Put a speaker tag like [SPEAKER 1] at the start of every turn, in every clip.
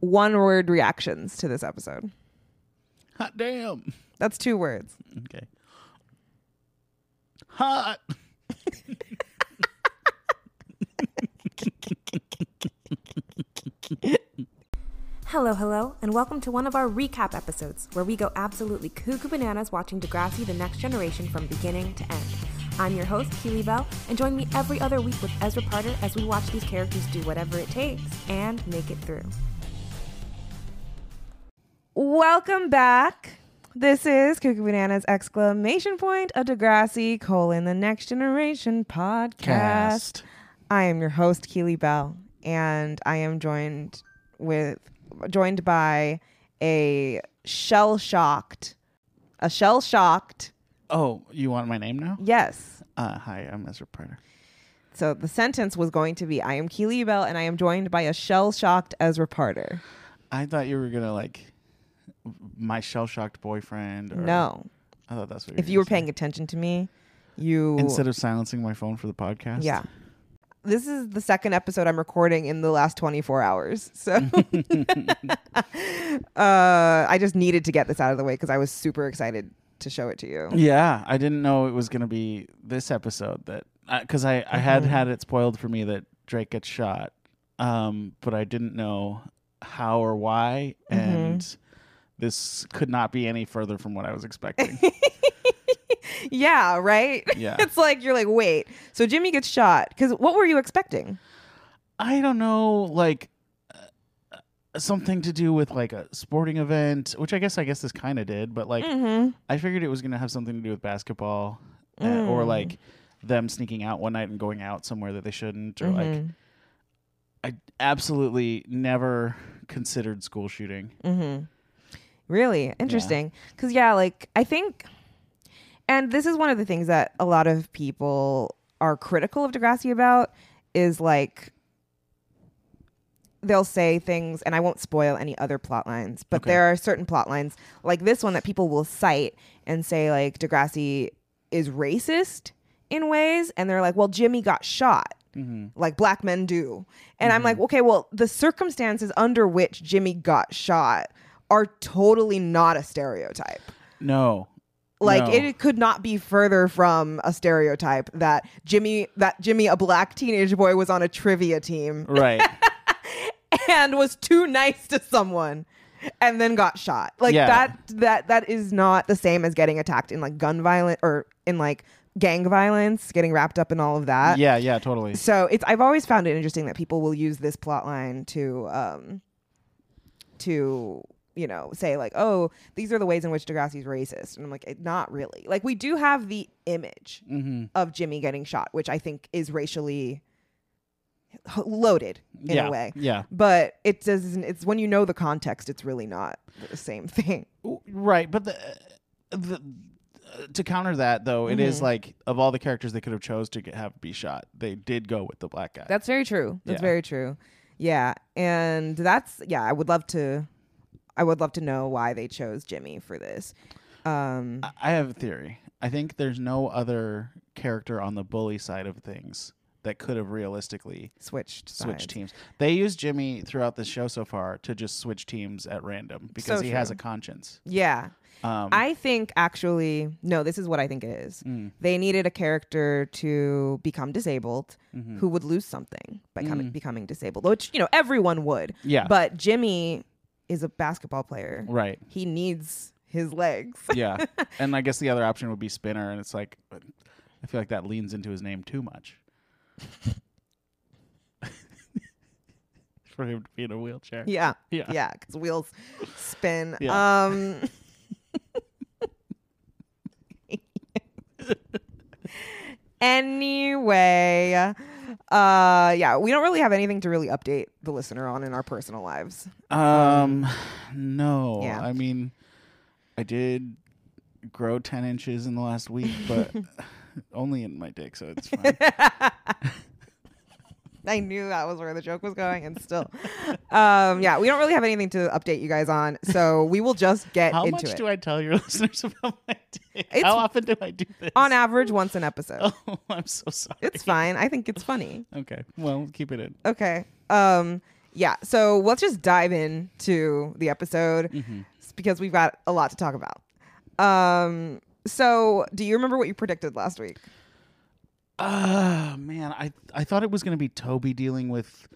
[SPEAKER 1] one word reactions to this episode.
[SPEAKER 2] Hot damn.
[SPEAKER 1] That's two words.
[SPEAKER 2] Okay. Hot.
[SPEAKER 3] Hello, hello, and welcome to one of our recap episodes where we go absolutely cuckoo bananas watching Degrassi The Next Generation from beginning to end. I'm your host, Keeley Bell, and join me every other week with Ezra Parter as we watch these characters do whatever it takes and make it through.
[SPEAKER 1] Welcome back. This is Cuckoo Bananas exclamation point a Degrassi colon the next generation podcast.
[SPEAKER 2] Cast.
[SPEAKER 1] I am your host Keeley Bell, and I am joined with joined by a shell shocked, a shell shocked.
[SPEAKER 2] Oh, you want my name now?
[SPEAKER 1] Yes.
[SPEAKER 2] Uh, hi, I'm Ezra Parter.
[SPEAKER 1] So the sentence was going to be I am Keeley Bell, and I am joined by a shell shocked Ezra Parter.
[SPEAKER 2] I thought you were gonna like my shell shocked boyfriend. Or,
[SPEAKER 1] No,
[SPEAKER 2] I thought that's what.
[SPEAKER 1] if you were paying attention to me, you
[SPEAKER 2] instead of silencing my phone for the podcast.
[SPEAKER 1] Yeah. This is the second episode I'm recording in the last 24 hours. So uh, I just needed to get this out of the way because I was super excited to show it to you.
[SPEAKER 2] Yeah, I didn't know it was gonna be this episode that because I I had
[SPEAKER 1] Mhm.
[SPEAKER 2] had it spoiled for me that Drake gets shot, um, but I didn't know how or why,
[SPEAKER 1] Mhm.
[SPEAKER 2] and this could not be any further from what I was expecting.
[SPEAKER 1] yeah, right?
[SPEAKER 2] Yeah.
[SPEAKER 1] it's like, you're like, wait, so Jimmy gets shot. Because what were you expecting?
[SPEAKER 2] I don't know, like uh, something to do with like a sporting event, which I guess I guess this kind of did, but like
[SPEAKER 1] mm-hmm.
[SPEAKER 2] I figured it was gonna have something to do with basketball, uh, or
[SPEAKER 1] Mm.
[SPEAKER 2] like them sneaking out one night and going out somewhere that they shouldn't, or like
[SPEAKER 1] Mm-hmm.
[SPEAKER 2] I absolutely never considered school shooting.
[SPEAKER 1] Mm-hmm. Really interesting. Because yeah, like I think, and this is one of the things that a lot of people are critical of Degrassi about is like they'll say things, and I won't spoil any other plot lines, but
[SPEAKER 2] Okay.
[SPEAKER 1] there are certain plot lines like this one that people will cite and say like Degrassi is racist in ways, and they're like, well, Jimmy got shot
[SPEAKER 2] Mm-hmm.
[SPEAKER 1] like black men do. And I'm like, okay, well, the circumstances under which Jimmy got shot are totally not a stereotype.
[SPEAKER 2] No,
[SPEAKER 1] Like
[SPEAKER 2] No.
[SPEAKER 1] it could not be further from a stereotype that Jimmy that Jimmy a black teenage boy was on a trivia team
[SPEAKER 2] right?
[SPEAKER 1] and was too nice to someone and then got shot. Like
[SPEAKER 2] Yeah.
[SPEAKER 1] that that that is not the same as getting attacked in like gun violence or in like gang violence, getting wrapped up in all of that.
[SPEAKER 2] yeah, yeah, totally.
[SPEAKER 1] So it's I've always found it interesting that people will use this plot line to um to you know say like oh these are the ways in which Degrassi's racist and I'm like "Eh, not really like we do have the image
[SPEAKER 2] Mm-hmm.
[SPEAKER 1] of Jimmy getting shot which I think is racially loaded in
[SPEAKER 2] yeah,
[SPEAKER 1] a way
[SPEAKER 2] yeah,
[SPEAKER 1] but it doesn't it's when you know the context it's really not the same thing
[SPEAKER 2] right. But the the uh, to counter that though, it is
[SPEAKER 1] Mhm.
[SPEAKER 2] like of all the characters they could have chose to get, have be shot, they did go with the black guy.
[SPEAKER 1] that's very true that's
[SPEAKER 2] Yeah.
[SPEAKER 1] very true yeah and that's yeah I would love to I would love to know why they chose Jimmy for this um
[SPEAKER 2] I- have a theory. I think there's no other character on the bully side of things that could have realistically
[SPEAKER 1] switched
[SPEAKER 2] switched
[SPEAKER 1] sides.
[SPEAKER 2] teams. They use Jimmy throughout the show so far to just switch teams at random because
[SPEAKER 1] So
[SPEAKER 2] he has
[SPEAKER 1] true.
[SPEAKER 2] a conscience.
[SPEAKER 1] Yeah.
[SPEAKER 2] Um,
[SPEAKER 1] I think actually no, this is what I think it is.
[SPEAKER 2] mm,
[SPEAKER 1] They needed a character to become disabled
[SPEAKER 2] mhm.
[SPEAKER 1] who would lose something by coming,
[SPEAKER 2] Mm.
[SPEAKER 1] becoming disabled, which, you know, everyone would.
[SPEAKER 2] yeah,
[SPEAKER 1] But Jimmy is a basketball player.
[SPEAKER 2] right.
[SPEAKER 1] He needs his legs.
[SPEAKER 2] Yeah, and I guess the other option would be Spinner, and it's like I feel like that leans into his name too much. For him to be in a wheelchair.
[SPEAKER 1] yeah.
[SPEAKER 2] Yeah.
[SPEAKER 1] Yeah, cuz wheels spin.
[SPEAKER 2] Yeah.
[SPEAKER 1] Um Anyway, uh yeah, we don't really have anything to really update the listener on in our personal lives.
[SPEAKER 2] Um, no.
[SPEAKER 1] yeah.
[SPEAKER 2] I mean, I did grow ten inches in the last week, but only in my dick, so it's fine.
[SPEAKER 1] I knew that was where the joke was going, and still, um, yeah, we don't really have anything to update you guys on, so we will just get
[SPEAKER 2] How
[SPEAKER 1] into
[SPEAKER 2] much do I tell your listeners about my dick?
[SPEAKER 1] It's-
[SPEAKER 2] How often do I do this?
[SPEAKER 1] On average, once an episode.
[SPEAKER 2] Oh, I'm so sorry.
[SPEAKER 1] It's fine. I think it's funny.
[SPEAKER 2] okay. Well, keep it in.
[SPEAKER 1] Okay. Um, yeah. So let's just dive into the episode
[SPEAKER 2] Mhm.
[SPEAKER 1] because we've got a lot to talk about. Um. So, do you remember what you predicted last week?
[SPEAKER 2] Ah, man, I I thought it was going to be Toby dealing with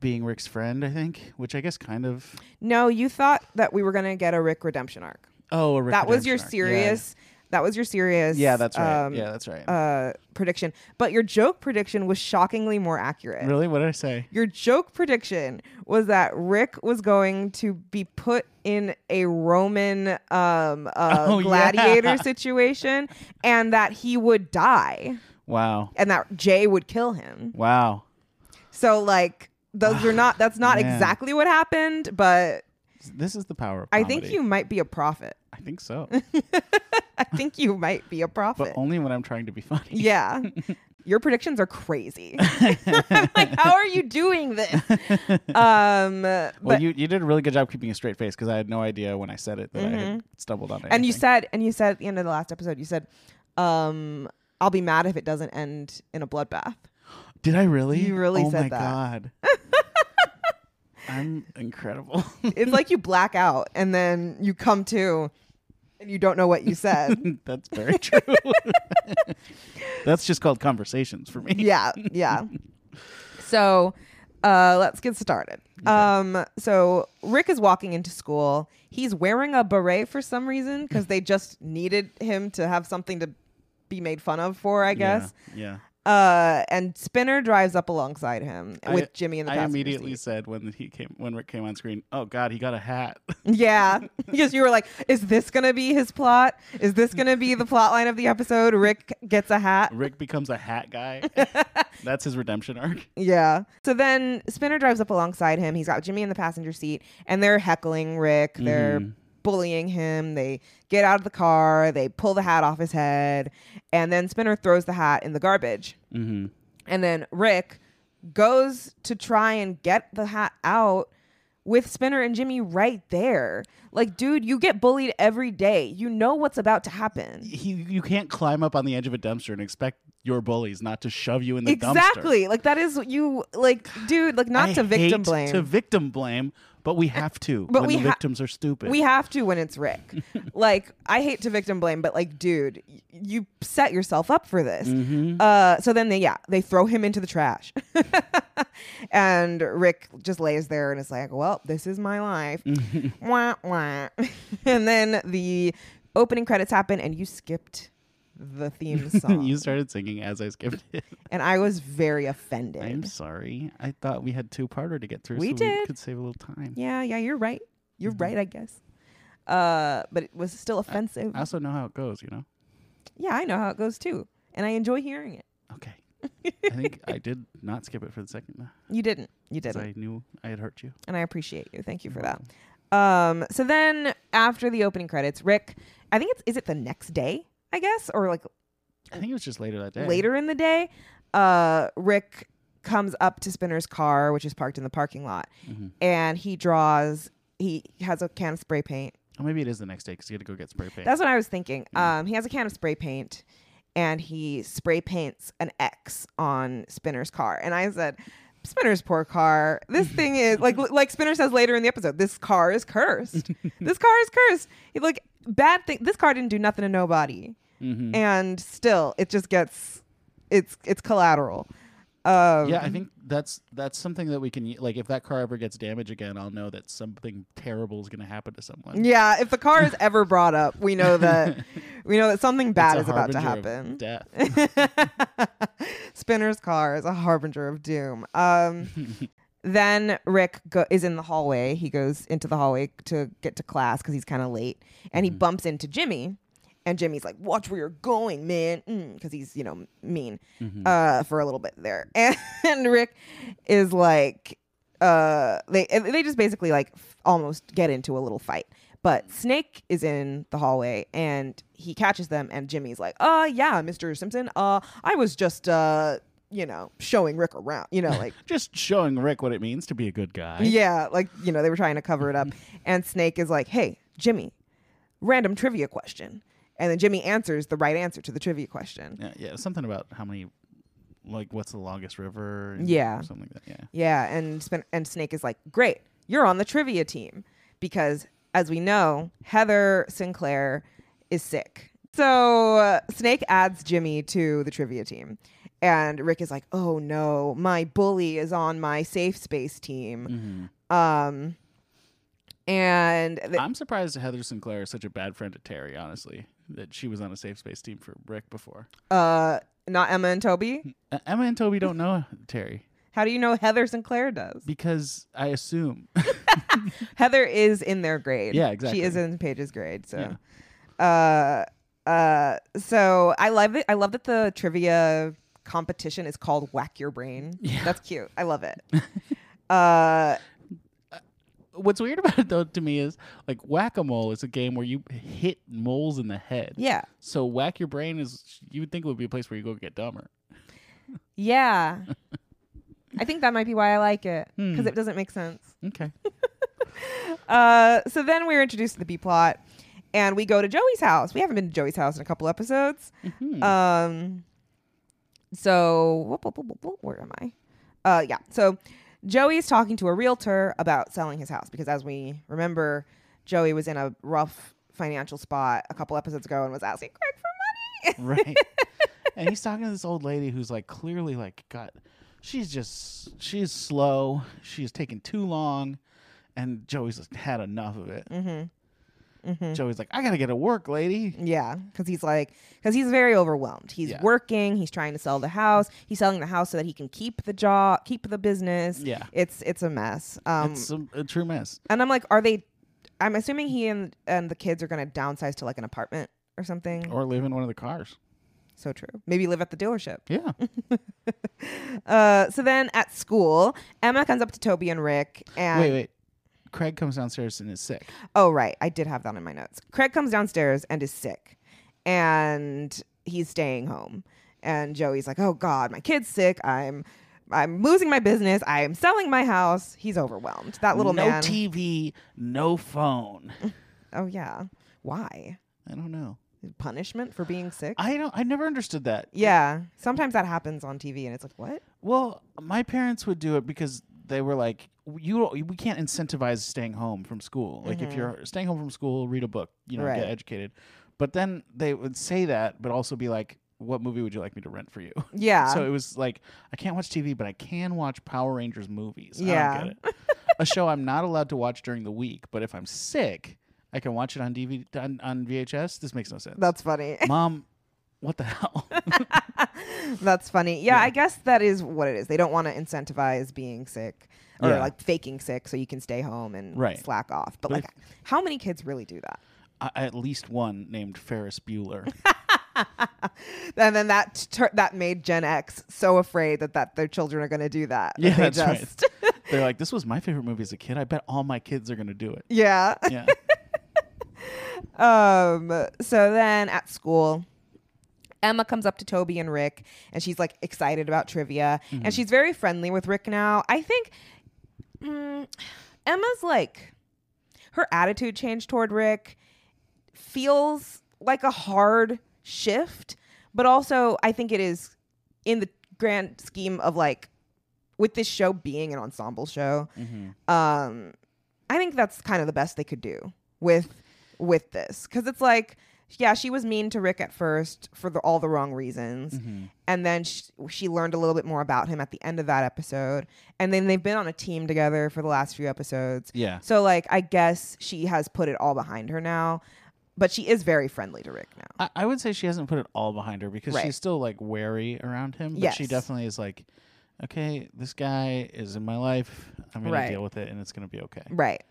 [SPEAKER 2] being Rick's friend. I think, which I guess kind of.
[SPEAKER 1] No, you thought that we were gonna get a Rick redemption arc.
[SPEAKER 2] Oh, a Rick
[SPEAKER 1] that was your
[SPEAKER 2] redemption arc.
[SPEAKER 1] serious. That was your serious.
[SPEAKER 2] Yeah, yeah that's right.
[SPEAKER 1] um,
[SPEAKER 2] yeah, that's right.
[SPEAKER 1] Uh, prediction, but your joke prediction was shockingly more accurate.
[SPEAKER 2] really, what did I say?
[SPEAKER 1] Your joke prediction was that Rick was going to be put in a Roman um, uh,
[SPEAKER 2] Oh,
[SPEAKER 1] gladiator
[SPEAKER 2] yeah.
[SPEAKER 1] situation and that he would die
[SPEAKER 2] Wow,
[SPEAKER 1] and that Jay would kill him.
[SPEAKER 2] wow.
[SPEAKER 1] So, like, those are not, that's not
[SPEAKER 2] Man.
[SPEAKER 1] exactly what happened, but
[SPEAKER 2] This is the power of
[SPEAKER 1] I
[SPEAKER 2] comedy.
[SPEAKER 1] think you might be a prophet.
[SPEAKER 2] I think so,
[SPEAKER 1] I think you might be a prophet.
[SPEAKER 2] but only when I'm trying to be funny.
[SPEAKER 1] Yeah. Your predictions are crazy. I'm like, how are you doing this? Um,
[SPEAKER 2] Well,
[SPEAKER 1] but
[SPEAKER 2] you you did a really good job keeping a straight face because I had no idea when I said it that I had stumbled on it.
[SPEAKER 1] Mm-hmm. and you said, and you said at the end of the last episode, you said, um, "I'll be mad if it doesn't end in a bloodbath."
[SPEAKER 2] did I really?
[SPEAKER 1] You really
[SPEAKER 2] oh
[SPEAKER 1] said
[SPEAKER 2] my
[SPEAKER 1] that.
[SPEAKER 2] god. I'm incredible.
[SPEAKER 1] It's like you black out and then you come to, and you don't know what you said.
[SPEAKER 2] That's very true. That's just called conversations for me.
[SPEAKER 1] yeah, yeah. So, uh, let's get started. Um, so Rick is walking into school. He's wearing a beret for some reason because they just needed him to have something to be made fun of for, I guess.
[SPEAKER 2] Yeah.
[SPEAKER 1] Uh, and Spinner drives up alongside him
[SPEAKER 2] I-
[SPEAKER 1] with Jimmy in the
[SPEAKER 2] I immediately
[SPEAKER 1] seat.
[SPEAKER 2] said when he came when Rick came on screen, "Oh God, he got a hat."
[SPEAKER 1] Yeah, because you were like, "Is this gonna be his plot? Is this gonna be the plot line of the episode? Rick gets a hat."
[SPEAKER 2] Rick becomes a hat guy. That's his redemption arc.
[SPEAKER 1] Yeah. So then Spinner drives up alongside him. He's got Jimmy in the passenger seat, and they're heckling Rick. They're
[SPEAKER 2] Mhm.
[SPEAKER 1] Bullying him. They get out of the car. They pull the hat off his head, and then Spinner throws the hat in the garbage.
[SPEAKER 2] Mm-hmm.
[SPEAKER 1] And then Rick goes to try and get the hat out with Spinner and Jimmy right there. Like, dude, you get bullied every day. You know what's about to happen.
[SPEAKER 2] He, you can't climb up on the edge of a dumpster and expect your bullies not to shove you in the dumpster.
[SPEAKER 1] Exactly. Like that is what you like, dude, like not
[SPEAKER 2] I
[SPEAKER 1] to victim blame.
[SPEAKER 2] To victim blame, but we have to
[SPEAKER 1] But
[SPEAKER 2] when
[SPEAKER 1] we
[SPEAKER 2] the
[SPEAKER 1] ha-
[SPEAKER 2] victims are stupid.
[SPEAKER 1] We have to when it's Rick. like I hate to victim blame, but like, dude, y- you set yourself up for this.
[SPEAKER 2] Mhm.
[SPEAKER 1] Uh, so then they yeah they throw him into the trash, and Rick just lays there and is like, well, this is my life. wah, wah. and then the opening credits happen, and you skipped the theme song,
[SPEAKER 2] you started singing as I skipped it.
[SPEAKER 1] and I was very offended.
[SPEAKER 2] I'm sorry. I thought we had two parter to get through,
[SPEAKER 1] We
[SPEAKER 2] so we could save a little time.
[SPEAKER 1] yeah, yeah, you're right. You're
[SPEAKER 2] Mm-hmm.
[SPEAKER 1] right, I guess. Uh, but it was still offensive.
[SPEAKER 2] I also know how it goes, you know.
[SPEAKER 1] yeah, I know how it goes too, and I enjoy hearing it.
[SPEAKER 2] Okay. I think I did not skip it for the second
[SPEAKER 1] You didn't. You didn't.
[SPEAKER 2] I knew I had hurt you.
[SPEAKER 1] and I appreciate you. Thank you for that. Um, so then after the opening credits, Rick, I think it's is it the next day, I guess, or like
[SPEAKER 2] I think it was just later that day.
[SPEAKER 1] later in the day. Uh, Rick comes up to Spinner's car, which is parked in the parking lot,
[SPEAKER 2] Mhm.
[SPEAKER 1] and he draws. He has a can of spray paint.
[SPEAKER 2] Oh, maybe it is the next day because you had to go get spray paint.
[SPEAKER 1] That's what I was thinking. Um, he has a can of spray paint, and he spray paints an X on Spinner's car. And I said, Spinner's poor car. This thing is like like Spinner says later in the episode. This car is cursed. this car is cursed. He, like bad thing. This car didn't do nothing to nobody,
[SPEAKER 2] Mhm.
[SPEAKER 1] and still it just gets it's it's collateral. Um,
[SPEAKER 2] yeah, I think that's that's something that we can like. If that car ever gets damaged again, I'll know that something terrible is going to happen to someone.
[SPEAKER 1] Yeah, if the car is ever brought up, we know that we know that something bad is about to happen.
[SPEAKER 2] Death.
[SPEAKER 1] Spinner's car is a harbinger of doom. Um, then Rick go- is in the hallway. He goes into the hallway to get to class because he's kind of late, and he bumps into Jimmy. And Jimmy's like, "Watch where you're going, man," because he's you know mean uh, for a little bit there. And, Rick is like, uh, they they just basically like f- almost get into a little fight. But Snake is in the hallway and he catches them, and Jimmy's like, "Uh, yeah, Mister Simpson. Uh, I was just uh, you know, showing Rick around. You know, like."
[SPEAKER 2] Just showing Rick what it means to be a good guy.
[SPEAKER 1] Yeah, like you know, they were trying to cover it up. And Snake is like, "Hey, Jimmy, random trivia question." And then Jimmy answers the right answer to the trivia question.
[SPEAKER 2] Yeah, yeah, something about how many like what's the longest river?
[SPEAKER 1] Yeah.
[SPEAKER 2] something like that. Yeah.
[SPEAKER 1] Yeah, and and Snake is like, "Great, you're on the trivia team," because as we know, Heather Sinclair is sick. So uh, Snake adds Jimmy to the trivia team, and Rick is like, "Oh no, my bully is on my safe space team."
[SPEAKER 2] Mm-hmm.
[SPEAKER 1] Um, and th-
[SPEAKER 2] I'm surprised Heather Sinclair is such a bad friend to Terri. Honestly, that she was on a safe space team for Rick before.
[SPEAKER 1] uh, not Emma and Toby.
[SPEAKER 2] Uh, Emma and Toby don't know Terri
[SPEAKER 1] How do you know Heather Sinclair does?
[SPEAKER 2] because I assume.
[SPEAKER 1] Heather is in their grade.
[SPEAKER 2] Yeah, exactly.
[SPEAKER 1] She is in Paige's grade. So, uh, uh, so I love it. I love that the trivia competition is called Whack Your Brain.
[SPEAKER 2] Yeah.
[SPEAKER 1] That's cute. I love it. uh,
[SPEAKER 2] What's weird about it though to me is like whack a mole is a game where you hit moles in the head.
[SPEAKER 1] yeah,
[SPEAKER 2] So whack your brain is you would think it would be a place where you go get dumber.
[SPEAKER 1] yeah. I think that might be why I like it because
[SPEAKER 2] Hmm.
[SPEAKER 1] it doesn't make sense.
[SPEAKER 2] Okay.
[SPEAKER 1] Uh, so then we're introduced to the B plot, and we go to Joey's house. We haven't been to Joey's house in a couple episodes.
[SPEAKER 2] Mhm.
[SPEAKER 1] Um. So whoop, whoop, whoop, where am I? Uh, yeah. So Joey's talking to a realtor about selling his house because, as we remember, Joey was in a rough financial spot a couple episodes ago and was asking Craig for money.
[SPEAKER 2] right. and he's talking to this old lady who's like clearly like got she's just she's slow. She's taking too long. And Joey's had enough of it.
[SPEAKER 1] mm-hmm. Mm-hmm.
[SPEAKER 2] Joey's like, I gotta get to work, lady.
[SPEAKER 1] Yeah, because he's like, because he's very overwhelmed. He's
[SPEAKER 2] Yeah.
[SPEAKER 1] working. He's trying to sell the house. He's selling the house so that he can keep the job, keep the business.
[SPEAKER 2] Yeah.
[SPEAKER 1] It's it's a mess. Um,
[SPEAKER 2] it's a, a true mess.
[SPEAKER 1] and I'm like, are they? I'm assuming he and and the kids are gonna downsize to like an apartment or something.
[SPEAKER 2] Or live in one of the cars.
[SPEAKER 1] so true. Maybe live at the dealership.
[SPEAKER 2] Yeah.
[SPEAKER 1] Uh, so then at school, Emma comes up to Toby and Rick and
[SPEAKER 2] wait, wait. Craig comes downstairs and is sick.
[SPEAKER 1] Oh, right. I did have that in my notes. Craig comes downstairs and is sick, and he's staying home. And Joey's like, "Oh God, my kid's sick. I'm, I'm losing my business. I am selling my house." He's overwhelmed. That little
[SPEAKER 2] no
[SPEAKER 1] man.
[SPEAKER 2] TV, no phone.
[SPEAKER 1] oh yeah. Why?
[SPEAKER 2] I don't know.
[SPEAKER 1] Punishment for being sick?
[SPEAKER 2] I don't. I never understood that.
[SPEAKER 1] yeah. Sometimes that happens on TV, and it's like, what?
[SPEAKER 2] Well, my parents would do it because they were like, you we can't incentivize staying home from school. Like if
[SPEAKER 1] Mhm.
[SPEAKER 2] you're staying home from school, read a book, you know,
[SPEAKER 1] Right.
[SPEAKER 2] get educated. But then they would say that, but also be like, what movie would you like me to rent for you?
[SPEAKER 1] Yeah.
[SPEAKER 2] So it was like, I can't watch TV, but I can watch Power Rangers movies. I
[SPEAKER 1] Yeah.
[SPEAKER 2] don't get it. a show I'm not allowed to watch during the week, but if I'm sick, I can watch it on DVD on, on VHS. This makes no sense.
[SPEAKER 1] That's funny.
[SPEAKER 2] Mom, what the hell?
[SPEAKER 1] That's funny. Yeah,
[SPEAKER 2] Yeah.
[SPEAKER 1] I guess that is what it is. They don't want to incentivize being sick or
[SPEAKER 2] Yeah.
[SPEAKER 1] like faking sick so you can stay home and
[SPEAKER 2] Right.
[SPEAKER 1] slack off. But,
[SPEAKER 2] But
[SPEAKER 1] like, how many kids really do that?
[SPEAKER 2] uh, at least one named Ferris Bueller.
[SPEAKER 1] And then that tur- that made Gen X so afraid that, that their children are going to do that. that
[SPEAKER 2] Yeah,
[SPEAKER 1] they
[SPEAKER 2] that's right.
[SPEAKER 1] just-
[SPEAKER 2] They're like, this was my favorite movie as a kid. I bet all my kids are gonna do it.
[SPEAKER 1] yeah.
[SPEAKER 2] Yeah.
[SPEAKER 1] Um. So then at school, Emma comes up to Toby and Rick, and she's like excited about trivia,
[SPEAKER 2] Mm-hmm.
[SPEAKER 1] and she's very friendly with Rick now. I think mm, Emma's like her attitude change toward Rick feels like a hard shift, but also I think it is in the grand scheme of like with this show being an ensemble show
[SPEAKER 2] Mhm.
[SPEAKER 1] um i think that's kind of the best they could do with with this because it's like yeah she was mean to rick at first for the, all the wrong reasons
[SPEAKER 2] Mhm.
[SPEAKER 1] and then she, she learned a little bit more about him at the end of that episode and then they've been on a team together for the last few episodes
[SPEAKER 2] Yeah.
[SPEAKER 1] so like i guess she has put it all behind her now but she is very friendly to rick now
[SPEAKER 2] I, I would say she hasn't put it all behind her because
[SPEAKER 1] Right.
[SPEAKER 2] she's still like wary around him. But she definitely is like, okay, this guy is in my life. I'm gonna deal with it, and it's gonna be okay.
[SPEAKER 1] Right.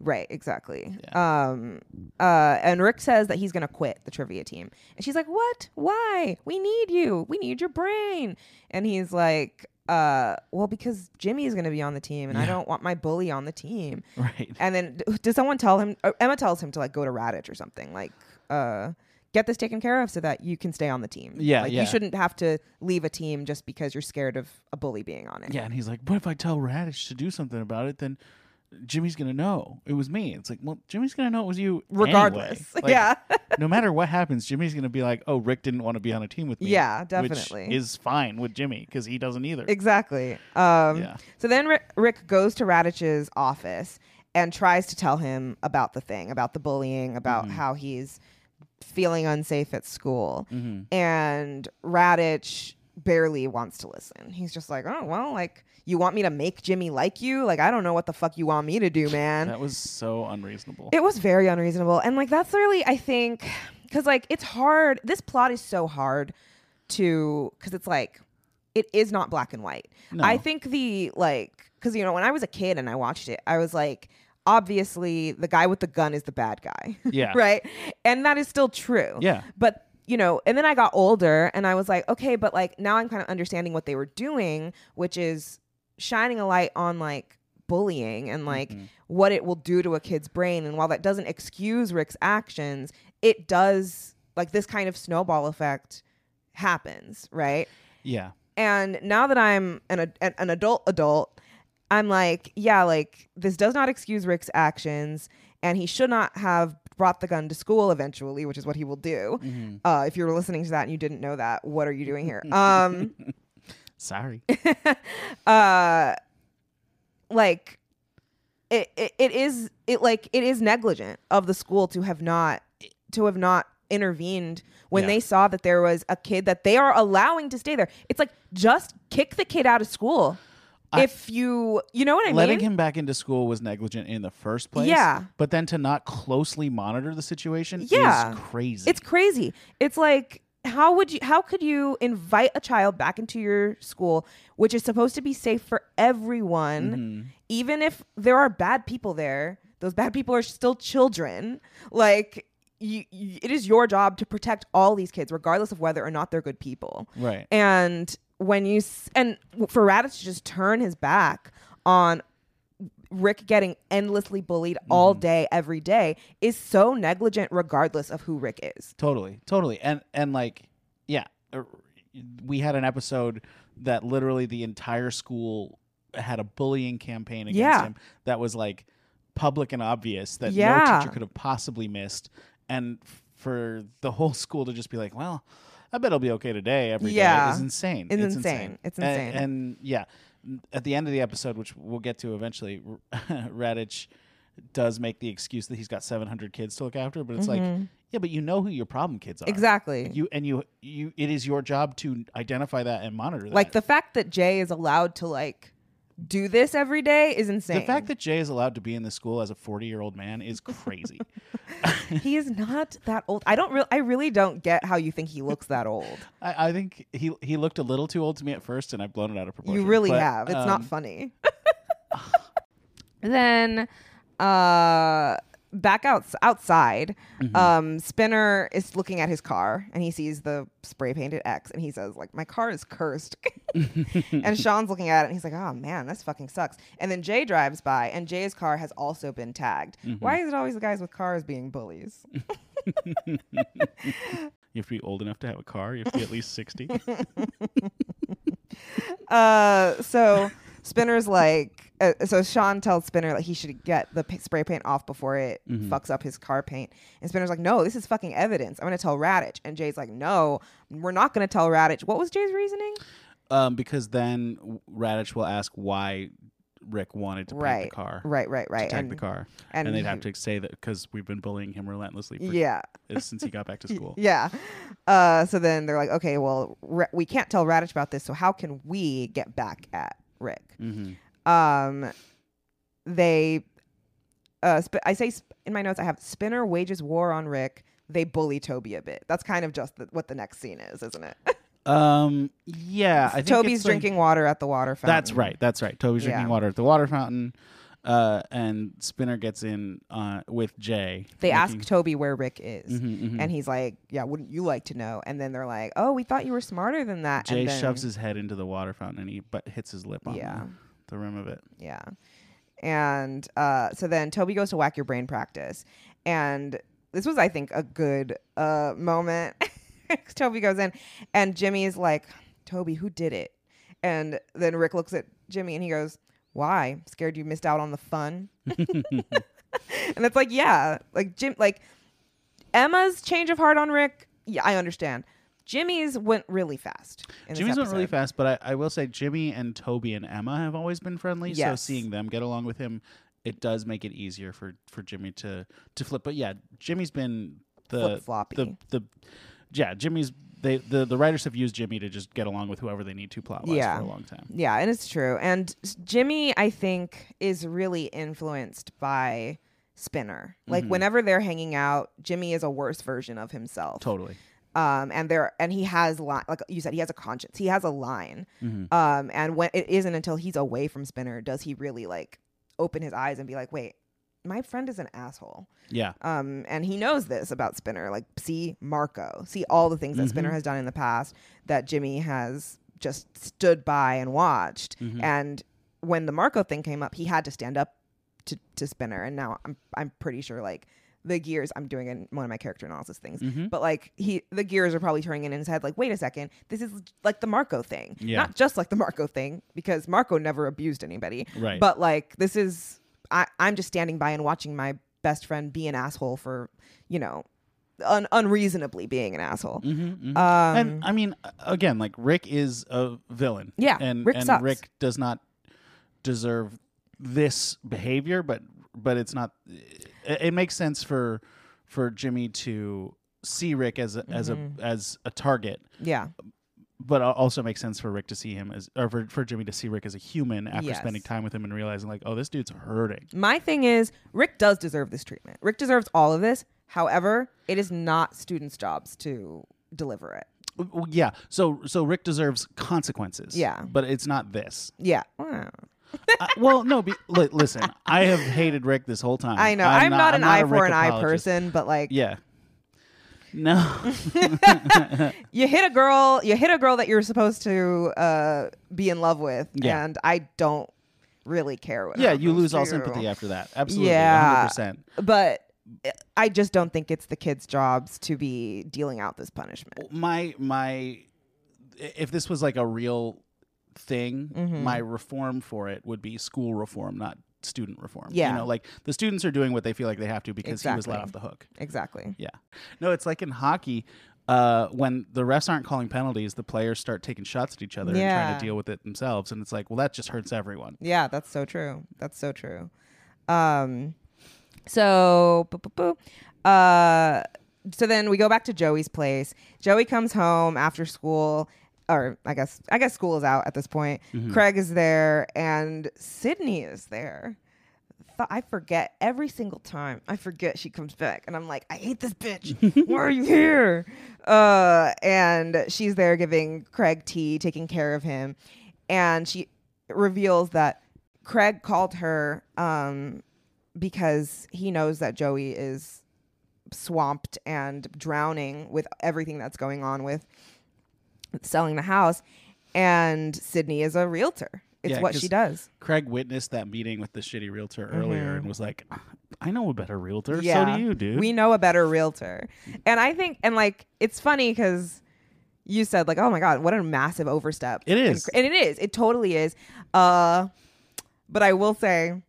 [SPEAKER 1] Right, exactly. Um uh and Rick says that he's going to quit the trivia team. And she's like, "What? Why? We need you. We need your brain." And he's like, uh well because Jimmy is going to be on the team and I don't want my bully on the team.
[SPEAKER 2] Right.
[SPEAKER 1] And then d- does someone tell him Emma tells him to like go to Raditch or something like uh get this taken care of so that you can stay on the team.
[SPEAKER 2] Yeah,
[SPEAKER 1] like
[SPEAKER 2] yeah.
[SPEAKER 1] you shouldn't have to leave a team just because you're scared of a bully being on it.
[SPEAKER 2] Yeah, and he's like, "What if I tell Raditch to do something about it? Then Jimmy's gonna know it was me. It's like, well, Jimmy's gonna know it was you
[SPEAKER 1] Regardless.
[SPEAKER 2] anyway. Like,
[SPEAKER 1] yeah.
[SPEAKER 2] no matter what happens, Jimmy's gonna be like, oh, Rick didn't want to be on a team with me.
[SPEAKER 1] Yeah,
[SPEAKER 2] which
[SPEAKER 1] definitely.
[SPEAKER 2] is fine with Jimmy because he doesn't either.
[SPEAKER 1] Exactly. Um,
[SPEAKER 2] Yeah.
[SPEAKER 1] So then Rick, Rick goes to Raditch's office and tries to tell him about the thing, about the bullying, about
[SPEAKER 2] Mm-hmm.
[SPEAKER 1] how he's feeling unsafe at school.
[SPEAKER 2] Mhm.
[SPEAKER 1] And Raditch barely wants to listen. He's just like, oh, well, like, you want me to make Jimmy like you? Like, I don't know what the fuck you want me to do, man.
[SPEAKER 2] That was so unreasonable.
[SPEAKER 1] It was very unreasonable. And like that's really I think cuz like it's hard. This plot is so hard to cuz it's like it is not black and white.
[SPEAKER 2] No.
[SPEAKER 1] I think the like cuz you know when I was a kid and I watched it, I was like obviously the guy with the gun is the bad guy.
[SPEAKER 2] Yeah.
[SPEAKER 1] right? And that is still true.
[SPEAKER 2] Yeah.
[SPEAKER 1] But you know, and then I got older and I was like, okay, but like now I'm kind of understanding what they were doing, which is shining a light on like bullying and like
[SPEAKER 2] Mhm.
[SPEAKER 1] what it will do to a kid's brain. And while that doesn't excuse Rick's actions, it does like this kind of snowball effect happens, right?
[SPEAKER 2] Yeah.
[SPEAKER 1] And now that I'm an an an adult adult, I'm like, yeah, like this does not excuse Rick's actions, and he should not have brought the gun to school eventually, which is what he will do.
[SPEAKER 2] Mhm.
[SPEAKER 1] Uh, if you're listening to that and you didn't know that, what are you doing here? Um,
[SPEAKER 2] Sorry.
[SPEAKER 1] uh, like it, it, it is it like it is negligent of the school to have not to have not intervened when
[SPEAKER 2] Yeah.
[SPEAKER 1] they saw that there was a kid that they are allowing to stay there. It's like just kick the kid out of school. If you you know what I mean?
[SPEAKER 2] Letting
[SPEAKER 1] mean?
[SPEAKER 2] him back into school was negligent in the first place.
[SPEAKER 1] Yeah.
[SPEAKER 2] But then to not closely monitor the situation
[SPEAKER 1] Yeah.
[SPEAKER 2] is crazy.
[SPEAKER 1] It's crazy. It's like how would you how could you invite a child back into your school which is supposed to be safe for everyone
[SPEAKER 2] Mhm.
[SPEAKER 1] even if there are bad people there those bad people are still children like you, you, it is your job to protect all these kids regardless of whether or not they're good people
[SPEAKER 2] right.
[SPEAKER 1] and when you s- and for Raditch to just turn his back on Rick getting endlessly bullied all day every day is so negligent regardless of who Rick is.
[SPEAKER 2] Totally, totally, and and like, yeah, uh, we had an episode that literally the entire school had a bullying campaign against
[SPEAKER 1] Yeah.
[SPEAKER 2] him that was like public and obvious that no
[SPEAKER 1] Yeah.
[SPEAKER 2] teacher could have possibly missed, and f- for the whole school to just be like, well. I bet it'll be okay today. Every day
[SPEAKER 1] Yeah.
[SPEAKER 2] is insane.
[SPEAKER 1] It's insane. It's insane.
[SPEAKER 2] And, yeah, at the end of the episode, which we'll get to eventually, Raditch does make the excuse that he's got 700 kids to look after, but it's like, yeah, but you know who your problem kids are.
[SPEAKER 1] Mm-hmm. Exactly.
[SPEAKER 2] You and you you it is your job to identify that and monitor that.
[SPEAKER 1] like the fact that Jay is allowed to like do this every day is insane.
[SPEAKER 2] the fact that Jay is allowed to be in the school as a 40 year old man is crazy.
[SPEAKER 1] he is not that old. I don't really I really don't get how you think he looks that old.
[SPEAKER 2] I, I think he he looked a little too old to me at first, and I've blown it out of proportion.
[SPEAKER 1] You really
[SPEAKER 2] But,
[SPEAKER 1] have. It's not
[SPEAKER 2] um,
[SPEAKER 1] funny. then uh back out outside
[SPEAKER 2] Mm-hmm.
[SPEAKER 1] um spinner is looking at his car and he sees the spray painted x and he says like my car is cursed and sean's looking at it and he's like oh man this fucking sucks and then jay drives by and jay's car has also been tagged
[SPEAKER 2] Mm-hmm.
[SPEAKER 1] why is it always the guys with cars being bullies
[SPEAKER 2] You have to be old enough to have a car. You have to be at least 60.
[SPEAKER 1] Uh, so Spinner's like, uh, so Sean tells Spinner that he should get the p- spray paint off before it
[SPEAKER 2] Mm-hmm.
[SPEAKER 1] fucks up his car paint. And Spinner's like, no, this is fucking evidence. I'm gonna tell Raditch. And Jay's like, no, we're not gonna tell Raditch. What was Jay's reasoning?
[SPEAKER 2] um, because then Raditch will ask why Rick wanted to paint
[SPEAKER 1] Right,
[SPEAKER 2] the car.
[SPEAKER 1] right, right, right.
[SPEAKER 2] To tag
[SPEAKER 1] and
[SPEAKER 2] the car.
[SPEAKER 1] and
[SPEAKER 2] And, they'd
[SPEAKER 1] he-
[SPEAKER 2] have to say that because we've been bullying him relentlessly for,
[SPEAKER 1] yeah,
[SPEAKER 2] since he got back to school.
[SPEAKER 1] yeah. Uh, so then they're like, okay, well, we can't tell Raditch about this. So how can we get back at Rick?
[SPEAKER 2] hmm
[SPEAKER 1] um they uh sp- i say sp- in my notes i have spinner wages war on rick they bully toby a bit that's kind of just the, what the next scene is isn't it
[SPEAKER 2] Um, yeah, I think
[SPEAKER 1] toby's
[SPEAKER 2] it's like-
[SPEAKER 1] drinking water at the water fountain
[SPEAKER 2] That's right. That's right. Toby's drinking
[SPEAKER 1] Yeah.
[SPEAKER 2] water at the water fountain, uh, and Spinner gets in uh, with Jay.
[SPEAKER 1] they ask toby where rick is
[SPEAKER 2] Mhm, mhm.
[SPEAKER 1] and he's like yeah wouldn't you like to know and then they're like oh we thought you were smarter than that
[SPEAKER 2] Jay
[SPEAKER 1] and then,
[SPEAKER 2] shoves his head into the water fountain and he but hits his lip on
[SPEAKER 1] Yeah.
[SPEAKER 2] The rim of it.
[SPEAKER 1] Yeah. And uh, so then Toby goes to whack your brain practice. And this was, I think, a good uh, moment. Toby goes in and Jimmy is like, Toby, who did it? And then Rick looks at Jimmy and he goes, Why? Scared you missed out on the fun? and it's like, yeah, like Jim, like Emma's change of heart on Rick. Yeah, I understand. Jimmy's went really fast.
[SPEAKER 2] Jimmy's went really fast, but I, I will say Jimmy and Toby and Emma have always been friendly. So seeing them get along with him, it does make it easier for, for Jimmy to to flip. But yeah, Jimmy's been the
[SPEAKER 1] Flip-floppy.
[SPEAKER 2] the the yeah Jimmy's they the the writers have used Jimmy to just get along with whoever they need to plot wise
[SPEAKER 1] Yeah.
[SPEAKER 2] for a long time.
[SPEAKER 1] Yeah, and it's true. And Jimmy, I think, is really influenced by Spinner. Like
[SPEAKER 2] Mhm.
[SPEAKER 1] whenever they're hanging out, Jimmy is a worse version of himself.
[SPEAKER 2] Totally.
[SPEAKER 1] Um, and there, and he has li- like you said, he has a conscience. He has a line.
[SPEAKER 2] Mhm.
[SPEAKER 1] Um, and when it isn't until he's away from Spinner does he really like open his eyes and be like, wait, my friend is an asshole.
[SPEAKER 2] Yeah.
[SPEAKER 1] Um, and he knows this about Spinner. Like, see Marco, see all the things that Spinner
[SPEAKER 2] Mhm.
[SPEAKER 1] has done in the past that Jimmy has just stood by and watched.
[SPEAKER 2] Mhm.
[SPEAKER 1] And when the Marco thing came up, he had to stand up to, to Spinner. And now I'm I'm pretty sure like the gears I'm doing in one of my character analysis things.
[SPEAKER 2] Mhm.
[SPEAKER 1] But like he the gears are probably turning in his head like, wait a second, this is like the Marco thing.
[SPEAKER 2] Yeah.
[SPEAKER 1] Not just like the Marco thing, because Marco never abused anybody.
[SPEAKER 2] Right.
[SPEAKER 1] But like this is I, I'm just standing by and watching my best friend be an asshole for, you know, un- unreasonably being an asshole.
[SPEAKER 2] Mhm, mhm.
[SPEAKER 1] Um,
[SPEAKER 2] and I mean, again, like Rick is a villain.
[SPEAKER 1] Yeah,
[SPEAKER 2] and
[SPEAKER 1] Rick
[SPEAKER 2] and
[SPEAKER 1] sucks.
[SPEAKER 2] Rick does not deserve this behavior, but but it's not. It, it makes sense for for Jimmy to see Rick as a, as a
[SPEAKER 1] Mm-hmm.
[SPEAKER 2] as a target,
[SPEAKER 1] yeah.
[SPEAKER 2] but also makes sense for Rick to see him as or for, for Jimmy to see Rick as a human after
[SPEAKER 1] Yes.
[SPEAKER 2] spending time with him and realizing like, oh, this dude's hurting.
[SPEAKER 1] My thing is Rick does deserve this treatment. Rick deserves all of this. However, it is not students' jobs to deliver it.
[SPEAKER 2] Yeah, so so Rick deserves consequences.
[SPEAKER 1] Yeah.
[SPEAKER 2] but it's not this.
[SPEAKER 1] Yeah.
[SPEAKER 2] Uh, well, no. Be, li- listen, I have hated Rick this whole time.
[SPEAKER 1] I know. I'm, not, an
[SPEAKER 2] I'm
[SPEAKER 1] eye for an eye person, but like
[SPEAKER 2] Yeah. No.
[SPEAKER 1] you hit a girl, you hit a girl that you're supposed to uh, be in love with,
[SPEAKER 2] Yeah.
[SPEAKER 1] and I don't really care what
[SPEAKER 2] yeah, you lose all
[SPEAKER 1] you.
[SPEAKER 2] sympathy after that. Absolutely.
[SPEAKER 1] Yeah.
[SPEAKER 2] 100%.
[SPEAKER 1] But I just don't think it's the kids' jobs to be dealing out this punishment.
[SPEAKER 2] My my if this was like a real thing,
[SPEAKER 1] Mm-hmm.
[SPEAKER 2] my reform for it would be school reform, not student reform.
[SPEAKER 1] Yeah.
[SPEAKER 2] You know, like the students are doing what they feel like they have to because he was let off the hook.
[SPEAKER 1] Exactly.
[SPEAKER 2] Yeah. No, it's like in hockey, uh, when the refs aren't calling penalties, the players start taking shots at each other and trying to deal with it themselves. And it's like, well, that just hurts everyone.
[SPEAKER 1] Yeah, that's so true. That's so true. Um, so, boo, boo, boo. Uh, so then we go back to Joey's place. Joey comes home after school, or I guess I guess school is out at this point. Craig is there, and Sydney is there. Th- I forget every single time. I forget she comes back, and I'm like, I hate this bitch. Why are you here? Uh, and she's there giving Craig tea, taking care of him, and she reveals that Craig called her um, because he knows that Joey is swamped and drowning with everything that's going on with selling the house, and Sydney is a realtor. It's
[SPEAKER 2] Yeah,
[SPEAKER 1] what she does.
[SPEAKER 2] Craig witnessed that meeting with the shitty realtor earlier and was like, I know a better realtor.
[SPEAKER 1] Mm-hmm. Yeah.
[SPEAKER 2] So do you, dude.
[SPEAKER 1] We know a better realtor. And I think, and like, it's funny because you said, like, oh my God, what a massive overstep.
[SPEAKER 2] It is.
[SPEAKER 1] And And, it is. It totally is. Uh, but I will say,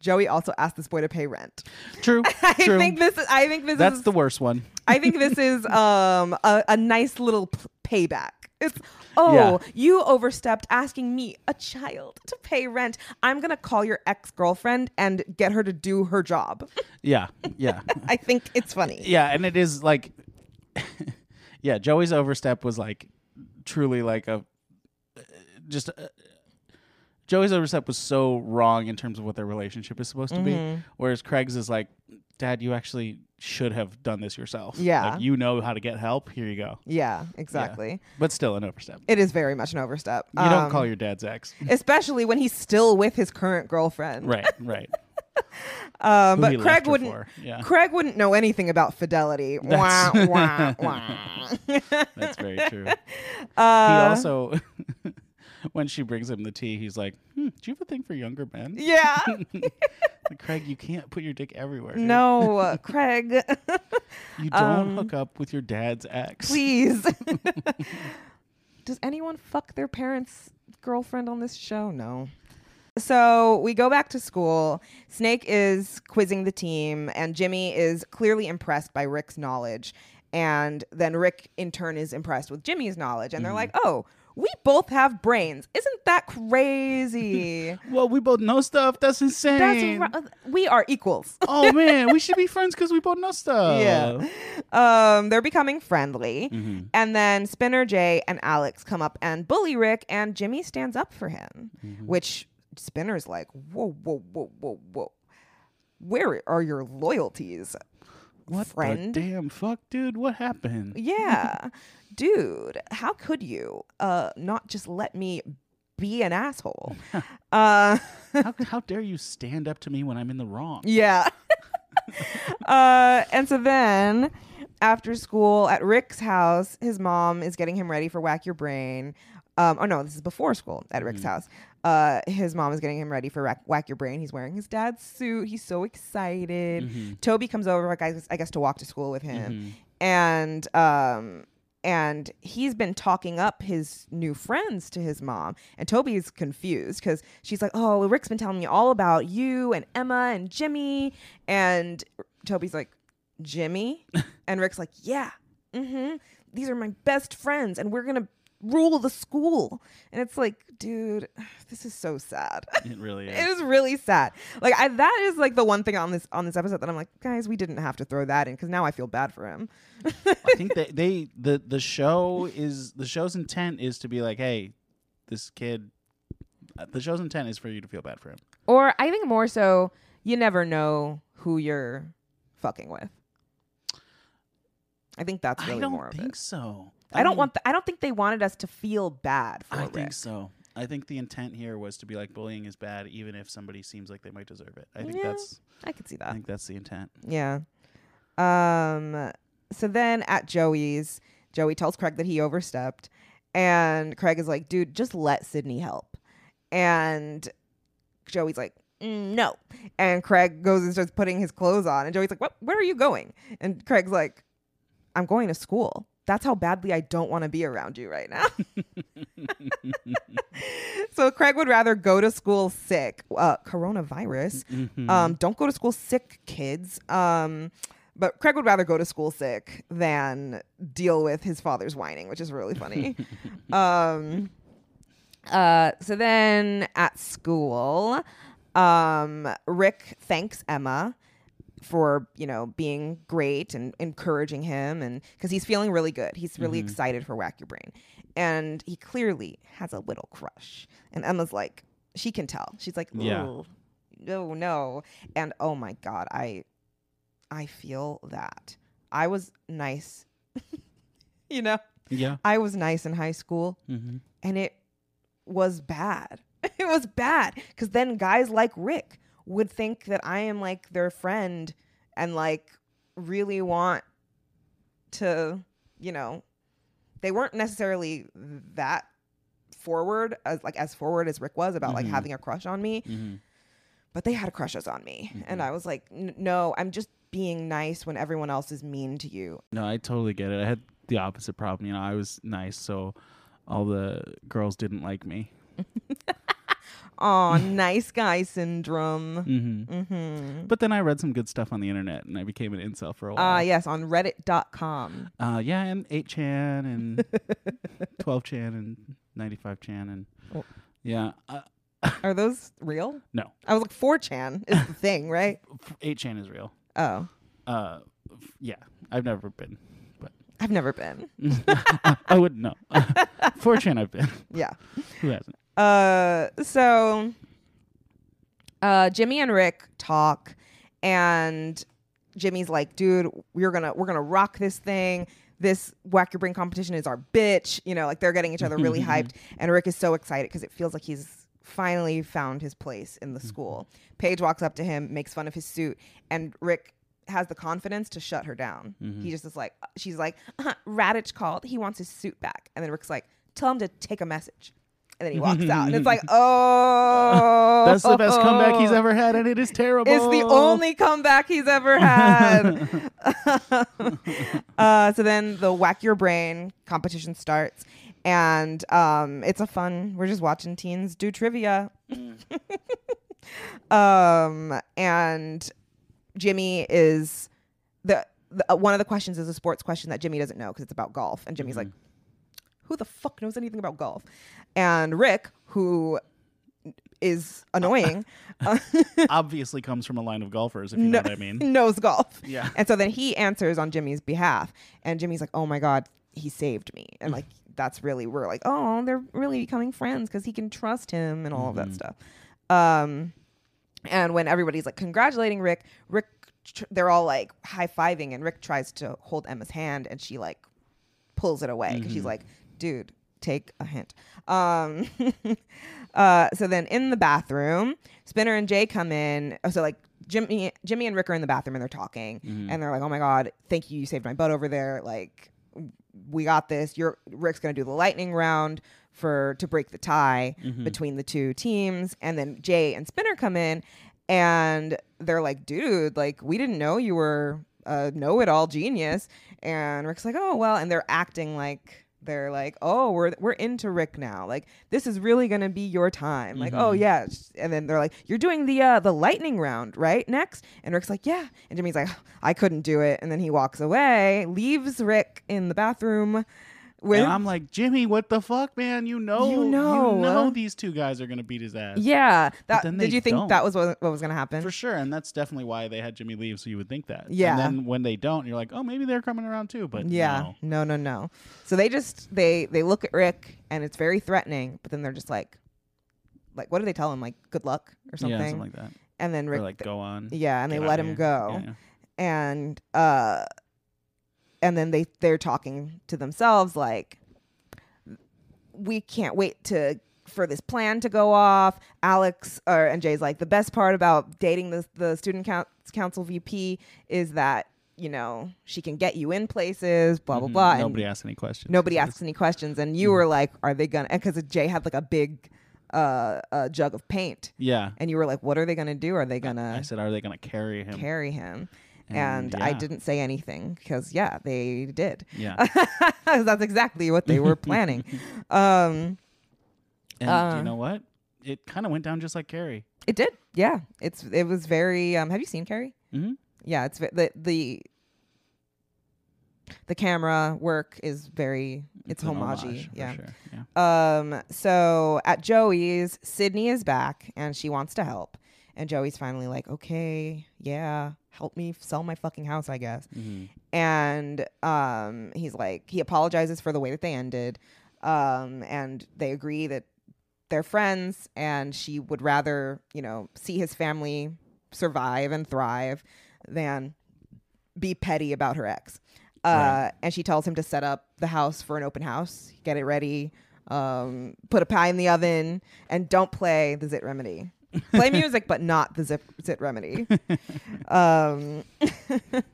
[SPEAKER 1] Joey also asked this boy to pay rent.
[SPEAKER 2] True.
[SPEAKER 1] I
[SPEAKER 2] True.
[SPEAKER 1] think this is, I think this
[SPEAKER 2] That's
[SPEAKER 1] is,
[SPEAKER 2] the worst one.
[SPEAKER 1] I think this is um a, a nice little p- payback. It's oh,
[SPEAKER 2] Yeah.
[SPEAKER 1] you overstepped asking me, a child, to pay rent. I'm gonna call your ex girlfriend and get her to do her job.
[SPEAKER 2] Yeah. Yeah.
[SPEAKER 1] I think it's funny.
[SPEAKER 2] yeah. And it is like, yeah, Joey's overstep was like truly like a, just, uh Joey's overstep was so wrong in terms of what their relationship is supposed to
[SPEAKER 1] Mm-hmm.
[SPEAKER 2] be. Whereas Craig's is like, Dad, you actually should have done this yourself.
[SPEAKER 1] Yeah.
[SPEAKER 2] Like, you know how to get help. Here you go.
[SPEAKER 1] Yeah,
[SPEAKER 2] Yeah.
[SPEAKER 1] exactly.
[SPEAKER 2] But still an overstep.
[SPEAKER 1] It is very much an overstep.
[SPEAKER 2] You don't
[SPEAKER 1] Um,
[SPEAKER 2] call your dad's ex.
[SPEAKER 1] especially when he's still with his current girlfriend.
[SPEAKER 2] right, right.
[SPEAKER 1] Um, but Craig wouldn't.
[SPEAKER 2] yeah.
[SPEAKER 1] Craig wouldn't know anything about fidelity. Wah,
[SPEAKER 2] That's-
[SPEAKER 1] wah, wah.
[SPEAKER 2] That's very true. he
[SPEAKER 1] Uh,
[SPEAKER 2] also, when she brings him the tea, he's like, hmm, "Do you have a thing for younger men?"
[SPEAKER 1] yeah.
[SPEAKER 2] Like, Craig, you can't put your dick everywhere. dude.
[SPEAKER 1] no, Craig.
[SPEAKER 2] you don't
[SPEAKER 1] um,
[SPEAKER 2] hook up with your dad's ex.
[SPEAKER 1] Please. Does anyone fuck their parents' girlfriend on this show? No. so we go back to school. Snake is quizzing the team, and Jimmy is clearly impressed by Rick's knowledge. And then Rick, in turn, is impressed with Jimmy's knowledge. And they're like, oh, we both have brains. Isn't that crazy?
[SPEAKER 2] Well, we both know stuff. That's insane.
[SPEAKER 1] That's ri- we are equals.
[SPEAKER 2] oh man, we should be friends because we both know stuff.
[SPEAKER 1] Yeah. Um, they're becoming friendly.
[SPEAKER 2] Mhm.
[SPEAKER 1] And then Spinner, Jay, and Alex come up and bully Rick, and Jimmy stands up for him,
[SPEAKER 2] Mm-hmm.
[SPEAKER 1] which Spinner's like, whoa, whoa, whoa, whoa, whoa. Where are your loyalties?
[SPEAKER 2] What
[SPEAKER 1] friend?
[SPEAKER 2] the damn fuck, dude? What happened?
[SPEAKER 1] Yeah. Dude, how could you uh not just let me be an asshole? uh
[SPEAKER 2] how, how dare you stand up to me when I'm in the wrong?
[SPEAKER 1] Yeah. uh, and so then after school at Rick's house, his mom is getting him ready for Whack Your Brain. Um, oh no, this is before school at Rick's house. Uh, his mom is getting him ready for Whack, Whack Your Brain. He's wearing his dad's suit. He's so excited. Toby comes over, I guess, I guess, to walk to school with him, and um, and he's been talking up his new friends to his mom. And toby's confused because she's like oh rick's been telling me all about you and emma and jimmy. And toby's like jimmy? And rick's like yeah mm-hmm. These are my best friends and we're gonna rule the school and it's like dude this is so sad
[SPEAKER 2] It really is.
[SPEAKER 1] it is really sad like I, that is like the one thing on this on this episode that i'm like guys we didn't have to throw that in because now i feel bad for him
[SPEAKER 2] I think that they the the show is the show's intent is to be like, hey, this kid. uh, The show's intent is for you to feel bad for him.
[SPEAKER 1] Or I think more so, you never know who you're fucking with. I think that's really
[SPEAKER 2] I don't
[SPEAKER 1] more of
[SPEAKER 2] think
[SPEAKER 1] it.
[SPEAKER 2] so.
[SPEAKER 1] I, don't
[SPEAKER 2] mean,
[SPEAKER 1] want. Th- I don't think they wanted us to feel bad for
[SPEAKER 2] I
[SPEAKER 1] Rick.
[SPEAKER 2] think so. I think the intent here was to be like bullying is bad, even if somebody seems like they might deserve it. I think
[SPEAKER 1] Yeah.
[SPEAKER 2] that's.
[SPEAKER 1] I could see that.
[SPEAKER 2] I think that's the intent.
[SPEAKER 1] Yeah. Um. So then at Joey's, Joey tells Craig that he overstepped, and Craig is like, "Dude, just let Sydney help." And Joey's like, "Mm, "No." And Craig goes and starts putting his clothes on, and Joey's like, "What? Where are you going?" And Craig's like, "I'm going to school." That's how badly I don't want to be around you right now. so Craig would rather go to school sick, uh, coronavirus.
[SPEAKER 2] Mhm.
[SPEAKER 1] Um, don't go to school sick, kids. Um, but Craig would rather go to school sick than deal with his father's whining, which is really funny. um, uh, so then at school, um, Rick thanks Emma for you know being great and encouraging him and because he's feeling really good he's really excited for whack your brain and he clearly has a little crush and emma's like she can tell she's like
[SPEAKER 2] Yeah.
[SPEAKER 1] "Ooh, no no and oh my god i i feel that i was nice you know
[SPEAKER 2] yeah.
[SPEAKER 1] i was nice in high school
[SPEAKER 2] Mm-hmm.
[SPEAKER 1] and it was bad. it was bad because then guys like Rick would think that I am like their friend and like really want to, you know, they weren't necessarily that forward as like as forward as Rick was about like
[SPEAKER 2] Mhm.
[SPEAKER 1] having a crush on me,
[SPEAKER 2] Mm-hmm.
[SPEAKER 1] but they had crushes on me, and I was like, no, I'm just being nice when everyone else is mean to you.
[SPEAKER 2] No, I totally get it. I had the opposite problem. You know, I was nice, so all the girls didn't like me.
[SPEAKER 1] Aw, nice guy syndrome.
[SPEAKER 2] Mm-hmm.
[SPEAKER 1] Mm-hmm.
[SPEAKER 2] But then I read some good stuff on the internet, and I became an incel for a while.
[SPEAKER 1] Uh, yes, on reddit.com.
[SPEAKER 2] Uh, yeah, and eight chan and twelve chan and ninety five chan and
[SPEAKER 1] Oh.
[SPEAKER 2] yeah, uh,
[SPEAKER 1] Are those real?
[SPEAKER 2] no,
[SPEAKER 1] I was like, 4chan is the thing, right?
[SPEAKER 2] eight chan is real.
[SPEAKER 1] Oh,
[SPEAKER 2] Uh, f- yeah, I've never been, but
[SPEAKER 1] I've never been.
[SPEAKER 2] I wouldn't know. Four chan I've been.
[SPEAKER 1] Yeah.
[SPEAKER 2] Who hasn't?
[SPEAKER 1] Uh, so uh, Jimmy and Rick talk, and Jimmy's like, "Dude, we're gonna we're gonna rock this thing. This whack your brain competition is our bitch." You know, like they're getting each other really hyped, and Rick is so excited because it feels like he's finally found his place in the school. Paige walks up to him, makes fun of his suit, and Rick has the confidence to shut her down. He just is like, she's like, uh, Raditch called. He wants his suit back, and then Rick's like, tell him to take a message. And then he walks out, and it's like, oh,
[SPEAKER 2] That's the best comeback he's ever had, and it is terrible.
[SPEAKER 1] It's the only comeback he's ever had. uh, so then the whack your brain competition starts, and um, it's a fun. We're just watching teens do trivia. um, and Jimmy is the, the uh, one of the questions is a sports question that Jimmy doesn't know because it's about golf, and Jimmy's like, "Who the fuck knows anything about golf?" And Rick, who is annoying, uh,
[SPEAKER 2] Obviously comes from a line of golfers, if you know
[SPEAKER 1] No-
[SPEAKER 2] what I mean.
[SPEAKER 1] knows golf.
[SPEAKER 2] Yeah.
[SPEAKER 1] And so then he answers on Jimmy's behalf. And Jimmy's like, oh my God, he saved me. And like, that's really, we're like, oh, they're really becoming friends because he can trust him and all of that stuff. Um, and when everybody's like congratulating Rick, Rick, tr- they're all like high fiving, and Rick tries to hold Emma's hand and she like pulls it away because she's like, dude, take a hint. Um, uh, so then in the bathroom, Spinner and Jay come in. oh, So like Jimmy, Jimmy and Rick are in the bathroom and they're talking, and they're like, "Oh my god, thank you, you saved my butt over there. Like, we got this. You're Rick's gonna do the lightning round for to break the tie between the two teams, and then Jay and Spinner come in, and they're like, "Dude, like we didn't know you were a know-it-all genius." And Rick's like, "Oh well," and they're acting like they're like, "Oh, we're we're into Rick now. Like this is really gonna be your time. Like, oh yeah." And then they're like, "You're doing the uh the lightning round, right? Next." And Rick's like, "Yeah." And Jimmy's like, "I couldn't do it." And then he walks away, leaves Rick in the bathroom with
[SPEAKER 2] and I'm like, Jimmy, what the fuck, man? You know,
[SPEAKER 1] You know.
[SPEAKER 2] you know these two guys are gonna beat his ass.
[SPEAKER 1] yeah. That did you think
[SPEAKER 2] don't.
[SPEAKER 1] that was what, what was gonna happen?
[SPEAKER 2] For sure, and that's definitely why they had Jimmy leave, so you would think that.
[SPEAKER 1] Yeah.
[SPEAKER 2] And then when they don't, you're like, oh, maybe they're coming around too. But
[SPEAKER 1] Yeah.
[SPEAKER 2] no.
[SPEAKER 1] No, no, no. So they just they they look at Rick and it's very threatening, but then they're just like like what do they tell him? Like good luck or something.
[SPEAKER 2] yeah, something like that.
[SPEAKER 1] and then Rick
[SPEAKER 2] or like, go on.
[SPEAKER 1] Yeah, and they let him
[SPEAKER 2] here.
[SPEAKER 1] go.
[SPEAKER 2] Yeah.
[SPEAKER 1] And uh and then they they're talking to themselves like we can't wait to for this plan to go off. Alex or and Jay's like the best part about dating the the student coun- council VP is that you know she can get you in places, blah blah
[SPEAKER 2] Mhm.
[SPEAKER 1] blah.
[SPEAKER 2] Nobody asks any questions.
[SPEAKER 1] nobody asks any questions, and you were like, "Are they gonna?" Because Jay had like a big uh, uh jug of paint,
[SPEAKER 2] Yeah.
[SPEAKER 1] and you were like, "What are they gonna do? Are they gonna?"
[SPEAKER 2] I said, are they going to carry him?
[SPEAKER 1] carry him. And,
[SPEAKER 2] And
[SPEAKER 1] I didn't say anything because yeah, they did.
[SPEAKER 2] Yeah.
[SPEAKER 1] That's exactly what they were planning. um,
[SPEAKER 2] And
[SPEAKER 1] Uh,
[SPEAKER 2] you know what? It kind of went down just like Carrie.
[SPEAKER 1] it did. Yeah, it's it was very. Um, have you seen Carrie?
[SPEAKER 2] hmm
[SPEAKER 1] Yeah, it's the the the camera work is very. It's, homage.
[SPEAKER 2] homage,
[SPEAKER 1] Yeah.
[SPEAKER 2] sure. Yeah.
[SPEAKER 1] Um. So at Joey's, Sydney is back and she wants to help. And Joey's finally like, okay, yeah, help me sell my fucking house, I guess.
[SPEAKER 2] Mhm.
[SPEAKER 1] and um, he's like he apologizes for the way that they ended um, and they agree that they're friends and she would rather you know see his family survive and thrive than be petty about her ex uh,
[SPEAKER 2] Right.
[SPEAKER 1] and she tells him to set up the house for an open house get it ready um, put a pie in the oven and don't play the zit remedy play music but not the zip, zit remedy um,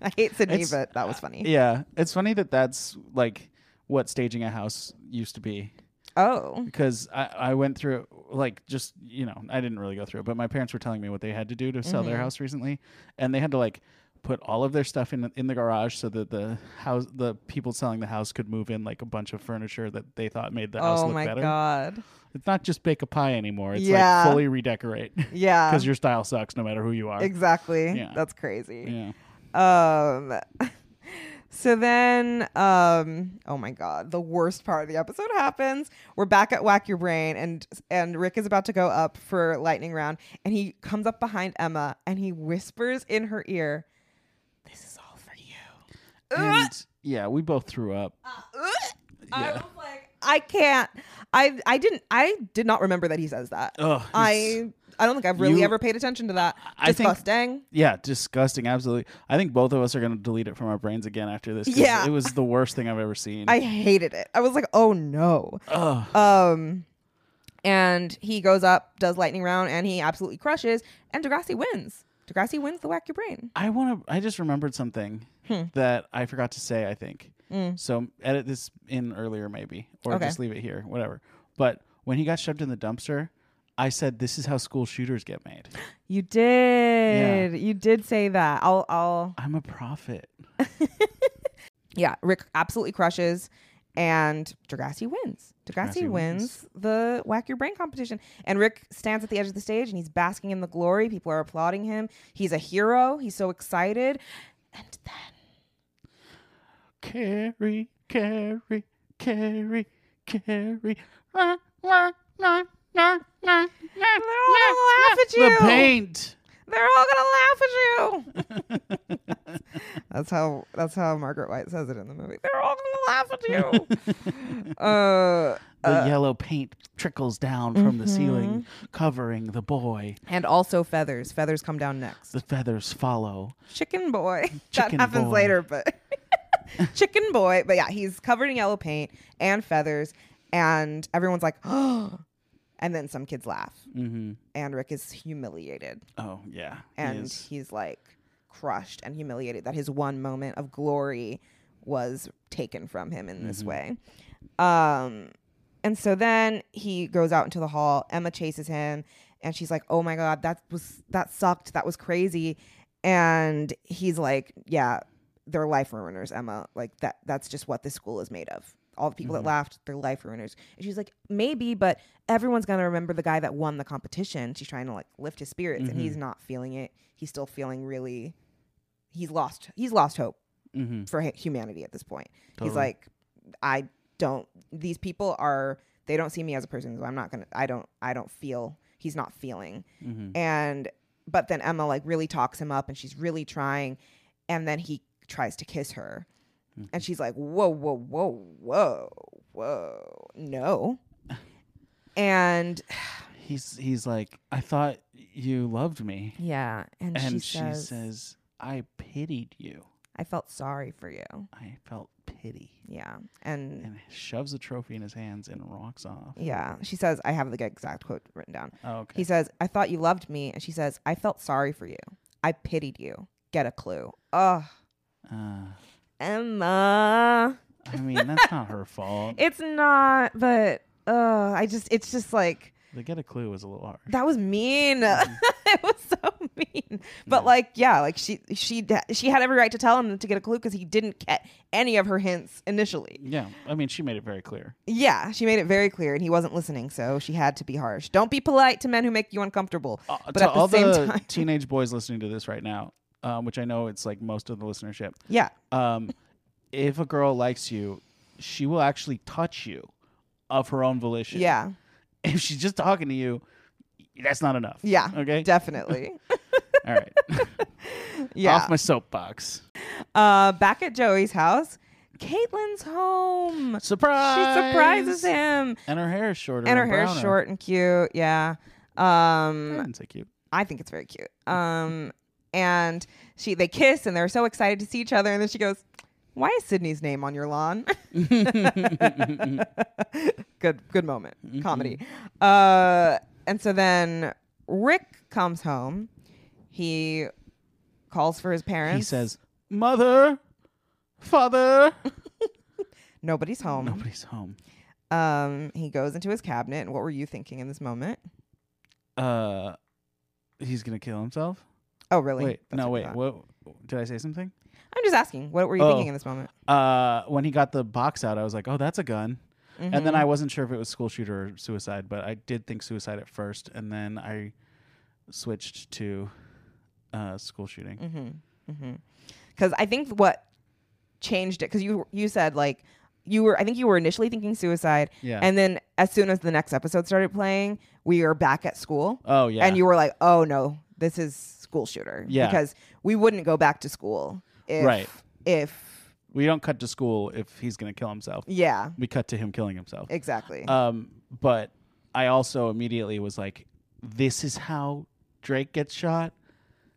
[SPEAKER 1] i hate sydney
[SPEAKER 2] It's-
[SPEAKER 1] but that was funny
[SPEAKER 2] Yeah. It's funny that that's like what staging a house used to be.
[SPEAKER 1] oh
[SPEAKER 2] because I, I went through like just you know I didn't really go through it, but my parents were telling me what they had to do to sell their
[SPEAKER 1] Mm-hmm.
[SPEAKER 2] house recently, and they had to like put all of their stuff in in the garage so that the house the people selling the house could move in like a bunch of furniture that they thought made the house
[SPEAKER 1] oh
[SPEAKER 2] look
[SPEAKER 1] my
[SPEAKER 2] better.
[SPEAKER 1] god
[SPEAKER 2] It's not just bake a pie anymore; it's
[SPEAKER 1] Yeah.
[SPEAKER 2] like fully redecorate
[SPEAKER 1] yeah
[SPEAKER 2] because your style sucks no matter who you are.
[SPEAKER 1] exactly
[SPEAKER 2] Yeah.
[SPEAKER 1] that's crazy
[SPEAKER 2] Yeah,
[SPEAKER 1] Um so then um oh my god, the worst part of the episode happens. We're back at Whack Your Brain and and Rick is about to go up for lightning round and he comes up behind Emma and he whispers in her ear, "This is all for you."
[SPEAKER 2] And yeah, we both threw up.
[SPEAKER 1] I
[SPEAKER 2] Yeah.
[SPEAKER 1] was like, I can't. I I didn't I did not remember that he says that.
[SPEAKER 2] Ugh, it's-
[SPEAKER 1] I I don't think I've really
[SPEAKER 2] You-
[SPEAKER 1] ever paid attention to that.
[SPEAKER 2] I think-
[SPEAKER 1] Disgusting.
[SPEAKER 2] Yeah, disgusting. Absolutely. I think both of us are going to delete it from our brains again after this. 'cause
[SPEAKER 1] Yeah.
[SPEAKER 2] it was the worst thing I've ever seen.
[SPEAKER 1] I hated it. I was like, oh no.
[SPEAKER 2] Ugh.
[SPEAKER 1] Um, and he goes up, does lightning round, and he absolutely crushes. And Degrassi wins. Degrassi wins the whack your brain.
[SPEAKER 2] I want to. I just remembered something
[SPEAKER 1] Hmm.
[SPEAKER 2] that I forgot to say. I think
[SPEAKER 1] Mm.
[SPEAKER 2] so. Edit this in earlier, maybe, or
[SPEAKER 1] Okay.
[SPEAKER 2] just leave it here, whatever. But when he got shoved in the dumpster, I said, "This is how school shooters get made."
[SPEAKER 1] You did. You did say that. I'll. I'll.
[SPEAKER 2] I'm a prophet.
[SPEAKER 1] Yeah. Rick absolutely crushes, and Degrassi wins. Degrassi,
[SPEAKER 2] Degrassi
[SPEAKER 1] wins.
[SPEAKER 2] wins.
[SPEAKER 1] the Whack Your Brain competition. And Rick stands at the edge of the stage and he's basking in the glory. People are applauding him. He's a hero. He's so excited. And then
[SPEAKER 2] Carrie, Carrie, Carrie, Carrie. La, la, la, la, la,
[SPEAKER 1] they're all gonna laugh at you.
[SPEAKER 2] The paint.
[SPEAKER 1] They're all gonna laugh at you. that's how that's how Margaret White says it in the movie. They're all gonna laugh at you. uh,
[SPEAKER 2] The yellow paint trickles down from the ceiling,
[SPEAKER 1] Mm-hmm.
[SPEAKER 2] covering the boy.
[SPEAKER 1] and also feathers. Feathers come down next.
[SPEAKER 2] The feathers follow.
[SPEAKER 1] Chicken boy.
[SPEAKER 2] Chicken
[SPEAKER 1] that happens
[SPEAKER 2] boy.
[SPEAKER 1] later, but chicken boy. But yeah, he's covered in yellow paint and feathers, and everyone's like, oh. And then some kids laugh,
[SPEAKER 2] Mm-hmm.
[SPEAKER 1] and Rick is humiliated.
[SPEAKER 2] Oh yeah,
[SPEAKER 1] and
[SPEAKER 2] is.
[SPEAKER 1] he's like crushed and humiliated that his one moment of glory was taken from him in this
[SPEAKER 2] Mhm.
[SPEAKER 1] way. Um, and so then he goes out into the hall. Emma chases him, and she's like, "Oh my god, that was that sucked. That was crazy." And he's like, "Yeah, they're life ruiners, Emma. Like that. That's just what this school is made of." All the people
[SPEAKER 2] Mhm.
[SPEAKER 1] that laughed, they're life ruiners. And she's like, maybe, but everyone's gonna remember the guy that won the competition. She's trying to like lift his spirits, and
[SPEAKER 2] Mhm.
[SPEAKER 1] he's not feeling it. He's still feeling really. He's lost. He's lost hope
[SPEAKER 2] Mm-hmm.
[SPEAKER 1] for hu- humanity at this point. He's like, I don't. These people are. They don't see me as a person, so I'm not gonna. I don't. I don't feel. He's not feeling.
[SPEAKER 2] mm-hmm.
[SPEAKER 1] And but then Emma like really talks him up, and she's really trying, and then he tries to kiss her,
[SPEAKER 2] Mm-hmm.
[SPEAKER 1] and she's like, whoa, whoa, whoa, whoa, whoa, no. And
[SPEAKER 2] he's he's like, I thought you loved me,
[SPEAKER 1] yeah, and,
[SPEAKER 2] and
[SPEAKER 1] she,
[SPEAKER 2] she,
[SPEAKER 1] says,
[SPEAKER 2] says, I pitied you.
[SPEAKER 1] I felt sorry for you.
[SPEAKER 2] I felt pity,
[SPEAKER 1] Yeah, and
[SPEAKER 2] and shoves the trophy in his hands and walks off.
[SPEAKER 1] yeah, she says, I have the exact quote written down.
[SPEAKER 2] Oh, okay.
[SPEAKER 1] He says, I thought you loved me. And she says, I felt sorry for you. I pitied you. Get a clue. Ugh,
[SPEAKER 2] uh,
[SPEAKER 1] Emma.
[SPEAKER 2] I mean, that's not her fault.
[SPEAKER 1] It's not, but uh, I just, it's just like,
[SPEAKER 2] The get a clue was a little hard.
[SPEAKER 1] that was mean. it was so mean. But
[SPEAKER 2] Yeah.
[SPEAKER 1] like, yeah, like she, she, she had every right to tell him to get a clue because he didn't get any of her hints initially.
[SPEAKER 2] Yeah, I mean, she made it very clear.
[SPEAKER 1] Yeah, she made it very clear, and he wasn't listening, so she had to be harsh. Don't be polite to men who make you uncomfortable.
[SPEAKER 2] Uh,
[SPEAKER 1] But
[SPEAKER 2] to
[SPEAKER 1] at the
[SPEAKER 2] all
[SPEAKER 1] same
[SPEAKER 2] the
[SPEAKER 1] time-
[SPEAKER 2] teenage boys listening to this right now, um, which I know it's like most of the listenership,
[SPEAKER 1] Yeah,
[SPEAKER 2] um, if a girl likes you, she will actually touch you of her own volition.
[SPEAKER 1] yeah,
[SPEAKER 2] If she's just talking to you, that's not enough.
[SPEAKER 1] yeah.
[SPEAKER 2] Okay.
[SPEAKER 1] Definitely.
[SPEAKER 2] All right.
[SPEAKER 1] yeah.
[SPEAKER 2] Off my soapbox.
[SPEAKER 1] uh, back at Joey's house, Caitlin's home.
[SPEAKER 2] Surprise.
[SPEAKER 1] She surprises him,
[SPEAKER 2] And her hair is shorter.
[SPEAKER 1] and her hair
[SPEAKER 2] is
[SPEAKER 1] short and cute. Yeah.
[SPEAKER 2] I
[SPEAKER 1] Um,
[SPEAKER 2] didn't say cute.
[SPEAKER 1] I think it's very cute. Um, and she they kiss, and they're so excited to see each other, and then she goes. Why is Sydney's name on your lawn? good, good moment, comedy. Uh, and so then Rick comes home. He calls for his parents.
[SPEAKER 2] He says, "Mother, father."
[SPEAKER 1] nobody's home.
[SPEAKER 2] Nobody's home.
[SPEAKER 1] Um, he goes into his cabinet. And what were you thinking in this moment?
[SPEAKER 2] Uh, he's gonna kill himself.
[SPEAKER 1] Oh, really?
[SPEAKER 2] Wait,
[SPEAKER 1] That's
[SPEAKER 2] no,
[SPEAKER 1] what
[SPEAKER 2] wait.
[SPEAKER 1] thought.
[SPEAKER 2] What did I say something?
[SPEAKER 1] I'm just asking. What were you
[SPEAKER 2] Oh.
[SPEAKER 1] thinking in this moment?
[SPEAKER 2] Uh, when he got the box out, I was like, "Oh, that's a gun." And then. I wasn't sure if it was school shooter or suicide, but I did think suicide at first, and then I switched to uh, school shooting.
[SPEAKER 1] Mm-hmm. Mm-hmm. Because I think what changed it because you you said like you were I think you were initially thinking suicide,
[SPEAKER 2] Yeah.
[SPEAKER 1] and then as soon as the next episode started playing, we were back at school,
[SPEAKER 2] oh yeah.
[SPEAKER 1] and you were like, oh no, this is school shooter.
[SPEAKER 2] Yeah.
[SPEAKER 1] Because we wouldn't go back to school if
[SPEAKER 2] Right.
[SPEAKER 1] if
[SPEAKER 2] we don't cut to school if he's gonna kill himself.
[SPEAKER 1] yeah
[SPEAKER 2] We cut to him killing himself.
[SPEAKER 1] exactly
[SPEAKER 2] Um, but I also immediately was like, "This is how Drake gets shot."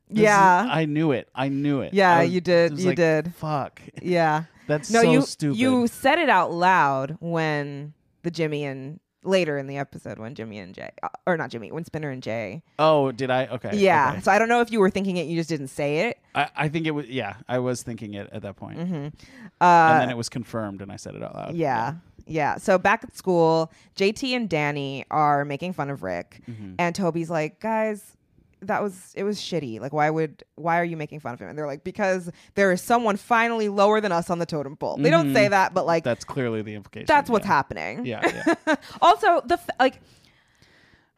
[SPEAKER 2] This is-
[SPEAKER 1] yeah
[SPEAKER 2] I knew it. I knew it.
[SPEAKER 1] Yeah,
[SPEAKER 2] I
[SPEAKER 1] you did.
[SPEAKER 2] I was
[SPEAKER 1] You
[SPEAKER 2] like,
[SPEAKER 1] did.
[SPEAKER 2] Fuck.
[SPEAKER 1] yeah.
[SPEAKER 2] That's
[SPEAKER 1] No,
[SPEAKER 2] so
[SPEAKER 1] you
[SPEAKER 2] stupid.
[SPEAKER 1] you said it out loud when the Jimmy and later in the episode when Jimmy and Jay uh, or not Jimmy when Spinner and Jay
[SPEAKER 2] oh, did I? Okay.
[SPEAKER 1] yeah
[SPEAKER 2] okay.
[SPEAKER 1] so I don't know if you were thinking it you just didn't say it
[SPEAKER 2] I, I think it was. Yeah, I was thinking it at that point.
[SPEAKER 1] mm-hmm.
[SPEAKER 2] and
[SPEAKER 1] uh,
[SPEAKER 2] then it was confirmed, and I said it out loud.
[SPEAKER 1] yeah yeah so back at school JT and Danny are making fun of Rick
[SPEAKER 2] Mhm.
[SPEAKER 1] and Toby's like guys that was it was shitty. Like why would why are you making fun of him? And they're like because there is someone finally lower than us on the totem pole. They don't say
[SPEAKER 2] Mhm.
[SPEAKER 1] that, but like
[SPEAKER 2] That's clearly the implication.
[SPEAKER 1] that's what's
[SPEAKER 2] yeah.
[SPEAKER 1] happening.
[SPEAKER 2] Yeah, yeah.
[SPEAKER 1] also, the f- like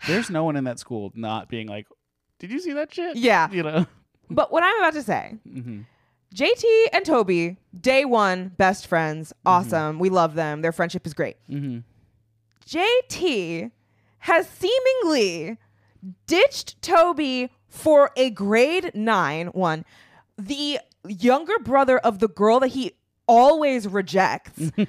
[SPEAKER 2] There's no one in that school not being like, "Did you see that shit?"
[SPEAKER 1] yeah.
[SPEAKER 2] You know.
[SPEAKER 1] But what I'm about to say,
[SPEAKER 2] hmm
[SPEAKER 1] JT and Toby, day one, best friends, awesome. We love them. Their friendship is great. JT has seemingly ditched Toby for a grade nine one, the younger brother of the girl that he always rejects.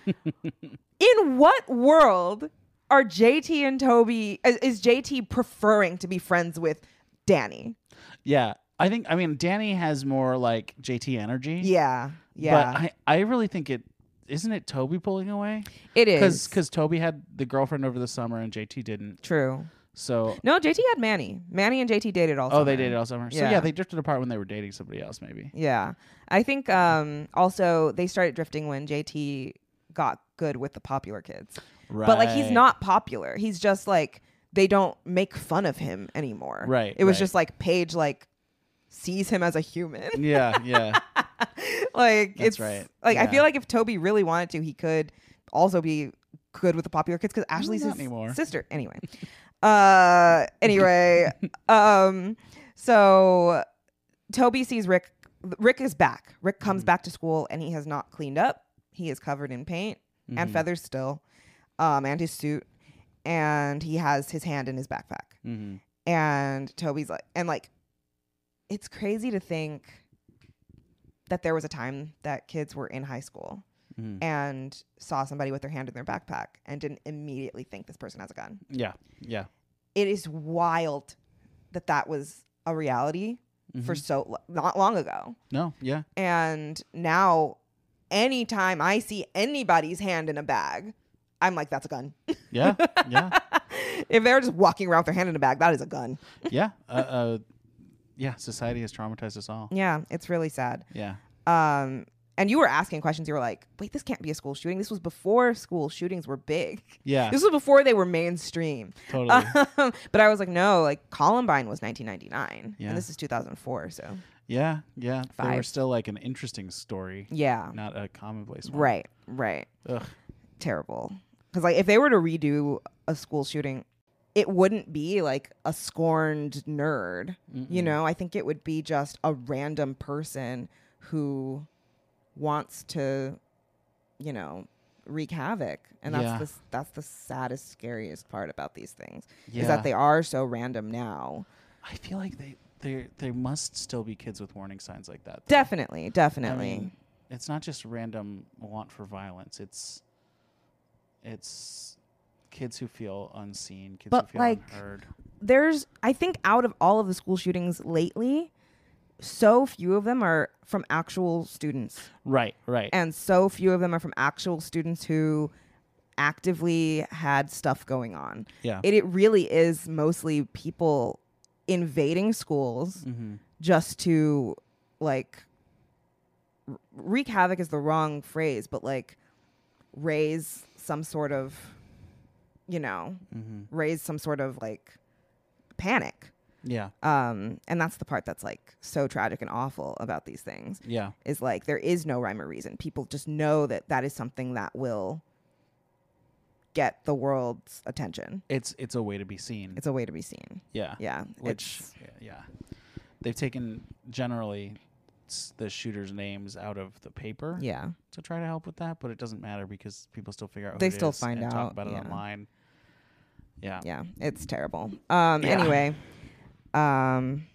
[SPEAKER 1] In what world are JT and Toby is, is JT preferring to be friends with Danny?
[SPEAKER 2] Yeah, I think. I mean, Danny has more like JT energy.
[SPEAKER 1] Yeah. Yeah.
[SPEAKER 2] But I, I really think it isn't it Toby pulling away
[SPEAKER 1] it is.
[SPEAKER 2] because because Toby had the girlfriend over the summer and JT didn't.
[SPEAKER 1] True.
[SPEAKER 2] So
[SPEAKER 1] No, JT had Manny. Manny and JT dated all
[SPEAKER 2] oh, they dated all summer. Yeah. So
[SPEAKER 1] Yeah.
[SPEAKER 2] yeah, they drifted apart when they were dating somebody else. Maybe.
[SPEAKER 1] Yeah. I think um also they started drifting when JT got good with the popular kids.
[SPEAKER 2] Right.
[SPEAKER 1] But like he's not popular. He's just like they don't make fun of him anymore.
[SPEAKER 2] Right,
[SPEAKER 1] It was
[SPEAKER 2] right.
[SPEAKER 1] just like Paige like sees him as a human.
[SPEAKER 2] Yeah. Yeah.
[SPEAKER 1] like
[SPEAKER 2] That's
[SPEAKER 1] it's
[SPEAKER 2] right.
[SPEAKER 1] like I feel like if Toby really wanted to, he could also be good with the popular kids because Ashley's his
[SPEAKER 2] anymore.
[SPEAKER 1] sister. Anyway. uh anyway. um so Toby sees Rick Rick is back. Rick comes
[SPEAKER 2] Mhm.
[SPEAKER 1] back to school and he has not cleaned up. He is covered in paint and
[SPEAKER 2] Mhm.
[SPEAKER 1] feathers still. Um and his suit. And he has his hand in his backpack.
[SPEAKER 2] Mhm.
[SPEAKER 1] And Toby's like, and like, it's crazy to think that there was a time that kids were in high school
[SPEAKER 2] Mhm.
[SPEAKER 1] and saw somebody with their hand in their backpack and didn't immediately think this person has a gun.
[SPEAKER 2] Yeah. Yeah.
[SPEAKER 1] It is wild that that was a reality for
[SPEAKER 2] Mhm.
[SPEAKER 1] so not long ago.
[SPEAKER 2] no. Yeah.
[SPEAKER 1] And now, anytime I see anybody's hand in a bag, I'm like, that's a gun.
[SPEAKER 2] Yeah. Yeah.
[SPEAKER 1] if they're just walking around with their hand in a bag, that is a gun.
[SPEAKER 2] yeah. Uh, uh, yeah. Society has traumatized us all.
[SPEAKER 1] Yeah, it's really sad.
[SPEAKER 2] Yeah.
[SPEAKER 1] Um, and you were asking questions. You were like, "Wait, this can't be a school shooting. This was before school shootings were big.
[SPEAKER 2] Yeah.
[SPEAKER 1] This was before they were mainstream."
[SPEAKER 2] totally.
[SPEAKER 1] Um, but I was like, "No, like Columbine was 1999,
[SPEAKER 2] Yeah.
[SPEAKER 1] and this is 2004. So
[SPEAKER 2] yeah. Yeah. They were still like an interesting story,
[SPEAKER 1] yeah,
[SPEAKER 2] not a commonplace one.
[SPEAKER 1] right, right,
[SPEAKER 2] Ugh.
[SPEAKER 1] terrible. Because like, if they were to redo a school shooting, it wouldn't be like a scorned nerd. You
[SPEAKER 2] Mm-mm.
[SPEAKER 1] know, I think it would be just a random person who wants to, you know, wreak havoc. And that's
[SPEAKER 2] Yeah.
[SPEAKER 1] the s- that's the saddest, scariest part about these things
[SPEAKER 2] Yeah.
[SPEAKER 1] is that they are so random now.
[SPEAKER 2] I feel like they they there must still be kids with warning signs like that. though.
[SPEAKER 1] Definitely,
[SPEAKER 2] I
[SPEAKER 1] definitely.
[SPEAKER 2] mean, it's not just random want for violence. It's it's kids who feel unseen, kids
[SPEAKER 1] But,
[SPEAKER 2] who feel
[SPEAKER 1] like,
[SPEAKER 2] unheard.
[SPEAKER 1] There's I think out of all of the school shootings lately, so few of them are from actual students.
[SPEAKER 2] Right, right.
[SPEAKER 1] and so few of them are from actual students who actively had stuff going on.
[SPEAKER 2] yeah.
[SPEAKER 1] It, it really is mostly people invading schools
[SPEAKER 2] mm-hmm.
[SPEAKER 1] just to like r- wreak havoc is the wrong phrase, but like raise some sort of, you know,
[SPEAKER 2] Mm-hmm.
[SPEAKER 1] raise some sort of like panic.
[SPEAKER 2] Yeah.
[SPEAKER 1] Um, and that's the part that's like so tragic and awful about these things
[SPEAKER 2] Yeah.
[SPEAKER 1] is like there is no rhyme or reason. People just know that that is something that will get the world's attention.
[SPEAKER 2] It's it's a way to be seen.
[SPEAKER 1] It's a way to be seen.
[SPEAKER 2] yeah.
[SPEAKER 1] Yeah,
[SPEAKER 2] Which yeah, yeah. They've taken generally the shooters' names out of the paper
[SPEAKER 1] yeah,
[SPEAKER 2] to try to help with that, but it doesn't matter because people still figure out
[SPEAKER 1] They
[SPEAKER 2] it
[SPEAKER 1] still find out,
[SPEAKER 2] talk about it
[SPEAKER 1] yeah.
[SPEAKER 2] online. Yeah.
[SPEAKER 1] yeah, it's terrible. Um,
[SPEAKER 2] Yeah.
[SPEAKER 1] anyway, um,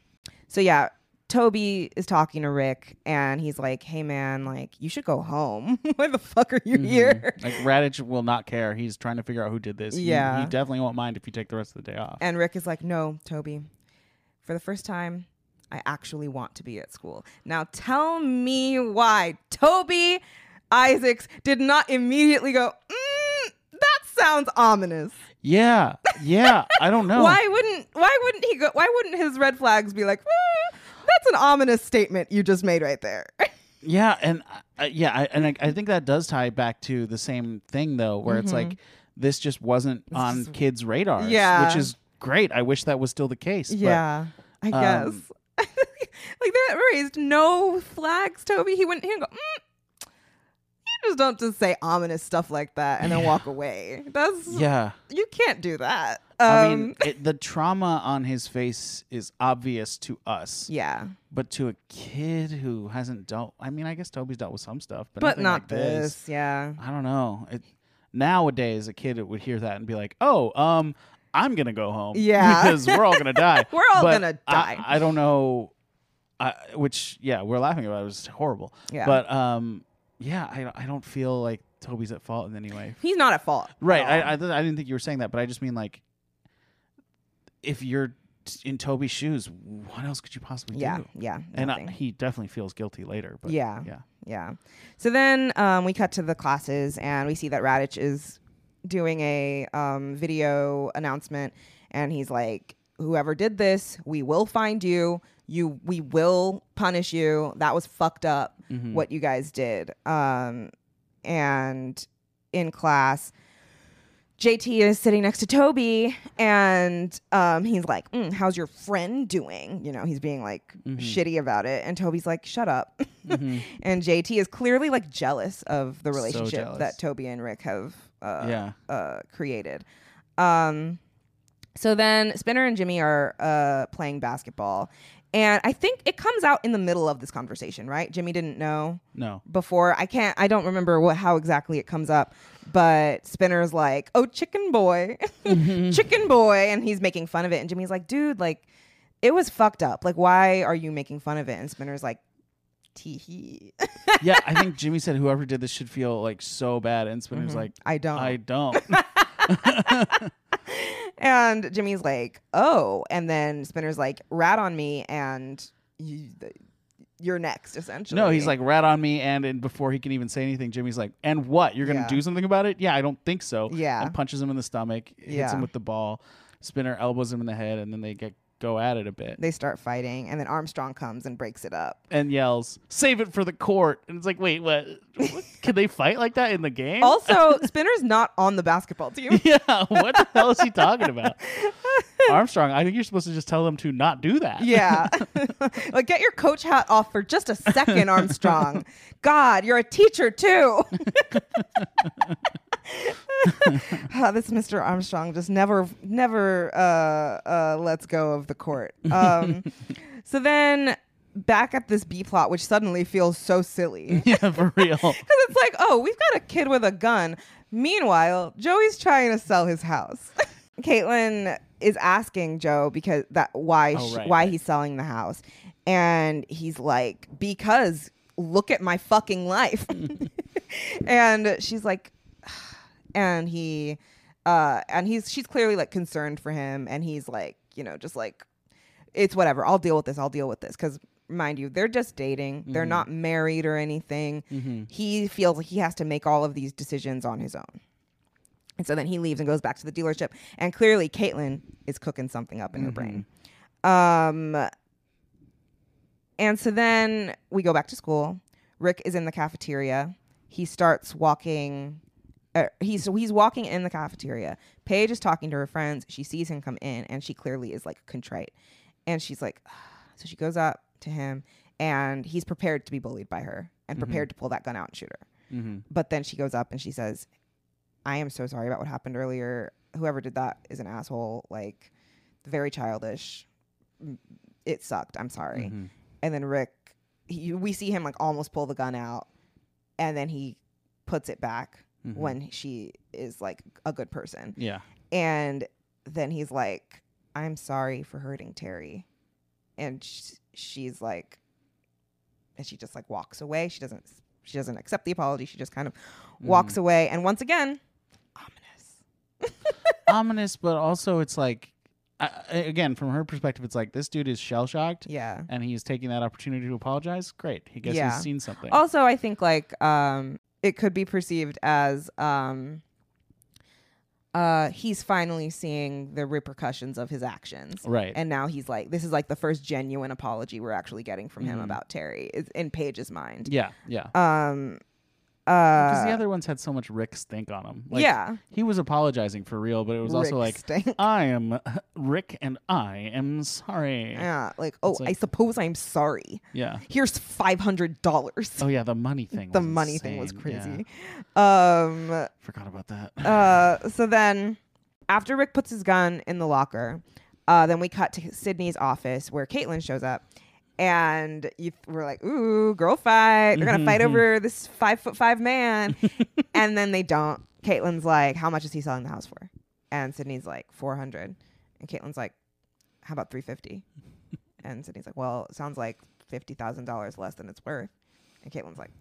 [SPEAKER 1] so yeah, Toby is talking to Rick, and he's like, "Hey, man, like you should go home. Why the fuck are you
[SPEAKER 2] Mhm.
[SPEAKER 1] here?"
[SPEAKER 2] Like Raditch will not care. He's trying to figure out who did this. He-
[SPEAKER 1] Yeah.
[SPEAKER 2] He, definitely won't mind if you take the rest of the day off.
[SPEAKER 1] And Rick is like, "No, Toby. For the first time, I actually want to be at school. Now tell me why Toby Isaacs did not immediately go, mm, that sounds ominous.
[SPEAKER 2] Yeah. Yeah. I don't know.
[SPEAKER 1] Why wouldn't why wouldn't he go why wouldn't his red flags be like, "Eh, that's an ominous statement you just made right there.
[SPEAKER 2] Yeah, and uh, yeah, I, and I, I think that does tie back to the same thing though, where it's like this just wasn't
[SPEAKER 1] It's
[SPEAKER 2] on
[SPEAKER 1] just-
[SPEAKER 2] kids' radars.
[SPEAKER 1] Yeah.
[SPEAKER 2] which is great. I wish that was still the case. but,
[SPEAKER 1] yeah. I
[SPEAKER 2] Um,
[SPEAKER 1] guess. like that raised no flags, Toby. He wouldn't. He go. Mm. Just don't just say ominous stuff like that and then walk away. That's
[SPEAKER 2] Yeah.
[SPEAKER 1] you can't do that. Um,
[SPEAKER 2] I mean, it, the trauma on his face is obvious to us,
[SPEAKER 1] yeah,
[SPEAKER 2] but to a kid who hasn't dealt, I mean, I guess Toby's dealt with some stuff, but,
[SPEAKER 1] but not
[SPEAKER 2] like this.
[SPEAKER 1] this. Yeah,
[SPEAKER 2] I don't know. It, nowadays, a kid would hear that and be like, "Oh, um, I'm gonna go home,
[SPEAKER 1] Yeah.
[SPEAKER 2] because we're all gonna die.
[SPEAKER 1] We're all
[SPEAKER 2] But
[SPEAKER 1] gonna die.
[SPEAKER 2] I, I don't know, I, which yeah, we're laughing about. It, it was horrible.
[SPEAKER 1] Yeah.
[SPEAKER 2] but um, yeah, I I don't feel like Toby's at fault in any way.
[SPEAKER 1] he's not at fault.
[SPEAKER 2] Right. I, I I didn't think you were saying that, but I just mean like, if you're t- in Toby's shoes, what else could you possibly
[SPEAKER 1] yeah,
[SPEAKER 2] do?
[SPEAKER 1] yeah,
[SPEAKER 2] And I,
[SPEAKER 1] nothing.
[SPEAKER 2] he definitely feels guilty later. But
[SPEAKER 1] Yeah.
[SPEAKER 2] yeah.
[SPEAKER 1] Yeah. So then um, we cut to the classes and we see that Raditch is doing a um, video announcement and he's like, whoever did this, we will find you. You, we will punish you. That was fucked up.
[SPEAKER 2] Mhm.
[SPEAKER 1] What you guys did. Um, and in class, JT is sitting next to Toby, and um, he's like, "Mm, "How's your friend doing?" You know, he's being like
[SPEAKER 2] Mhm.
[SPEAKER 1] shitty about it, and Toby's like, "Shut up."
[SPEAKER 2] Mhm.
[SPEAKER 1] and JT is clearly like jealous of the relationship
[SPEAKER 2] jealous.
[SPEAKER 1] that Toby and Rick have uh,
[SPEAKER 2] Yeah.
[SPEAKER 1] uh, created. Um, so then Spinner and Jimmy are uh, playing basketball, and I think it comes out in the middle of this conversation, right? Jimmy didn't know
[SPEAKER 2] No.
[SPEAKER 1] before. I can't. I don't remember what how exactly it comes up, but Spinner's like, "Oh, chicken boy, mm-hmm. chicken boy," and he's making fun of it, and Jimmy's like, "Dude, like." It was fucked up. Like, why are you making fun of it? And Spinner's like, tee hee.
[SPEAKER 2] yeah, I think Jimmy said whoever did this should feel like so bad, and Spinner's mm-hmm. like,
[SPEAKER 1] I don't.
[SPEAKER 2] I don't.
[SPEAKER 1] and Jimmy's like, oh. And then Spinner's like, rat on me and you, you're next, essentially.
[SPEAKER 2] no, he's like rat on me, and, and before he can even say anything, Jimmy's like, and what? You're gonna
[SPEAKER 1] Yeah.
[SPEAKER 2] do something about it? Yeah, I don't think so.
[SPEAKER 1] Yeah.
[SPEAKER 2] and punches him in the stomach, hits
[SPEAKER 1] Yeah.
[SPEAKER 2] him with the ball. Spinner elbows him in the head, and then they get go at it a bit,
[SPEAKER 1] they start fighting. And then Armstrong comes and breaks it up.
[SPEAKER 2] and yells, "Save it for the court!" And it's like, wait, what? what? Can they fight like that in the game?
[SPEAKER 1] Also, Spinner's not on the basketball team.
[SPEAKER 2] yeah, what the hell is he talking about? Armstrong, I think you're supposed to just tell them to not do that.
[SPEAKER 1] Yeah. like, get your coach hat off for just a second, Armstrong. God, you're a teacher too. Ah, this Mr. Armstrong just never, never uh, uh, lets go of the court. Um, so then back at this B plot, which suddenly feels so silly.
[SPEAKER 2] yeah, for real.
[SPEAKER 1] Because it's like, oh, we've got a kid with a gun. Meanwhile, Joey's trying to sell his house. Caitlin is asking Joe because that why
[SPEAKER 2] Oh, right,
[SPEAKER 1] why
[SPEAKER 2] right.
[SPEAKER 1] he's selling the house, and he's like, because look at my fucking life, and she's like, and he, uh, and he's she's clearly like concerned for him, and he's like, you know, just like, it's whatever. I'll deal with this. I'll deal with this because. Mind you, they're just dating. They're
[SPEAKER 2] Mhm.
[SPEAKER 1] not married or anything
[SPEAKER 2] hmm
[SPEAKER 1] he feels like he has to make all of these decisions on his own. And so then he leaves and goes back to the dealership. And clearly, Caitlin is cooking something up in her brain. Um, and so then we go back to school. Rick is in the cafeteria. He starts walking. Uh, he's so he's walking in the cafeteria. Paige is talking to her friends. She sees him come in, and she clearly is like contrite. And she's like, so she goes up to him, and he's prepared to be bullied by her and prepared to pull that gun out and shoot her.
[SPEAKER 2] hmm
[SPEAKER 1] But then she goes up and she says, I am so sorry about what happened earlier. Whoever did that is an asshole. Like, very childish. It sucked. I'm sorry.
[SPEAKER 2] Mhm.
[SPEAKER 1] And then Rick, he, we see him like almost pull the gun out. And then he puts it back
[SPEAKER 2] Mhm.
[SPEAKER 1] when she is like a good person.
[SPEAKER 2] Yeah.
[SPEAKER 1] And then he's like, I'm sorry for hurting Terri. And sh- she's like, and she just like walks away. She doesn't, she doesn't accept the apology. She just kind of walks away. And once again, ominous.
[SPEAKER 2] Ominous, but also it's like, I- again, from her perspective, it's like this dude is shell shocked.
[SPEAKER 1] Yeah.
[SPEAKER 2] And he's taking that opportunity to apologize. Great. He guess
[SPEAKER 1] Yeah.
[SPEAKER 2] he's seen something.
[SPEAKER 1] Also, I think like um, it could be perceived as um, uh, he's finally seeing the repercussions of his actions.
[SPEAKER 2] Right.
[SPEAKER 1] And now he's like, this is like the first genuine apology we're actually getting from him
[SPEAKER 2] Mhm.
[SPEAKER 1] about Terri is in Paige's mind.
[SPEAKER 2] yeah. Yeah.
[SPEAKER 1] Um,
[SPEAKER 2] Because
[SPEAKER 1] Uh,
[SPEAKER 2] the other ones had so much Rick stink on them. Like,
[SPEAKER 1] yeah.
[SPEAKER 2] he was apologizing for real, but it was also like,
[SPEAKER 1] stink.
[SPEAKER 2] I am Rick and I am sorry.
[SPEAKER 1] Yeah, like, oh,
[SPEAKER 2] like-
[SPEAKER 1] I suppose I'm sorry.
[SPEAKER 2] Yeah.
[SPEAKER 1] Here's five hundred dollars.
[SPEAKER 2] Oh yeah, the money thing.
[SPEAKER 1] the money thing was
[SPEAKER 2] insane.
[SPEAKER 1] crazy. Um,
[SPEAKER 2] Forgot about that.
[SPEAKER 1] uh, so then after Rick puts his gun in the locker, uh, then we cut to Sydney's office where Caitlin shows up. And you we're like, ooh, girl fight. They're gonna fight
[SPEAKER 2] Mhm.
[SPEAKER 1] over this five foot five man. and then they don't. Caitlin's like, how much is he selling the house for? And Sydney's like, four hundred. And Caitlin's like, how about three fifty? and Sydney's like, well, it sounds like fifty thousand dollars less than it's worth. And Caitlin's like,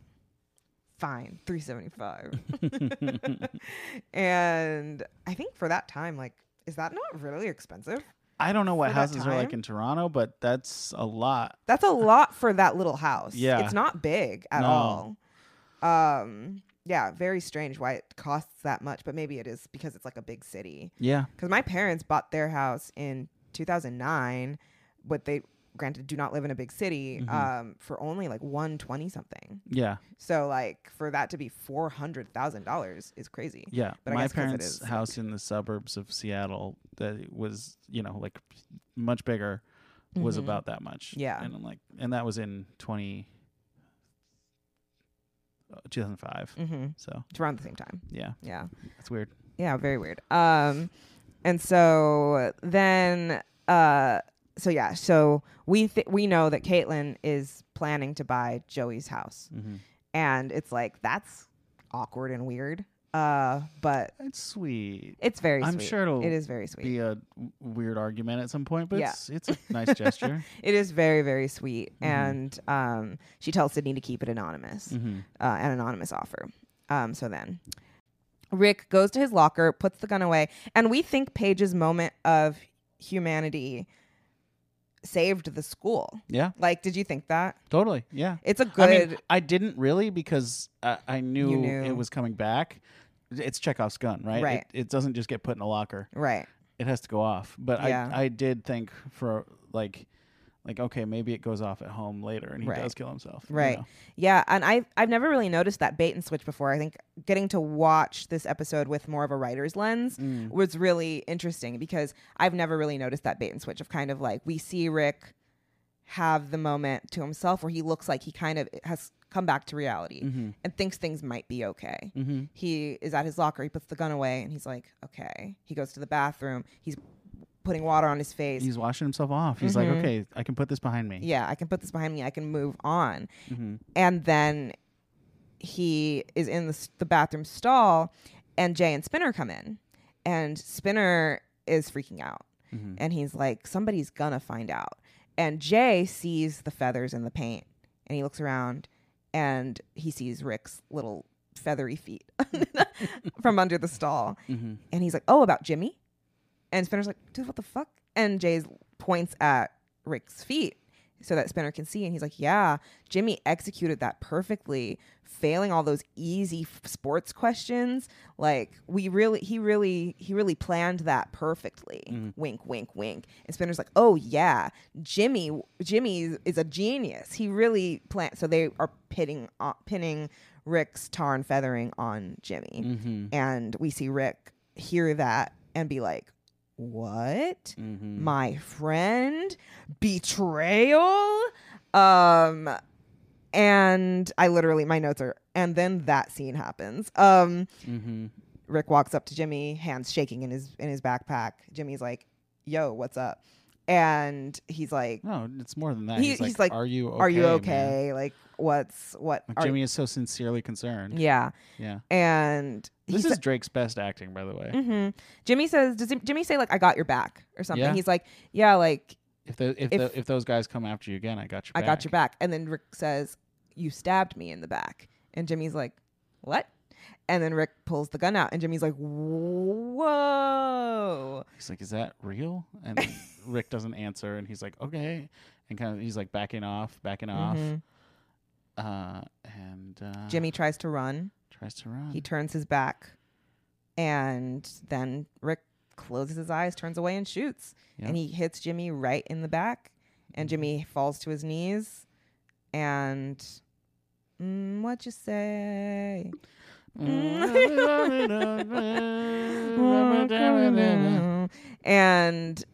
[SPEAKER 1] fine, three seventy five. and I think for that time, like, is that not really expensive?
[SPEAKER 2] I don't know what houses are like in Toronto, but that's a lot.
[SPEAKER 1] That's a lot for that little house.
[SPEAKER 2] Yeah.
[SPEAKER 1] It's not big at
[SPEAKER 2] No.
[SPEAKER 1] all. Um, yeah, very strange why it costs that much, but maybe it is because it's like a big city.
[SPEAKER 2] Yeah.
[SPEAKER 1] Because my parents bought their house in 2009, but they granted do not live in a big city
[SPEAKER 2] Mhm.
[SPEAKER 1] um, for only like 120 something.
[SPEAKER 2] Yeah.
[SPEAKER 1] So like for that to be four hundred thousand dollars is crazy.
[SPEAKER 2] Yeah.
[SPEAKER 1] But I
[SPEAKER 2] My
[SPEAKER 1] guess 'cause it
[SPEAKER 2] parents'
[SPEAKER 1] is, like-
[SPEAKER 2] house in the suburbs of Seattle that was, you know, like much bigger was
[SPEAKER 1] Mhm.
[SPEAKER 2] about that much.
[SPEAKER 1] Yeah.
[SPEAKER 2] And I'm like and that was in 20 uh, 2005.
[SPEAKER 1] Mm-hmm.
[SPEAKER 2] So,
[SPEAKER 1] It's around the same time.
[SPEAKER 2] yeah.
[SPEAKER 1] Yeah.
[SPEAKER 2] It's weird.
[SPEAKER 1] Yeah, very weird. Um, and so then, uh, so yeah, so we th- we know that Caitlin is planning to buy Joey's house,
[SPEAKER 2] Mhm.
[SPEAKER 1] and it's like that's awkward and weird. Uh, but
[SPEAKER 2] It's sweet.
[SPEAKER 1] it's very.
[SPEAKER 2] I'm
[SPEAKER 1] sweet.
[SPEAKER 2] sure it'll
[SPEAKER 1] it is very sweet.
[SPEAKER 2] Be a weird argument at some point, but
[SPEAKER 1] Yeah.
[SPEAKER 2] it's, it's a nice gesture.
[SPEAKER 1] It is very very sweet,
[SPEAKER 2] Mhm.
[SPEAKER 1] and um, she tells Sydney to keep it anonymous.
[SPEAKER 2] hmm
[SPEAKER 1] uh, an anonymous offer. Um, so then Rick goes to his locker, puts the gun away, and we think Paige's moment of humanity saved the school.
[SPEAKER 2] Yeah,
[SPEAKER 1] Like, did you think that?
[SPEAKER 2] totally. Yeah.
[SPEAKER 1] It's a good.
[SPEAKER 2] mean, I didn't really because I, I knew,
[SPEAKER 1] knew.
[SPEAKER 2] it was coming back. It's Chekhov's gun, right?
[SPEAKER 1] Right.
[SPEAKER 2] It, it doesn't just get put in a locker.
[SPEAKER 1] right.
[SPEAKER 2] It has to go off. But
[SPEAKER 1] Yeah.
[SPEAKER 2] I, I did think for like, like okay, maybe it goes off at home later, and he
[SPEAKER 1] Right.
[SPEAKER 2] does kill himself. you
[SPEAKER 1] Right.
[SPEAKER 2] know?
[SPEAKER 1] Yeah, and I I've never really noticed that bait and switch before. I think getting to watch this episode with more of a writer's lens
[SPEAKER 2] Mm.
[SPEAKER 1] was really interesting because I've never really noticed that bait and switch of kind of like we see Rick have the moment to himself where he looks like he kind of has come back to reality
[SPEAKER 2] Mm-hmm.
[SPEAKER 1] and thinks things might be okay.
[SPEAKER 2] Mm-hmm.
[SPEAKER 1] He is at his locker, he puts the gun away and he's like, okay. He goes to the bathroom, he's putting water on his face.
[SPEAKER 2] He's washing himself off. He's
[SPEAKER 1] Mhm.
[SPEAKER 2] like, okay, I can put this behind me.
[SPEAKER 1] yeah, I can put this behind me, I can move on.
[SPEAKER 2] Mm-hmm.
[SPEAKER 1] and then he is in the, the bathroom stall and jay and spinner come in and spinner is freaking out
[SPEAKER 2] Mm-hmm.
[SPEAKER 1] and he's like somebody's gonna find out and jay sees the feathers in the paint and he looks around and he sees rick's little feathery feet from under the stall
[SPEAKER 2] Mm-hmm.
[SPEAKER 1] and he's like oh about jimmy and spinner's like dude what the fuck? And jay points at rick's feet so that spinner can see and he's like yeah jimmy executed that perfectly failing all those easy f- sports questions. Like we really he really he really planned that perfectly.
[SPEAKER 2] Mhm.
[SPEAKER 1] wink wink wink. And spinner's like oh yeah jimmy jimmy is a genius. He really planned so they are pitting uh, pinning rick's tar and feathering on jimmy.
[SPEAKER 2] Mm-hmm.
[SPEAKER 1] and we see Rick hear that and be like, "What?
[SPEAKER 2] Mm-hmm.
[SPEAKER 1] My friend betrayal?" Um and I literally my notes are and then that scene happens. Um
[SPEAKER 2] mm-hmm.
[SPEAKER 1] Rick walks up to Jimmy, hands shaking in his in his backpack. Jimmy's like, "Yo, what's up?" And he's like,
[SPEAKER 2] No, it's more than that.
[SPEAKER 1] He-
[SPEAKER 2] he's, like,
[SPEAKER 1] he's like,
[SPEAKER 2] "Are you okay?
[SPEAKER 1] "Are you
[SPEAKER 2] man?"
[SPEAKER 1] okay? Like what's what
[SPEAKER 2] Like,
[SPEAKER 1] are
[SPEAKER 2] Jimmy is so sincerely concerned.
[SPEAKER 1] Yeah.
[SPEAKER 2] Yeah.
[SPEAKER 1] And
[SPEAKER 2] This
[SPEAKER 1] sa-
[SPEAKER 2] is Drake's best acting, by the way.
[SPEAKER 1] hmm Jimmy says, "Does Jimmy say like I got your back or something?"
[SPEAKER 2] Yeah.
[SPEAKER 1] He's like, "Yeah, like
[SPEAKER 2] If the if,
[SPEAKER 1] If-
[SPEAKER 2] the, if those guys come after you again, I got your
[SPEAKER 1] I
[SPEAKER 2] back.
[SPEAKER 1] got your back." And then Rick says, "You stabbed me in the back." And Jimmy's like, "What?" And then Rick pulls the gun out, and Jimmy's like, "Whoa!"
[SPEAKER 2] He's like, "Is that real?" And Rick doesn't answer, and he's like, "Okay," and kind of he's like backing off, backing off,
[SPEAKER 1] Mhm.
[SPEAKER 2] uh, and uh,
[SPEAKER 1] Jimmy tries to run.
[SPEAKER 2] tries to run.
[SPEAKER 1] He turns his back, and then Rick closes his eyes, turns away, and shoots.
[SPEAKER 2] Yep.
[SPEAKER 1] And he hits Jimmy right in the back, and
[SPEAKER 2] Mhm.
[SPEAKER 1] Jimmy falls to his knees, and Mm, what you say? And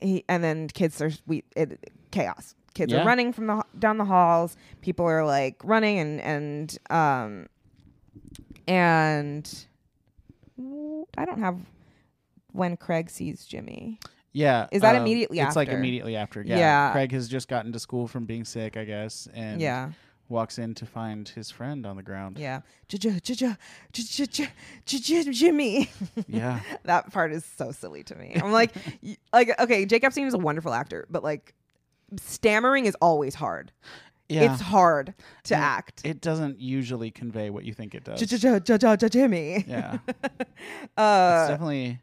[SPEAKER 1] he and then kids are we it, chaos. Kids
[SPEAKER 2] Yeah.
[SPEAKER 1] are running from the down the halls. People are like running and and um and I don't have when Craig sees Jimmy.
[SPEAKER 2] Yeah.
[SPEAKER 1] Is that
[SPEAKER 2] um,
[SPEAKER 1] immediately
[SPEAKER 2] It's like immediately after. Yeah.
[SPEAKER 1] Yeah.
[SPEAKER 2] Craig has just gotten to school from being sick, I guess, and
[SPEAKER 1] yeah,
[SPEAKER 2] walks in to find his friend on the ground.
[SPEAKER 1] yeah. Jimmy.
[SPEAKER 2] Yeah.
[SPEAKER 1] that part is so silly to me. I'm like, like okay, Jake Epstein is a wonderful actor, but like stammering is always hard.
[SPEAKER 2] Yeah.
[SPEAKER 1] It's hard to
[SPEAKER 2] And
[SPEAKER 1] act.
[SPEAKER 2] It doesn't usually convey what you think it does.
[SPEAKER 1] Jimmy.
[SPEAKER 2] yeah. it's
[SPEAKER 1] Uh,
[SPEAKER 2] definitely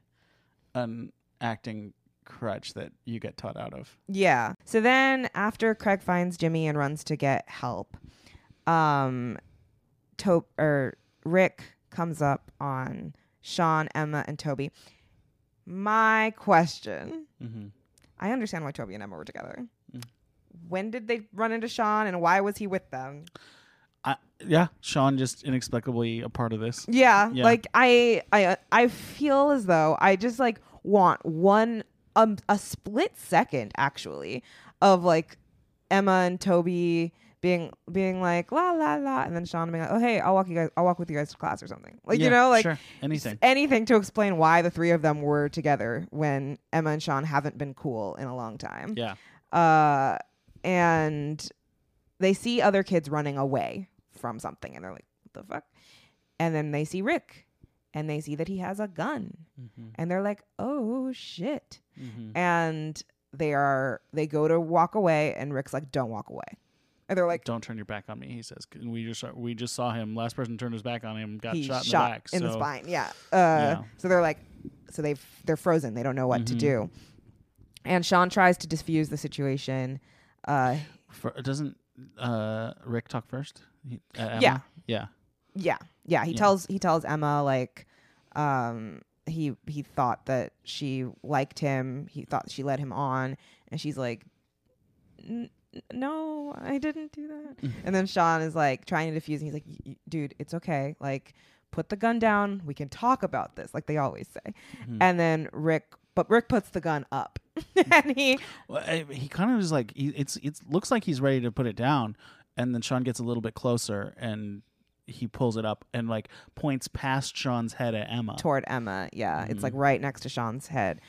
[SPEAKER 2] an acting crutch that you get taught out of.
[SPEAKER 1] yeah. So then after Craig finds Jimmy and runs to get help, um, Tope or Rick comes up on Sean, Emma, and Toby. My question.
[SPEAKER 2] Mm-hmm.
[SPEAKER 1] I understand why Toby and Emma were together.
[SPEAKER 2] Mm.
[SPEAKER 1] When did they run into Sean and why was he with them?
[SPEAKER 2] I, yeah, Sean just inexplicably a part of this.
[SPEAKER 1] Yeah,
[SPEAKER 2] Yeah.
[SPEAKER 1] like I I I feel as though I just like want one um a split second actually of like Emma and Toby being being like la la la and then Sean being like oh hey I'll walk you guys I'll walk with you guys to class or something like
[SPEAKER 2] Yeah,
[SPEAKER 1] you know like
[SPEAKER 2] sure. anything.
[SPEAKER 1] anything to explain why the three of them were together when Emma and Sean haven't been cool in a long time.
[SPEAKER 2] Yeah.
[SPEAKER 1] uh, and they see other kids running away from something, and they're like, "What the fuck?" And then they see Rick, and they see that he has a gun,
[SPEAKER 2] Mm-hmm.
[SPEAKER 1] and they're like, "Oh shit!"
[SPEAKER 2] Mm-hmm.
[SPEAKER 1] And they are they go to walk away, and Rick's like, "Don't walk away," and they're like,
[SPEAKER 2] Don't turn your back on me, he says. We just saw- we just saw him. Last person turned his back on him, got shot in
[SPEAKER 1] shot
[SPEAKER 2] the back.
[SPEAKER 1] in the spine. Yeah. Uh,
[SPEAKER 2] Yeah.
[SPEAKER 1] So they're like, so they've they're frozen. They don't know what to
[SPEAKER 2] Mhm.
[SPEAKER 1] do. And Sean tries to diffuse the situation. Uh,
[SPEAKER 2] For, doesn't uh, Rick talk first? He- uh,
[SPEAKER 1] Yeah.
[SPEAKER 2] Yeah.
[SPEAKER 1] Yeah, yeah. He
[SPEAKER 2] Yeah.
[SPEAKER 1] tells he tells Emma like, um, he he thought that she liked him. He thought she led him on, and she's like, "N- n- "No, I didn't do that." and then Sean is like trying to defuse, and he's like, "Y- y- "Dude, it's okay. Like, put the gun down. We can talk about this, like they always say."
[SPEAKER 2] Mhm.
[SPEAKER 1] And then Rick, but Rick puts the gun up, and he
[SPEAKER 2] Well, I- he kind of is like he, it's it looks like he's ready to put it down, and then Sean gets a little bit closer and he pulls it up and like points past Sean's head at Emma.
[SPEAKER 1] toward Emma. Yeah, it's
[SPEAKER 2] Mhm.
[SPEAKER 1] like right next to Sean's head,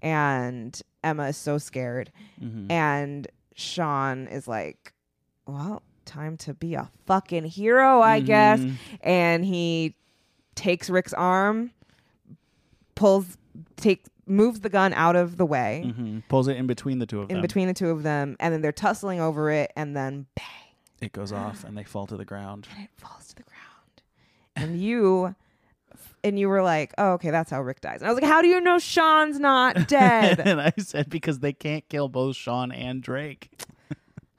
[SPEAKER 1] and Emma is so scared.
[SPEAKER 2] Mhm.
[SPEAKER 1] And Sean is like, well, time to be a fucking hero, I guess.
[SPEAKER 2] Mhm.
[SPEAKER 1] And he takes Rick's arm, pulls, take, moves the gun out of the way
[SPEAKER 2] Mhm. Pulls it in between the two of
[SPEAKER 1] in
[SPEAKER 2] them.
[SPEAKER 1] between the two of them. And then they're tussling over it. And then bang,
[SPEAKER 2] it goes off and they fall to the ground.
[SPEAKER 1] and it falls to the ground. And you. And you were like, "Oh, okay, that's how Rick dies." And I was like, "How do you know Sean's not dead?"
[SPEAKER 2] and I said because they can't kill both Sean and Drake.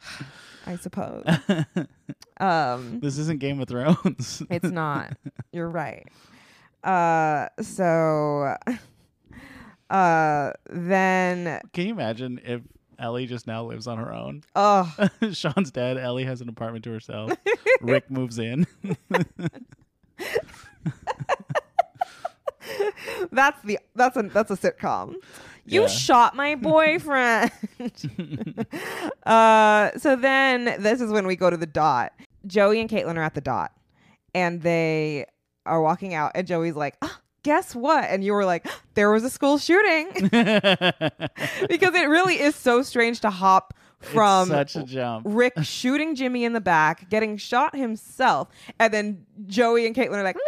[SPEAKER 1] I suppose. Um,
[SPEAKER 2] this isn't Game of Thrones.
[SPEAKER 1] It's not. You're right. Uh so uh then
[SPEAKER 2] Can you imagine if Ellie just now lives on her own?
[SPEAKER 1] oh
[SPEAKER 2] Sean's dead. Ellie has an apartment to herself. Rick moves in.
[SPEAKER 1] that's the that's a that's a sitcom. You
[SPEAKER 2] Yeah.
[SPEAKER 1] shot my boyfriend. uh so then this is when we go to the dot. Joey and Caitlin are at the dot and they are walking out and Joey's like, "Ah, guess what? And you were like, there was a school shooting. because it really is so strange to hop from
[SPEAKER 2] such a jump.
[SPEAKER 1] Rick shooting Jimmy in the back, getting shot himself, and then Joey and Caitlin are like, la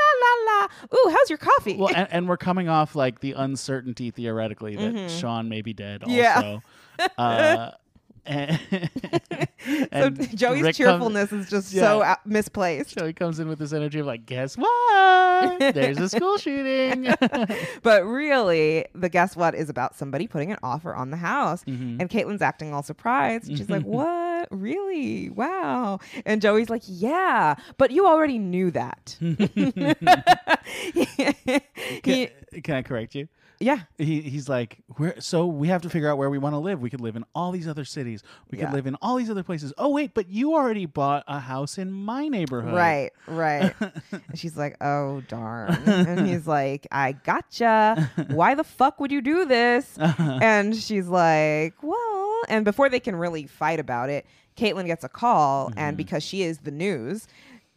[SPEAKER 1] la la, ooh, how's your coffee?
[SPEAKER 2] Well, and, and we're coming off like the uncertainty theoretically that
[SPEAKER 1] Mhm.
[SPEAKER 2] Sean may be dead. Also.
[SPEAKER 1] Yeah.
[SPEAKER 2] Uh, and,
[SPEAKER 1] so Joey's
[SPEAKER 2] Rick comes-
[SPEAKER 1] cheerfulness is just so
[SPEAKER 2] Yeah.
[SPEAKER 1] out- misplaced.
[SPEAKER 2] Joey comes in with this energy of like, guess what? There's a school shooting.
[SPEAKER 1] But really, the guess what is about somebody putting an offer on the house.
[SPEAKER 2] Mhm.
[SPEAKER 1] And Caitlin's acting all surprised. She's like, What? Really? Wow. And Joey's like, Yeah, but you already knew that.
[SPEAKER 2] Can, can I correct you?
[SPEAKER 1] Yeah.
[SPEAKER 2] He he's like, so we have to figure out where we want to live. We could live in all these other cities. We
[SPEAKER 1] Yeah.
[SPEAKER 2] could live in all these other places. Oh wait, but you already bought a house in my neighborhood.
[SPEAKER 1] Right, right. and she's like, "Oh darn!" and he's like, "I gotcha. Why the fuck would you do this?" and she's like, "Well," and before they can really fight about it, Caitlin gets a call, and mm-hmm. because she is the news,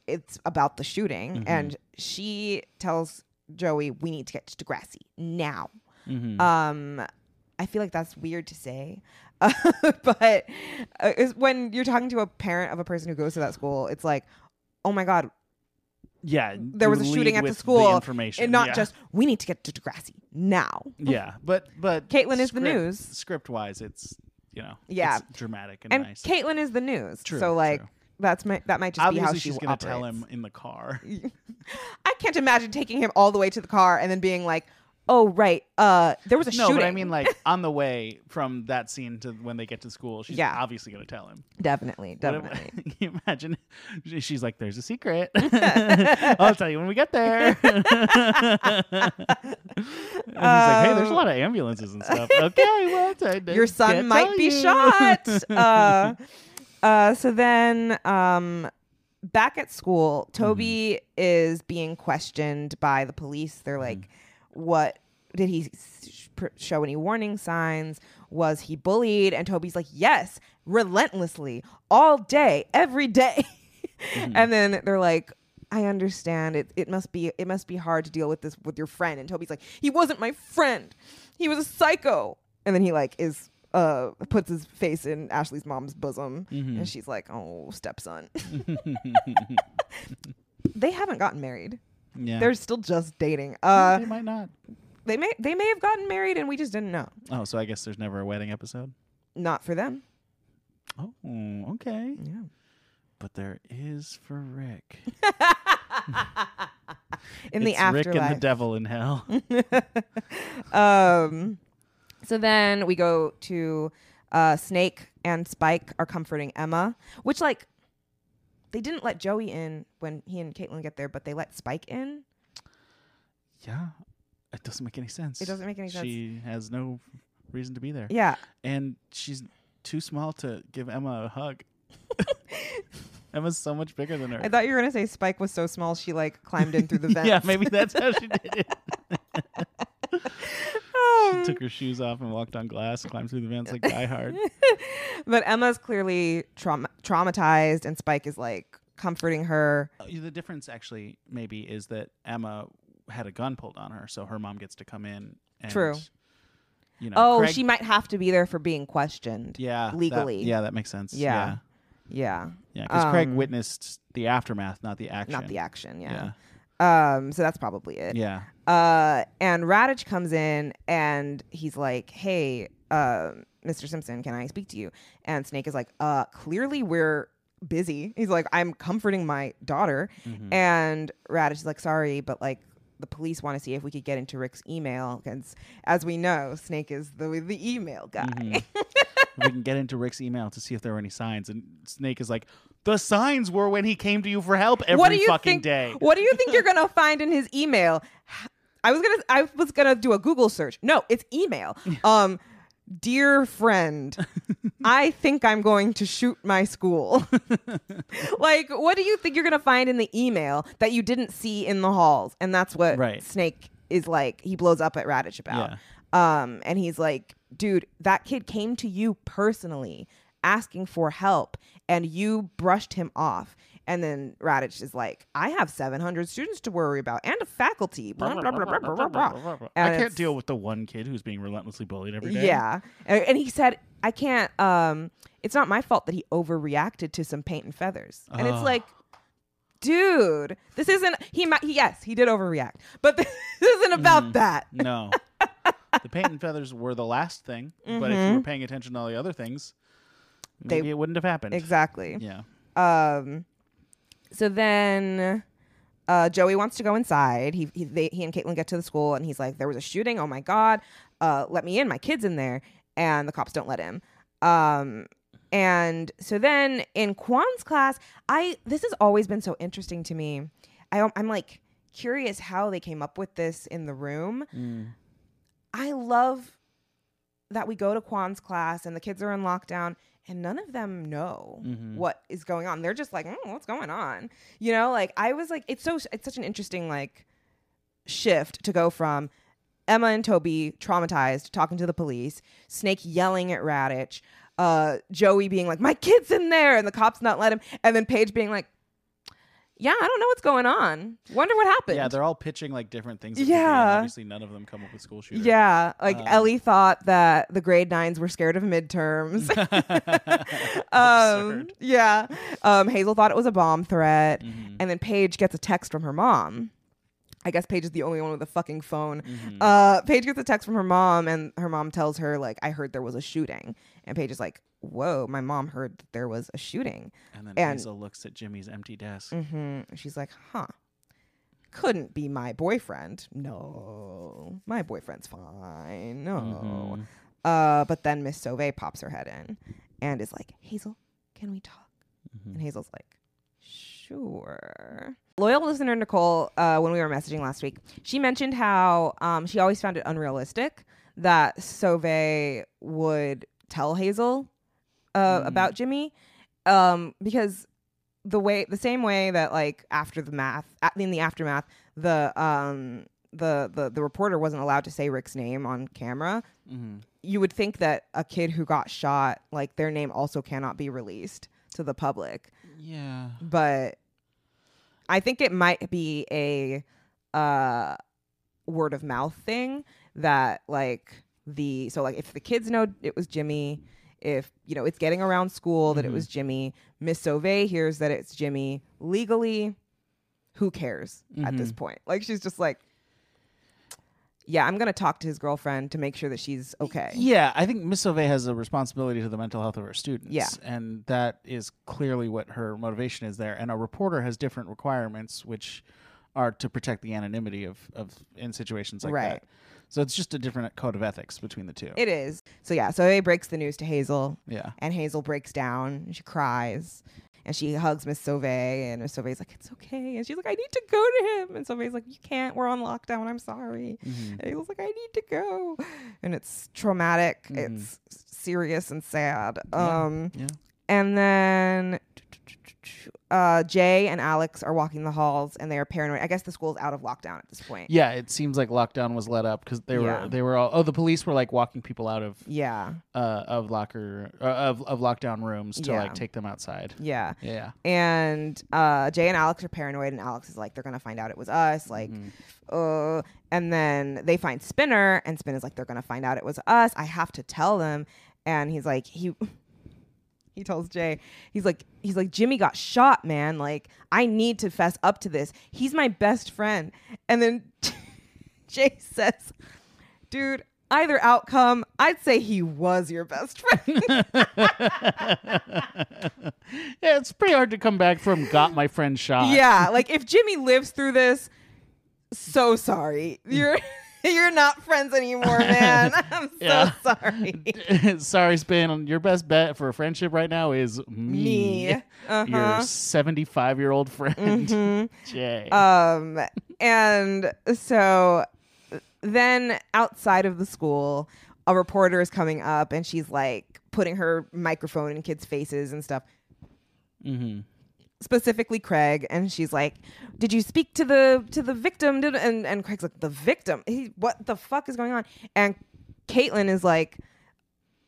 [SPEAKER 1] it's about the shooting, and mm-hmm. she tells Joey, "We need to get to Degrassi now."
[SPEAKER 2] Mhm.
[SPEAKER 1] Um, I feel like that's weird to say, uh, but uh, when you're talking to a parent of a person who goes to that school, it's like, oh my god,
[SPEAKER 2] yeah,
[SPEAKER 1] there was a shooting at the school,
[SPEAKER 2] information,
[SPEAKER 1] and not
[SPEAKER 2] yeah.
[SPEAKER 1] just we need to get to Degrassi now.
[SPEAKER 2] yeah, but but
[SPEAKER 1] Caitlin is the news.
[SPEAKER 2] Script wise, it's you know
[SPEAKER 1] Yeah.
[SPEAKER 2] it's dramatic and,
[SPEAKER 1] And
[SPEAKER 2] nice.
[SPEAKER 1] Caitlin is the news,
[SPEAKER 2] True,
[SPEAKER 1] so like
[SPEAKER 2] true.
[SPEAKER 1] That's my that might just
[SPEAKER 2] Obviously,
[SPEAKER 1] be how she
[SPEAKER 2] she's gonna
[SPEAKER 1] operates.
[SPEAKER 2] tell him in the car.
[SPEAKER 1] I can't imagine taking him all the way to the car and then being like, "Oh right, uh, there was a
[SPEAKER 2] no,
[SPEAKER 1] shooting."
[SPEAKER 2] but I mean like on the way from that scene to when they get to school, she's
[SPEAKER 1] Yeah.
[SPEAKER 2] obviously gonna tell him.
[SPEAKER 1] definitely,
[SPEAKER 2] What if-
[SPEAKER 1] definitely.
[SPEAKER 2] Can you imagine? She- She's like, "There's a secret. I'll tell you when we get there." and he's like, "Hey, there's a lot of ambulances and stuff." Okay, well, I
[SPEAKER 1] your son might be shot. uh, uh, so then, um, back at school, Toby is being questioned by the police. They're like, "What did he s- pr- show any warning signs? Was he bullied?" And Toby's like, "Yes, relentlessly, all day, every day." and then they're like. I understand it. It must be. It must be hard to deal with this with your friend. And Toby's like, he wasn't my friend. He was a psycho. And then he like is uh puts his face in Ashley's mom's bosom,
[SPEAKER 2] Mhm.
[SPEAKER 1] and she's like, "Oh, stepson." they haven't gotten married.
[SPEAKER 2] Yeah,
[SPEAKER 1] They're still just dating. Uh,
[SPEAKER 2] they might not.
[SPEAKER 1] they may they may have gotten married, and we just didn't know.
[SPEAKER 2] Oh, so I guess there's never a wedding episode.
[SPEAKER 1] Not for them.
[SPEAKER 2] Oh, okay.
[SPEAKER 1] Yeah.
[SPEAKER 2] But there is for Rick.
[SPEAKER 1] In the
[SPEAKER 2] It's Rick and the devil in hell.
[SPEAKER 1] um, so then we go to uh, Snake and Spike are comforting Emma, which like they didn't let Joey in when he and Caitlin get there, but they let Spike in.
[SPEAKER 2] yeah, it doesn't make any sense.
[SPEAKER 1] It doesn't make any sense.
[SPEAKER 2] She has no reason to be there,
[SPEAKER 1] Yeah,
[SPEAKER 2] and she's too small to give Emma a hug. Emma's so much bigger than her.
[SPEAKER 1] I thought you were gonna say Spike was so small she like climbed in through the vents.
[SPEAKER 2] yeah, maybe that's how she did it.
[SPEAKER 1] Um,
[SPEAKER 2] Took her shoes off and walked on glass, climbed through the vents like Die Hard.
[SPEAKER 1] but Emma's clearly trauma- traumatized, and Spike is like comforting her.
[SPEAKER 2] Uh, The difference actually maybe is that Emma had a gun pulled on her, so her mom gets to come in. And,
[SPEAKER 1] True.
[SPEAKER 2] You know,
[SPEAKER 1] oh,
[SPEAKER 2] Craig-
[SPEAKER 1] she might have to be there for being questioned.
[SPEAKER 2] yeah that-
[SPEAKER 1] legally.
[SPEAKER 2] yeah, that makes sense.
[SPEAKER 1] Yeah.
[SPEAKER 2] yeah,
[SPEAKER 1] Yeah,
[SPEAKER 2] yeah. Because Craig
[SPEAKER 1] Um,
[SPEAKER 2] witnessed the aftermath, not the action.
[SPEAKER 1] not the action.
[SPEAKER 2] Yeah,
[SPEAKER 1] Yeah. Um. So that's probably it.
[SPEAKER 2] yeah.
[SPEAKER 1] Uh. And Raditch comes in and he's like, "Hey, uh, Mr. Simpson, can I speak to you?" And Snake is like, "Uh, clearly we're." busy he's like i'm comforting my daughter
[SPEAKER 2] Mhm.
[SPEAKER 1] And Raditch is like, sorry, but like the police want to see if we could get into Rick's email because, as we know, Snake is the the email guy.
[SPEAKER 2] Mhm. we can get into Rick's email to see if there are any signs. And Snake is like, the signs were when he came to you for help every
[SPEAKER 1] what do you
[SPEAKER 2] fucking
[SPEAKER 1] think?
[SPEAKER 2] day.
[SPEAKER 1] What do you think you're gonna find in his email? I was gonna I was gonna do a Google search. No, it's email. Um, dear friend, I think I'm going to shoot my school. like, what do you think you're gonna find in the email that you didn't see in the halls? And that's what
[SPEAKER 2] Right.
[SPEAKER 1] Snake is like. He blows up at Raditch about. Um, and he's like, dude, that kid came to you personally asking for help and you brushed him off. And then Raditch is like, I have 700 students to worry about and a faculty. Blah, blah, blah.
[SPEAKER 2] I can't deal with the one kid who's being relentlessly bullied every day.
[SPEAKER 1] Yeah. And, and he said, I can't, um, it's not my fault that he overreacted to some paint and feathers. And it's like, dude, this isn't, he, might, he yes, he did overreact, but this isn't about
[SPEAKER 2] Mhm.
[SPEAKER 1] that.
[SPEAKER 2] No. the paint and feathers were the last thing, but if you were paying attention to all the other things,
[SPEAKER 1] Mm-hmm. They-
[SPEAKER 2] maybe it wouldn't have happened.
[SPEAKER 1] Exactly.
[SPEAKER 2] Yeah.
[SPEAKER 1] Um, so then uh, Joey wants to go inside. He he, they, he and Caitlin get to the school, and he's like, "There was a shooting. Oh my god! Uh, let me in. My kid's in there." And the cops don't let him. Um, and so then in Kwan's class, I this has always been so interesting to me. I I'm like curious how they came up with this in the room.
[SPEAKER 2] Mm.
[SPEAKER 1] I love that we go to Kwan's class and the kids are in lockdown and none of them know
[SPEAKER 2] Mhm.
[SPEAKER 1] what is going on. They're just like, mm, what's going on? You know, like I was like, it's so it's such an interesting like shift to go from Emma and Toby traumatized, talking to the police, Snake yelling at Raditch, uh, Joey being like, my kid's in there, and the cops not let him, and then Paige being like, yeah, I don't know what's going on. Wonder what happened.
[SPEAKER 2] Yeah, they're all pitching like different things. that could be,
[SPEAKER 1] Yeah.
[SPEAKER 2] obviously none of them come up with school shooter.
[SPEAKER 1] Yeah, like
[SPEAKER 2] Um,
[SPEAKER 1] Ellie thought that the grade nines were scared of midterms. um, yeah, um, Hazel thought it was a bomb threat,
[SPEAKER 2] Mhm.
[SPEAKER 1] and then Paige gets a text from her mom. I guess Paige is the only one with a fucking phone.
[SPEAKER 2] Mhm.
[SPEAKER 1] Uh, Paige gets a text from her mom, and her mom tells her like, "I heard there was a shooting," and Paige is like, "Whoa, my mom heard that there was a shooting."
[SPEAKER 2] and then
[SPEAKER 1] and-
[SPEAKER 2] Hazel looks at Jimmy's empty desk.
[SPEAKER 1] hmm She's like, "Huh." Couldn't be my boyfriend. No, my boyfriend's fine. No.
[SPEAKER 2] Mhm.
[SPEAKER 1] Uh, but then Miss Sauve pops her head in and is like, Hazel, can we talk?
[SPEAKER 2] Mhm.
[SPEAKER 1] And Hazel's like, sure. Loyal listener Nicole, uh, when we were messaging last week, she mentioned how um, she always found it unrealistic that Sauve would tell Hazel uh,
[SPEAKER 2] Mm.
[SPEAKER 1] about Jimmy um, because the way, the same way that like after the math, in the aftermath, the um, the, the the reporter wasn't allowed to say Rick's name on camera
[SPEAKER 2] Mhm.
[SPEAKER 1] you would think that a kid who got shot, like their name also cannot be released to the public.
[SPEAKER 2] Yeah.
[SPEAKER 1] But I think it might be a uh, word of mouth thing that like the so like if the kids know it was Jimmy, if you know it's getting around school that it
[SPEAKER 2] Mhm.
[SPEAKER 1] was Jimmy, Miss Sauve hears that it's Jimmy legally, who cares at this
[SPEAKER 2] Mhm.
[SPEAKER 1] point? Like she's just like yeah, I'm gonna talk to his girlfriend to make sure that she's okay.
[SPEAKER 2] Yeah, I think Miss Sauve has a responsibility to the mental health of her students.
[SPEAKER 1] Yeah.
[SPEAKER 2] And that is clearly what her motivation is there. And a reporter has different requirements, which are to protect the anonymity of, of in situations like
[SPEAKER 1] Right.
[SPEAKER 2] that. So it's just a different code of ethics between the two.
[SPEAKER 1] It is. So yeah, so he breaks the news to Hazel,
[SPEAKER 2] yeah.
[SPEAKER 1] and Hazel breaks down, and she cries, and she hugs Miss Sauve, and Miss Sauve's like, "It's okay," and she's like, "I need to go to him," and Sauve's like, "You can't. We're on lockdown. I'm sorry."
[SPEAKER 2] Mhm.
[SPEAKER 1] And was like, "I need to go," and it's traumatic.
[SPEAKER 2] Mhm.
[SPEAKER 1] It's serious and sad.
[SPEAKER 2] Yeah.
[SPEAKER 1] Um,
[SPEAKER 2] Yeah.
[SPEAKER 1] and then. Uh, Jay and Alex are walking the halls and they are paranoid. I guess the school's out of lockdown at this point.
[SPEAKER 2] Yeah, it seems like lockdown was let up because they
[SPEAKER 1] Yeah.
[SPEAKER 2] were they were all oh the police were like walking people out of
[SPEAKER 1] Yeah.
[SPEAKER 2] uh of locker uh, of of lockdown rooms to
[SPEAKER 1] Yeah.
[SPEAKER 2] like take them outside.
[SPEAKER 1] Yeah.
[SPEAKER 2] Yeah.
[SPEAKER 1] and uh, Jay and Alex are paranoid, and Alex is like, they're gonna find out it was us, like,
[SPEAKER 2] Mhm.
[SPEAKER 1] uh. And then they find Spinner, and Spinner's like, they're gonna find out it was us. I have to tell them. And he's like, he. He tells Jay, he's like, he's like, Jimmy got shot, man. Like, I need to fess up to this. He's my best friend. And then Jay says, dude, either outcome, I'd say he was your best friend.
[SPEAKER 2] yeah, it's pretty hard to come back from got my friend shot.
[SPEAKER 1] Yeah, like if Jimmy lives through this, so sorry. You're you're not friends anymore, man. I'm so sorry.
[SPEAKER 2] Sorry, Spin. Your best bet for a friendship right now is me,
[SPEAKER 1] Me. Uh-huh.
[SPEAKER 2] your 75 year old friend,
[SPEAKER 1] Mhm.
[SPEAKER 2] Jay.
[SPEAKER 1] Um and so then outside of the school, a reporter is coming up and she's like putting her microphone in kids' faces and stuff.
[SPEAKER 2] mm-hmm.
[SPEAKER 1] Specifically Craig, and she's like, "Did you speak to the to the victim?" Did and and Craig's like, "The victim? He, what the fuck is going on?" And Caitlin is like,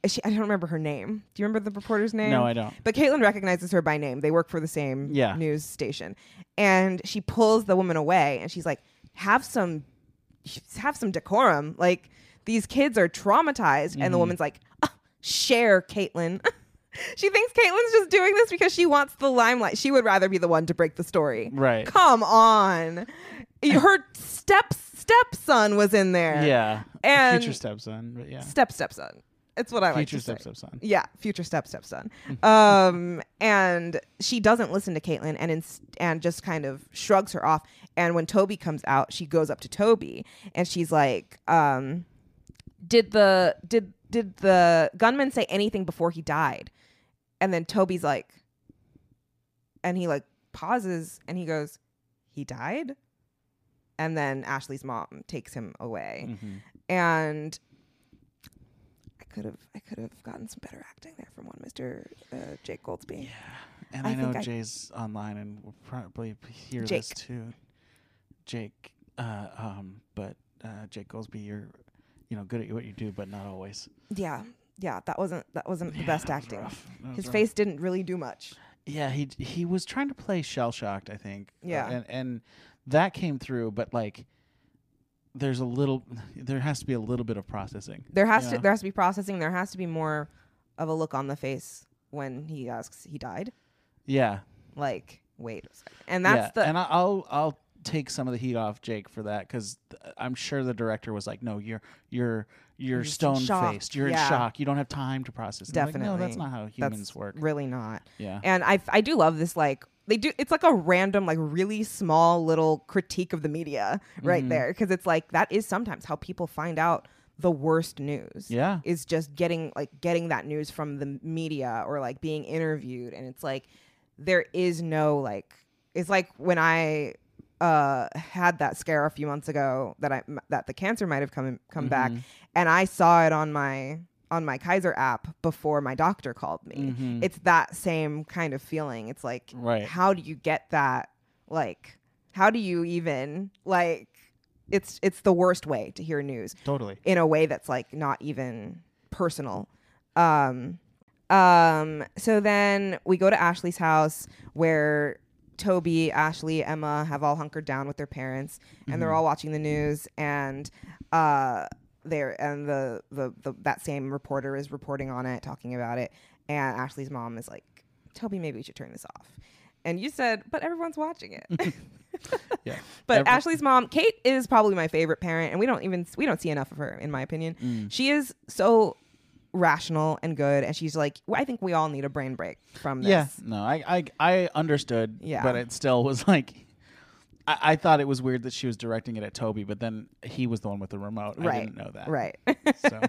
[SPEAKER 1] she, I don't remember her name. Do you remember the reporter's name?
[SPEAKER 2] No, I don't.
[SPEAKER 1] But Caitlin recognizes her by name. They work for the same
[SPEAKER 2] Yeah.
[SPEAKER 1] news station, and she pulls the woman away, and she's like, "Have some, have some decorum. Like these kids are traumatized." And the
[SPEAKER 2] Mhm.
[SPEAKER 1] woman's like, "Ah, "Share, Caitlin." she thinks Caitlin's just doing this because she wants the limelight. She would rather be the one to break the story.
[SPEAKER 2] Right.
[SPEAKER 1] Come on, her step stepson was in there.
[SPEAKER 2] Yeah.
[SPEAKER 1] And-
[SPEAKER 2] future stepson, but yeah.
[SPEAKER 1] step stepson. It's what I like
[SPEAKER 2] Future
[SPEAKER 1] to say.
[SPEAKER 2] step stepson.
[SPEAKER 1] Yeah, future step stepson. um, and she doesn't listen to Caitlin and ins- and just kind of shrugs her off. And when Toby comes out, she goes up to Toby and she's like, um, "Did the did did the gunman say anything before he died?" And then Toby's like, and he like pauses and he goes, "He died." And then Ashley's mom takes him away
[SPEAKER 2] Mhm.
[SPEAKER 1] and I could have I could have gotten some better acting there from one Mr. Uh, Jake Goldsbie.
[SPEAKER 2] Yeah, and
[SPEAKER 1] I
[SPEAKER 2] I, know
[SPEAKER 1] think I-
[SPEAKER 2] Jay's online and will probably hear
[SPEAKER 1] Jake.
[SPEAKER 2] this too. Jake, uh, um, but uh, Jake Goldsbie, you're, you know, good at what you do, but not always.
[SPEAKER 1] Yeah, yeah, that wasn't that wasn't the
[SPEAKER 2] Yeah,
[SPEAKER 1] best
[SPEAKER 2] that was
[SPEAKER 1] acting. His
[SPEAKER 2] rough.
[SPEAKER 1] face didn't really do much.
[SPEAKER 2] Yeah, he he was trying to play shell shocked, I think. Uh,
[SPEAKER 1] Yeah.
[SPEAKER 2] and and that came through, but like, there's a little, there has to be a little bit of processing.
[SPEAKER 1] There has
[SPEAKER 2] Yeah.
[SPEAKER 1] to there has to be processing. There has to be more of a look on the face when he asks he died.
[SPEAKER 2] Yeah,
[SPEAKER 1] Like, wait a second. And that's
[SPEAKER 2] yeah.
[SPEAKER 1] the
[SPEAKER 2] and I- I'll I'll take some of the heat off Jake for that because I'm sure the director was like, no, you're you're you're stone faced. You're
[SPEAKER 1] Yeah.
[SPEAKER 2] in shock. You don't have time to process. And I'm like, no, that's not how
[SPEAKER 1] that's
[SPEAKER 2] humans work.
[SPEAKER 1] really not.
[SPEAKER 2] Yeah.
[SPEAKER 1] And I I do love this like they do it's like a random like really small little critique of the media right
[SPEAKER 2] Mhm.
[SPEAKER 1] there because it's like that is sometimes how people find out the worst news.
[SPEAKER 2] Yeah.
[SPEAKER 1] Is just getting like getting that news from the media or like being interviewed and it's like there is no like it's like when I uh had that scare a few months ago that I that the cancer might have come come back
[SPEAKER 2] Mhm.
[SPEAKER 1] and I saw it on my on my Kaiser app before my doctor called me.
[SPEAKER 2] Mhm.
[SPEAKER 1] It's that same kind of feeling. It's like
[SPEAKER 2] Right.
[SPEAKER 1] how do you get that like how do you even like it's it's the worst way to hear news
[SPEAKER 2] Totally.
[SPEAKER 1] in a way that's like not even personal. Um um so then we go to Ashley's house where Toby, Ashley, Emma have all hunkered down with their parents and they're all watching the news and uh there and the, the the that same reporter is reporting on it, talking about it, and Ashley's mom is like, Toby, maybe we should turn this off. And you said, but everyone's watching it.
[SPEAKER 2] Yeah.
[SPEAKER 1] But
[SPEAKER 2] Every-
[SPEAKER 1] Ashley's mom, Kate, is probably my favorite parent, and we don't even we don't see enough of her, in my opinion.
[SPEAKER 2] Mm.
[SPEAKER 1] She is so rational and good, and she's like, well, I think we all need a brain break from this.
[SPEAKER 2] Yeah. No, I, I I understood.
[SPEAKER 1] Yeah.
[SPEAKER 2] But it still was like I, I thought it was weird that she was directing it at Toby, but then he was the one with the remote.
[SPEAKER 1] Right.
[SPEAKER 2] I didn't know that.
[SPEAKER 1] right.
[SPEAKER 2] So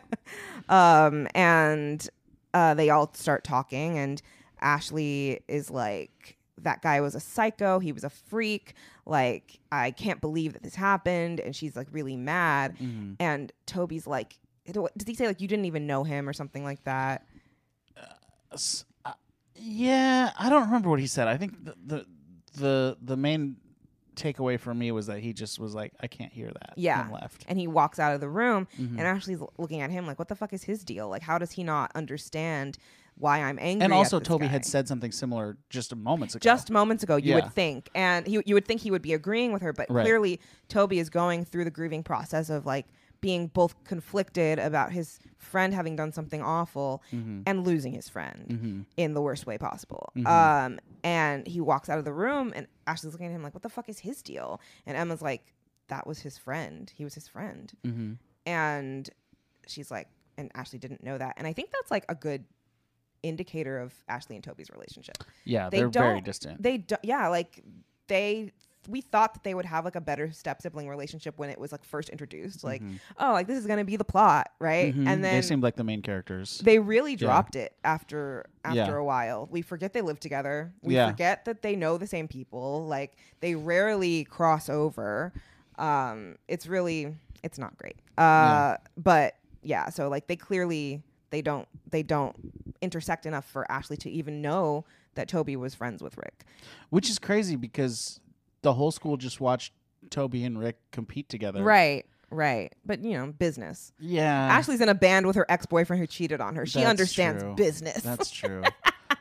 [SPEAKER 1] um, and uh, they all start talking, and Ashley is like, "That guy was a psycho. He was a freak. Like, I can't believe that this happened." And she's like really mad.
[SPEAKER 2] mhm.
[SPEAKER 1] And Toby's like, "Does he say like you didn't even know him or something like that?"
[SPEAKER 2] S- uh, yeah, I don't remember what he said. I think the the the, the main takeaway for me was that he just was like, I can't hear that.
[SPEAKER 1] Yeah.
[SPEAKER 2] And left.
[SPEAKER 1] And he walks out of the room,
[SPEAKER 2] Mhm.
[SPEAKER 1] and Ashley's looking at him like, "What the fuck is his deal? Like, how does he not understand why I'm angry?"
[SPEAKER 2] And also, Toby
[SPEAKER 1] guy?"
[SPEAKER 2] had said something similar just moments ago.
[SPEAKER 1] just moments ago you
[SPEAKER 2] Yeah.
[SPEAKER 1] would think and he, you would think he would be agreeing with her but
[SPEAKER 2] Right.
[SPEAKER 1] clearly toby is going through the grieving process of like being both conflicted about his friend having done something awful
[SPEAKER 2] Mhm.
[SPEAKER 1] and losing his friend
[SPEAKER 2] Mhm.
[SPEAKER 1] in the worst way possible
[SPEAKER 2] Mhm.
[SPEAKER 1] um and he walks out of the room and ashley's looking at him like what the fuck is his deal and emma's like that was his friend he was his friend
[SPEAKER 2] Mhm.
[SPEAKER 1] and she's like and ashley didn't know that and i think that's like a good indicator of ashley and toby's relationship
[SPEAKER 2] Yeah,
[SPEAKER 1] They
[SPEAKER 2] are very distant.
[SPEAKER 1] they do, yeah like they we thought that they would have like a better step sibling relationship when it was like first introduced like
[SPEAKER 2] Mhm.
[SPEAKER 1] oh like this is gonna be the plot right
[SPEAKER 2] Mhm.
[SPEAKER 1] and then
[SPEAKER 2] they seemed like the main characters.
[SPEAKER 1] they really dropped it after after
[SPEAKER 2] Yeah.
[SPEAKER 1] a while we forget they live together we
[SPEAKER 2] Yeah.
[SPEAKER 1] forget that they know the same people like they rarely cross over um it's really it's not great uh but yeah so like they clearly they don't they don't intersect enough for ashley to even know that toby was friends with rick
[SPEAKER 2] Which is crazy because the whole school just watched Toby and Rick compete together.
[SPEAKER 1] Right, right. But you know, business.
[SPEAKER 2] Yeah.
[SPEAKER 1] Ashley's in a band with her ex boyfriend who cheated on her. She
[SPEAKER 2] That's
[SPEAKER 1] understands
[SPEAKER 2] true.
[SPEAKER 1] business.
[SPEAKER 2] That's true.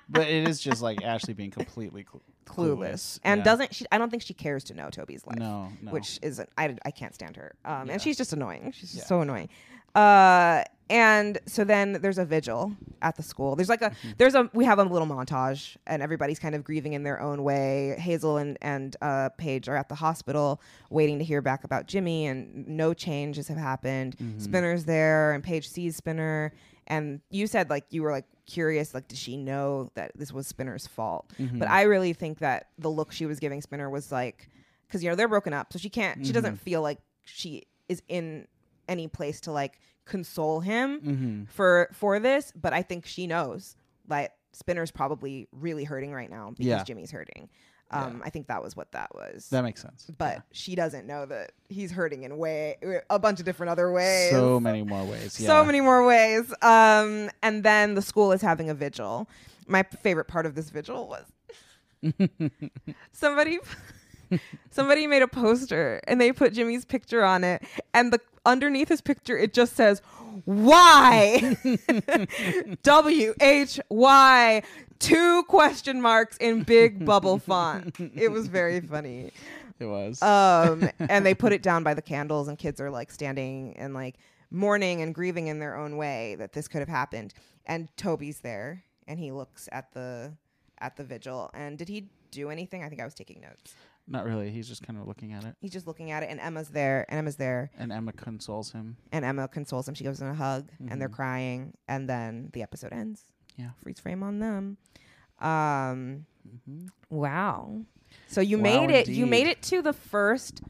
[SPEAKER 2] but it is just like Ashley being completely cl-
[SPEAKER 1] clueless and
[SPEAKER 2] Yeah.
[SPEAKER 1] doesn't she? I don't think she cares to know Toby's life.
[SPEAKER 2] No, no.
[SPEAKER 1] Which is I, I can't stand her. Um,
[SPEAKER 2] Yeah.
[SPEAKER 1] and she's just annoying. She's just
[SPEAKER 2] Yeah.
[SPEAKER 1] so annoying. Uh, and so then there's a vigil at the school. There's like a
[SPEAKER 2] Mm-hmm.
[SPEAKER 1] there's a we have a little montage and everybody's kind of grieving in their own way. Hazel and and uh, Paige are at the hospital waiting to hear back about Jimmy, and no changes have happened.
[SPEAKER 2] Mhm.
[SPEAKER 1] Spinner's there, and Paige sees Spinner. And you said like you were like curious, like does she know that this was Spinner's fault?
[SPEAKER 2] Mhm.
[SPEAKER 1] But I really think that the look she was giving Spinner was like, because you know they're broken up, so she can't, she doesn't
[SPEAKER 2] Mhm.
[SPEAKER 1] feel like she is in any place to like console him
[SPEAKER 2] Mhm.
[SPEAKER 1] for for this. But I think she knows that Spinner's probably really hurting right now because
[SPEAKER 2] Yeah.
[SPEAKER 1] Jimmy's hurting. Um, I think that was what that was.
[SPEAKER 2] That makes sense.
[SPEAKER 1] but she doesn't know that he's hurting in way a bunch of different other ways.
[SPEAKER 2] So many more ways. Yeah.
[SPEAKER 1] So many more ways. Um, and then the school is having a vigil. My favorite part of this vigil was somebody somebody made a poster and they put Jimmy's picture on it and the underneath his picture it just says why? W H Y. Two question marks in big bubble font. It was very funny.
[SPEAKER 2] It was.
[SPEAKER 1] um and they put it down by the candles and kids are like standing and like mourning and grieving in their own way that this could have happened. And toby's there and he looks at the at the vigil. And did he do anything? I think i was taking notes
[SPEAKER 2] Not really. He's just kind of looking at it.
[SPEAKER 1] he's just looking at it and emma's there and emma's there
[SPEAKER 2] And Emma consoles him.
[SPEAKER 1] and emma consoles him she gives him a hug and they're
[SPEAKER 2] Mhm.
[SPEAKER 1] crying and then the episode ends
[SPEAKER 2] Yeah.
[SPEAKER 1] freeze frame on them um
[SPEAKER 2] hmm
[SPEAKER 1] Wow. So you
[SPEAKER 2] Wow,
[SPEAKER 1] made it. You
[SPEAKER 2] indeed.
[SPEAKER 1] made it to the first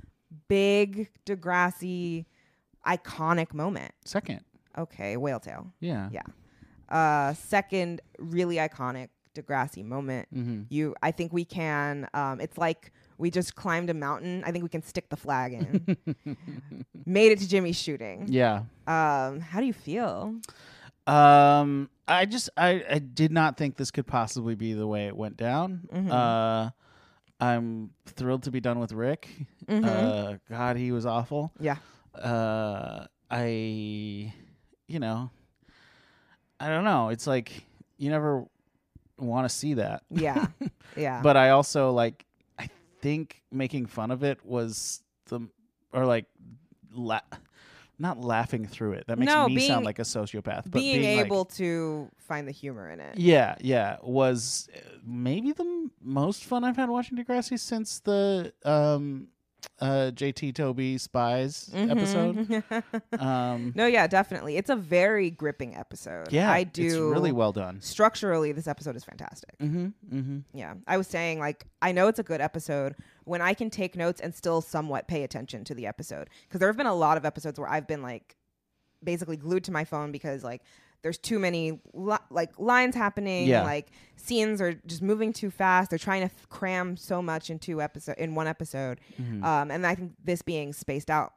[SPEAKER 1] big Degrassi iconic moment.
[SPEAKER 2] Second.
[SPEAKER 1] Okay, whale tail.
[SPEAKER 2] Yeah.
[SPEAKER 1] Yeah. Uh second really iconic Degrassi moment.
[SPEAKER 2] Mm-hmm.
[SPEAKER 1] You I think we can um it's like we just climbed a mountain. I think we can stick the flag in. made it to Jimmy's shooting.
[SPEAKER 2] Yeah.
[SPEAKER 1] Um how do you feel?
[SPEAKER 2] Um, I just I, I did not think this could possibly be the way it went down.
[SPEAKER 1] Mhm.
[SPEAKER 2] Uh, I'm thrilled to be done with Rick.
[SPEAKER 1] Mhm.
[SPEAKER 2] Uh, God, he was awful.
[SPEAKER 1] yeah.
[SPEAKER 2] Uh, I, you know, I don't know. It's like you never want to see that,
[SPEAKER 1] Yeah. Yeah.
[SPEAKER 2] but I also like. I think making fun of it was the or like la- not laughing through it. That makes
[SPEAKER 1] No,
[SPEAKER 2] me
[SPEAKER 1] being-
[SPEAKER 2] sound like a sociopath. But
[SPEAKER 1] being,
[SPEAKER 2] being, like-
[SPEAKER 1] able to find the humor in it.
[SPEAKER 2] Yeah, yeah, was uh, maybe the m- most fun I've had watching Degrassi since the um, uh, JT Toby Spies episode.
[SPEAKER 1] Mhm.
[SPEAKER 2] Um,
[SPEAKER 1] no, yeah, definitely. It's a very gripping episode.
[SPEAKER 2] yeah,
[SPEAKER 1] I do.
[SPEAKER 2] It's really well done.
[SPEAKER 1] Structurally, this episode is fantastic.
[SPEAKER 2] Mm-hmm. Mm-hmm.
[SPEAKER 1] Yeah, I was saying like I know it's a good episode when I can take notes and still somewhat pay attention to the episode because there have been a lot of episodes where I've been like basically glued to my phone because like there's too many li- like lines happening
[SPEAKER 2] Yeah.
[SPEAKER 1] like scenes are just moving too fast they're trying to f- cram so much in two episode in one episode
[SPEAKER 2] Mhm.
[SPEAKER 1] um, and I think this being spaced out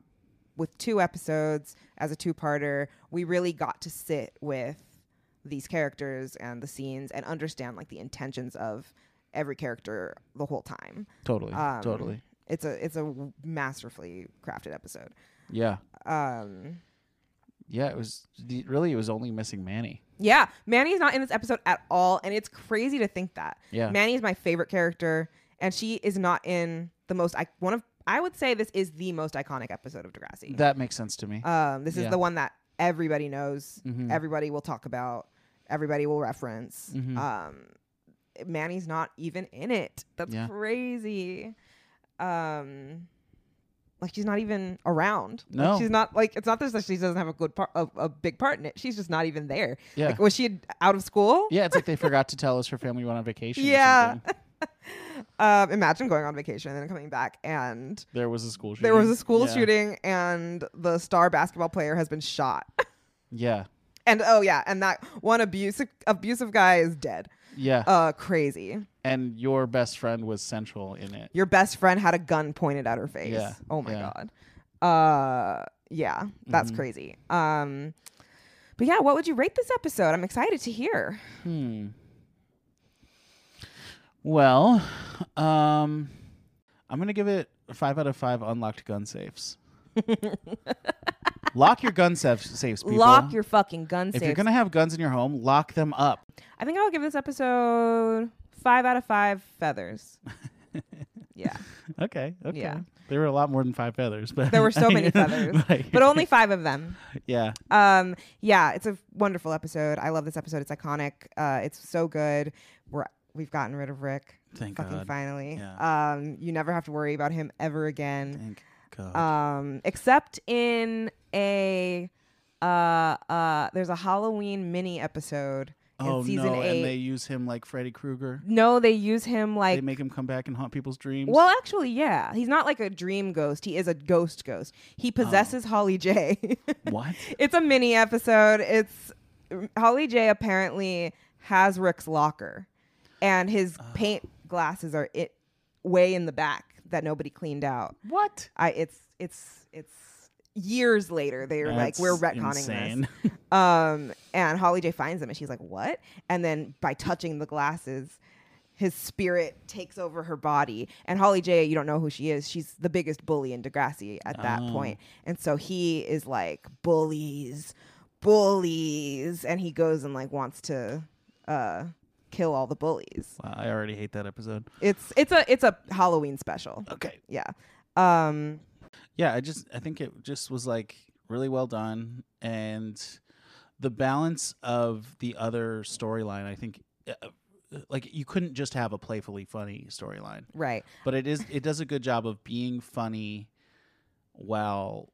[SPEAKER 1] with two episodes as a two-parter, we really got to sit with these characters and the scenes and understand like the intentions of every character the whole time.
[SPEAKER 2] Totally,
[SPEAKER 1] Um,
[SPEAKER 2] totally.
[SPEAKER 1] It's a it's a masterfully crafted episode.
[SPEAKER 2] Yeah,
[SPEAKER 1] Um,
[SPEAKER 2] yeah. It was really it was only missing Manny.
[SPEAKER 1] yeah, Manny's not in this episode at all, and it's crazy to think that.
[SPEAKER 2] Yeah,
[SPEAKER 1] Manny is my favorite character, and she is not in the most. I one of I would say this is the most iconic episode of Degrassi.
[SPEAKER 2] that makes sense to me.
[SPEAKER 1] Um, this is
[SPEAKER 2] Yeah.
[SPEAKER 1] the one that everybody knows,
[SPEAKER 2] Mhm.
[SPEAKER 1] everybody will talk about, everybody will reference.
[SPEAKER 2] Mhm.
[SPEAKER 1] Um, Manny's not even in it. That's
[SPEAKER 2] Yeah.
[SPEAKER 1] crazy. Um, like she's not even around. Like,
[SPEAKER 2] No.
[SPEAKER 1] she's not like it's not that she doesn't have a good part, a, a big part in it. She's just not even there.
[SPEAKER 2] yeah,
[SPEAKER 1] Like was she out of school?
[SPEAKER 2] yeah. It's like they forgot to tell us her family went on vacation.
[SPEAKER 1] Yeah. Um, imagine going on vacation and then coming back and
[SPEAKER 2] there was a school shooting.
[SPEAKER 1] there was a school
[SPEAKER 2] Yeah.
[SPEAKER 1] shooting and the star basketball player has been shot.
[SPEAKER 2] Yeah,
[SPEAKER 1] And oh yeah, and that one abusive abusive guy is dead.
[SPEAKER 2] yeah.
[SPEAKER 1] Uh crazy.
[SPEAKER 2] And your best friend was central in it.
[SPEAKER 1] Your best friend had a gun pointed at her face.
[SPEAKER 2] Yeah,
[SPEAKER 1] Oh my
[SPEAKER 2] yeah.
[SPEAKER 1] god. Uh yeah, that's
[SPEAKER 2] Mhm.
[SPEAKER 1] crazy. Um but yeah, what would you rate this episode? I'm excited to hear.
[SPEAKER 2] Hmm. Well, um, I'm gonna give it five out of five unlocked gun safes. lock your gun safes, safes people.
[SPEAKER 1] Lock your fucking gun
[SPEAKER 2] if
[SPEAKER 1] safes.
[SPEAKER 2] If you're gonna have guns in your home, lock them up.
[SPEAKER 1] I think I'll give this episode five out of five feathers. yeah.
[SPEAKER 2] Okay. Okay.
[SPEAKER 1] Yeah.
[SPEAKER 2] There were a lot more than five feathers, but
[SPEAKER 1] There were so many feathers.
[SPEAKER 2] Like-
[SPEAKER 1] But only five of them.
[SPEAKER 2] yeah.
[SPEAKER 1] Um, yeah, it's a wonderful episode. I love this episode. It's iconic. Uh, it's so good. We're we've gotten rid of Rick.
[SPEAKER 2] Thank
[SPEAKER 1] fucking
[SPEAKER 2] God.
[SPEAKER 1] finally.
[SPEAKER 2] Yeah.
[SPEAKER 1] Um, you never have to worry about him ever again.
[SPEAKER 2] Thank God.
[SPEAKER 1] Um, except in a uh uh there's a Halloween mini episode
[SPEAKER 2] oh
[SPEAKER 1] season
[SPEAKER 2] no!
[SPEAKER 1] eight.
[SPEAKER 2] And they use him like Freddy Krueger.
[SPEAKER 1] no, they use him like
[SPEAKER 2] they make him come back and haunt people's dreams.
[SPEAKER 1] well, actually, yeah. He's not like a dream ghost. He is a ghost ghost. He
[SPEAKER 2] Oh.
[SPEAKER 1] possesses Holly J.
[SPEAKER 2] what?
[SPEAKER 1] it's a mini episode. It's Holly J apparently has Rick's locker, and his
[SPEAKER 2] Oh.
[SPEAKER 1] paint glasses are it way in the back that nobody cleaned out.
[SPEAKER 2] What?
[SPEAKER 1] I it's it's it's years later they were like we're
[SPEAKER 2] That's
[SPEAKER 1] retconning
[SPEAKER 2] insane.
[SPEAKER 1] this. Um and Holly J finds them and she's like, "What?" And then by touching the glasses his spirit takes over her body. And Holly J, you don't know who she is. She's the biggest bully in Degrassi at that
[SPEAKER 2] Oh.
[SPEAKER 1] And so he is like, bullies, bullies. And he goes and like wants to uh kill all the bullies.
[SPEAKER 2] Wow, I already hate that episode.
[SPEAKER 1] It's it's a it's a Halloween special.
[SPEAKER 2] Okay.
[SPEAKER 1] Yeah. Um
[SPEAKER 2] Yeah, I just I think it just was like really well done and the balance of the other storyline, I think uh, like you couldn't just have a playfully funny storyline.
[SPEAKER 1] right.
[SPEAKER 2] But it is it does a good job of being funny while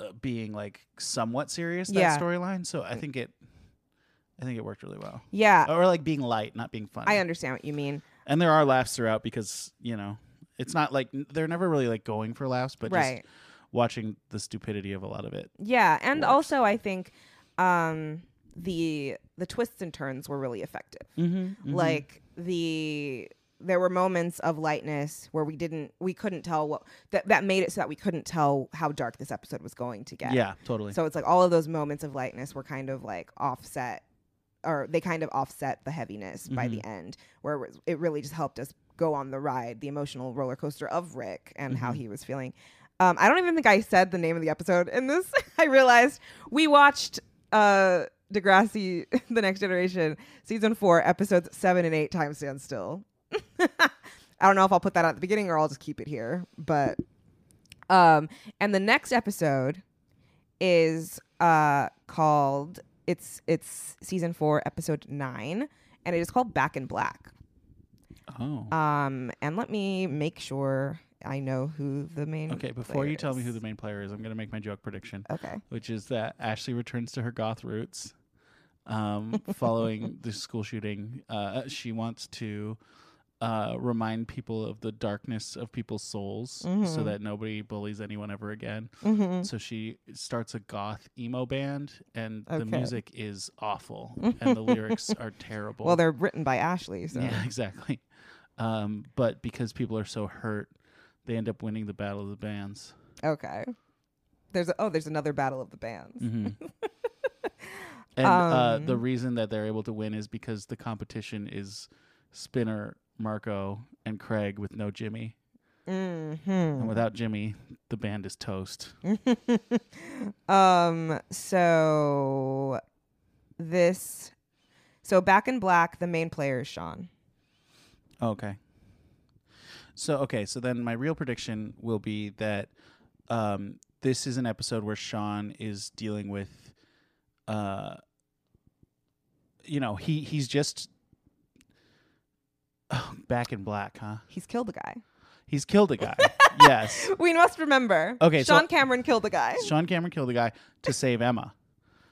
[SPEAKER 2] uh, being like somewhat serious that
[SPEAKER 1] Yeah.
[SPEAKER 2] storyline. So I think it I think it worked really well.
[SPEAKER 1] Yeah.
[SPEAKER 2] Or like being light, not being funny.
[SPEAKER 1] I understand what you mean.
[SPEAKER 2] and there are laughs throughout because, you know, it's not like they're never really like going for laughs, but
[SPEAKER 1] right.
[SPEAKER 2] just watching the stupidity of a lot of it.
[SPEAKER 1] Yeah, and
[SPEAKER 2] works.
[SPEAKER 1] also I think um the the twists and turns were really effective.
[SPEAKER 2] Mm-hmm.
[SPEAKER 1] Like the there were moments of lightness where we didn't we couldn't tell what that that made it so that we couldn't tell how dark this episode was going to get.
[SPEAKER 2] yeah, totally.
[SPEAKER 1] So it's like all of those moments of lightness were kind of like offset or they kind of offset the heaviness by the end where it, was, it really just helped us go on the ride, the emotional roller coaster of Rick and how he was feeling. Um, I don't even think I said the name of the episode in this. I realized we watched uh, Degrassi, The Next Generation, season four, episodes seven and eight, Time Stand Still. I don't know if I'll put that at the beginning or I'll just keep it here. But, um, and the next episode is uh called it's it's season four episode nine and it is called back in black
[SPEAKER 2] oh.
[SPEAKER 1] um and let me make sure i know who the main
[SPEAKER 2] okay, before you tell me who the main player is, I'm going to make my joke prediction,
[SPEAKER 1] okay
[SPEAKER 2] which is that Ashley returns to her goth roots um, following the school shooting. Uh, she wants to uh, remind people of the darkness of people's souls so
[SPEAKER 1] Mhm.
[SPEAKER 2] that nobody bullies anyone ever again.
[SPEAKER 1] mm-hmm.
[SPEAKER 2] So she starts a goth emo band, and the music is awful, and the lyrics are terrible.
[SPEAKER 1] well they're written by ashley so
[SPEAKER 2] Yeah, exactly. Um, but because people are so hurt, they end up winning the battle of the bands.
[SPEAKER 1] okay there's a, oh there's another battle of the bands
[SPEAKER 2] hmm and uh, the
[SPEAKER 1] Um,
[SPEAKER 2] reason that they're able to win is because the competition is Spinner, Marco, and Craig with no Jimmy.
[SPEAKER 1] mm-hmm.
[SPEAKER 2] And without Jimmy, the band is toast.
[SPEAKER 1] um so this so back in black the main player is sean
[SPEAKER 2] Okay. So okay, so then my real prediction will be that um, this is an episode where Sean is dealing with, uh, you know, he he's just oh, back in black, huh?
[SPEAKER 1] he's killed a guy
[SPEAKER 2] He's killed a guy. yes,
[SPEAKER 1] we must remember
[SPEAKER 2] Okay, so-
[SPEAKER 1] sean cameron killed a guy
[SPEAKER 2] Sean Cameron killed a guy to save Emma.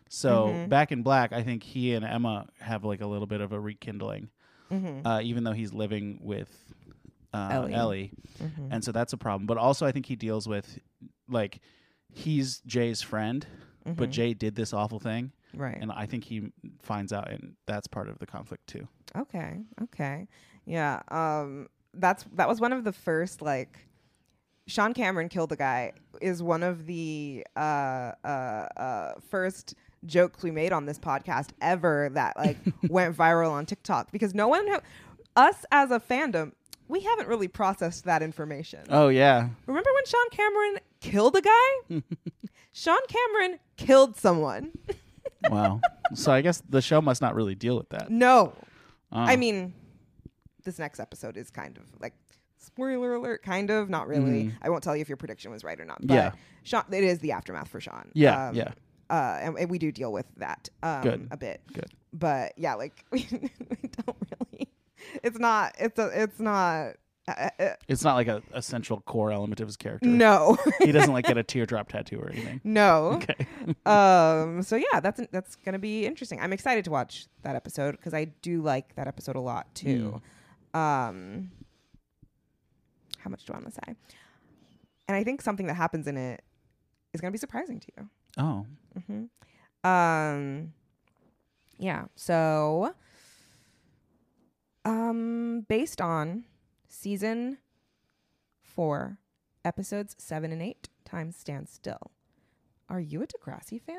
[SPEAKER 2] So
[SPEAKER 1] Mhm.
[SPEAKER 2] back in black, I think he and Emma have like a little bit of a rekindling,
[SPEAKER 1] mm-hmm.
[SPEAKER 2] uh, even though he's living with uh,
[SPEAKER 1] Ellie.
[SPEAKER 2] Ellie.
[SPEAKER 1] Mm-hmm.
[SPEAKER 2] and so that's a problem. But also, I think he deals with like he's Jay's friend, but Jay did this awful thing,
[SPEAKER 1] Mm-hmm. right
[SPEAKER 2] and I think he finds out, and that's part of the conflict too.
[SPEAKER 1] Okay. Okay. Yeah. Um that's that was one of the first like Sean Cameron killed a guy is one of the uh uh uh first jokes we made on this podcast ever that like went viral on TikTok because no one ha- us as a fandom we haven't really processed that information.
[SPEAKER 2] Oh yeah,
[SPEAKER 1] Remember when Sean Cameron killed a guy? Sean Cameron killed someone.
[SPEAKER 2] wow. so I guess the show must not really deal with that.
[SPEAKER 1] No.
[SPEAKER 2] Oh.
[SPEAKER 1] I mean, this next episode is kind of like spoiler alert, kind of, not really.
[SPEAKER 2] Mhm.
[SPEAKER 1] I won't tell you if your prediction was right or not. But
[SPEAKER 2] Yeah.
[SPEAKER 1] Sean, it is the aftermath for Sean.
[SPEAKER 2] Yeah,
[SPEAKER 1] Um,
[SPEAKER 2] yeah.
[SPEAKER 1] Uh, and, and we do deal with that um,
[SPEAKER 2] Good.
[SPEAKER 1] a bit.
[SPEAKER 2] Good.
[SPEAKER 1] But yeah, like we, we don't really. It's not. It's a. It's not. Uh, uh,
[SPEAKER 2] it's not like a, a central core element of his character.
[SPEAKER 1] no.
[SPEAKER 2] he doesn't like get a teardrop tattoo or anything.
[SPEAKER 1] no.
[SPEAKER 2] Okay.
[SPEAKER 1] um. So yeah, that's that's gonna be interesting. I'm excited to watch that episode because I do like that episode a lot too. Um. How much do I want to say? And I think something that happens in it is gonna be surprising to you.
[SPEAKER 2] Oh,
[SPEAKER 1] hmm Um. Yeah. So. Um. Based on season four, episodes seven and eight. Time stands still. Are you a Degrassi fan?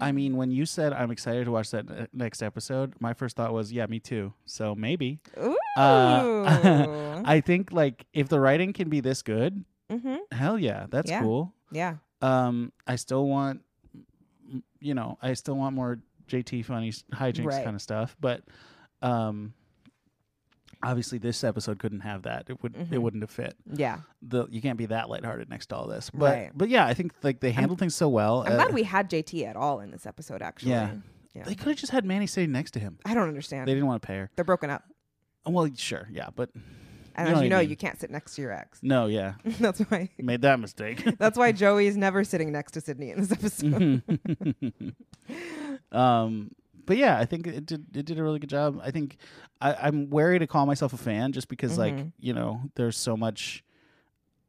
[SPEAKER 2] I mean, when you said I'm excited to watch that uh, next episode, my first thought was, yeah, me too. So maybe.
[SPEAKER 1] Ooh.
[SPEAKER 2] Uh, I think like if the writing can be this good,
[SPEAKER 1] mm-hmm.
[SPEAKER 2] hell yeah, that's
[SPEAKER 1] Yeah.
[SPEAKER 2] cool.
[SPEAKER 1] Yeah.
[SPEAKER 2] Um, I still want, you know, I still want more JT funny hijinks
[SPEAKER 1] Right.
[SPEAKER 2] kind of stuff, but um, obviously this episode couldn't have that. It would it
[SPEAKER 1] Mhm.
[SPEAKER 2] wouldn't have fit.
[SPEAKER 1] Yeah.
[SPEAKER 2] The you can't be that lighthearted next to all this. But
[SPEAKER 1] Right.
[SPEAKER 2] but yeah, I think like they handled things so well.
[SPEAKER 1] I'm
[SPEAKER 2] uh,
[SPEAKER 1] glad we had JT at all in this episode, actually.
[SPEAKER 2] Yeah.
[SPEAKER 1] Yeah.
[SPEAKER 2] They could have just had Manny sitting next to him.
[SPEAKER 1] I don't understand.
[SPEAKER 2] They didn't want to pay her.
[SPEAKER 1] They're broken up.
[SPEAKER 2] Well, sure, yeah, but
[SPEAKER 1] And
[SPEAKER 2] You
[SPEAKER 1] as you know,
[SPEAKER 2] mean.
[SPEAKER 1] you can't sit next to your ex.
[SPEAKER 2] no, yeah,
[SPEAKER 1] That's why.
[SPEAKER 2] made that mistake.
[SPEAKER 1] That's why Joey's never sitting next to Sydney in this episode.
[SPEAKER 2] um, but yeah, I think it did. It did a really good job. I think I, I'm wary to call myself a fan just because, like,
[SPEAKER 1] Mhm.
[SPEAKER 2] you know, there's so much.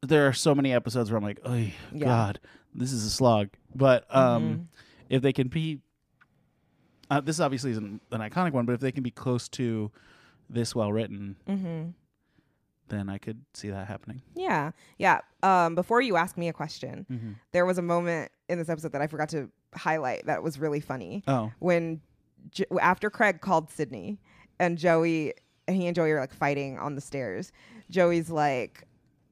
[SPEAKER 2] There are so many episodes where I'm like, oh
[SPEAKER 1] Yeah.
[SPEAKER 2] God, this is a slog. But um,
[SPEAKER 1] Mhm.
[SPEAKER 2] if they can be, uh, this obviously isn't an iconic one, but if they can be close to this well written,
[SPEAKER 1] Mm-hmm.
[SPEAKER 2] Then I could see that happening.
[SPEAKER 1] Yeah. Yeah. Um, before you ask me a question,
[SPEAKER 2] Mm-hmm.
[SPEAKER 1] there was a moment in this episode that I forgot to highlight that was really funny.
[SPEAKER 2] Oh,
[SPEAKER 1] when jo- after Craig called Sydney and Joey and he and Joey are like fighting on the stairs. Joey's like,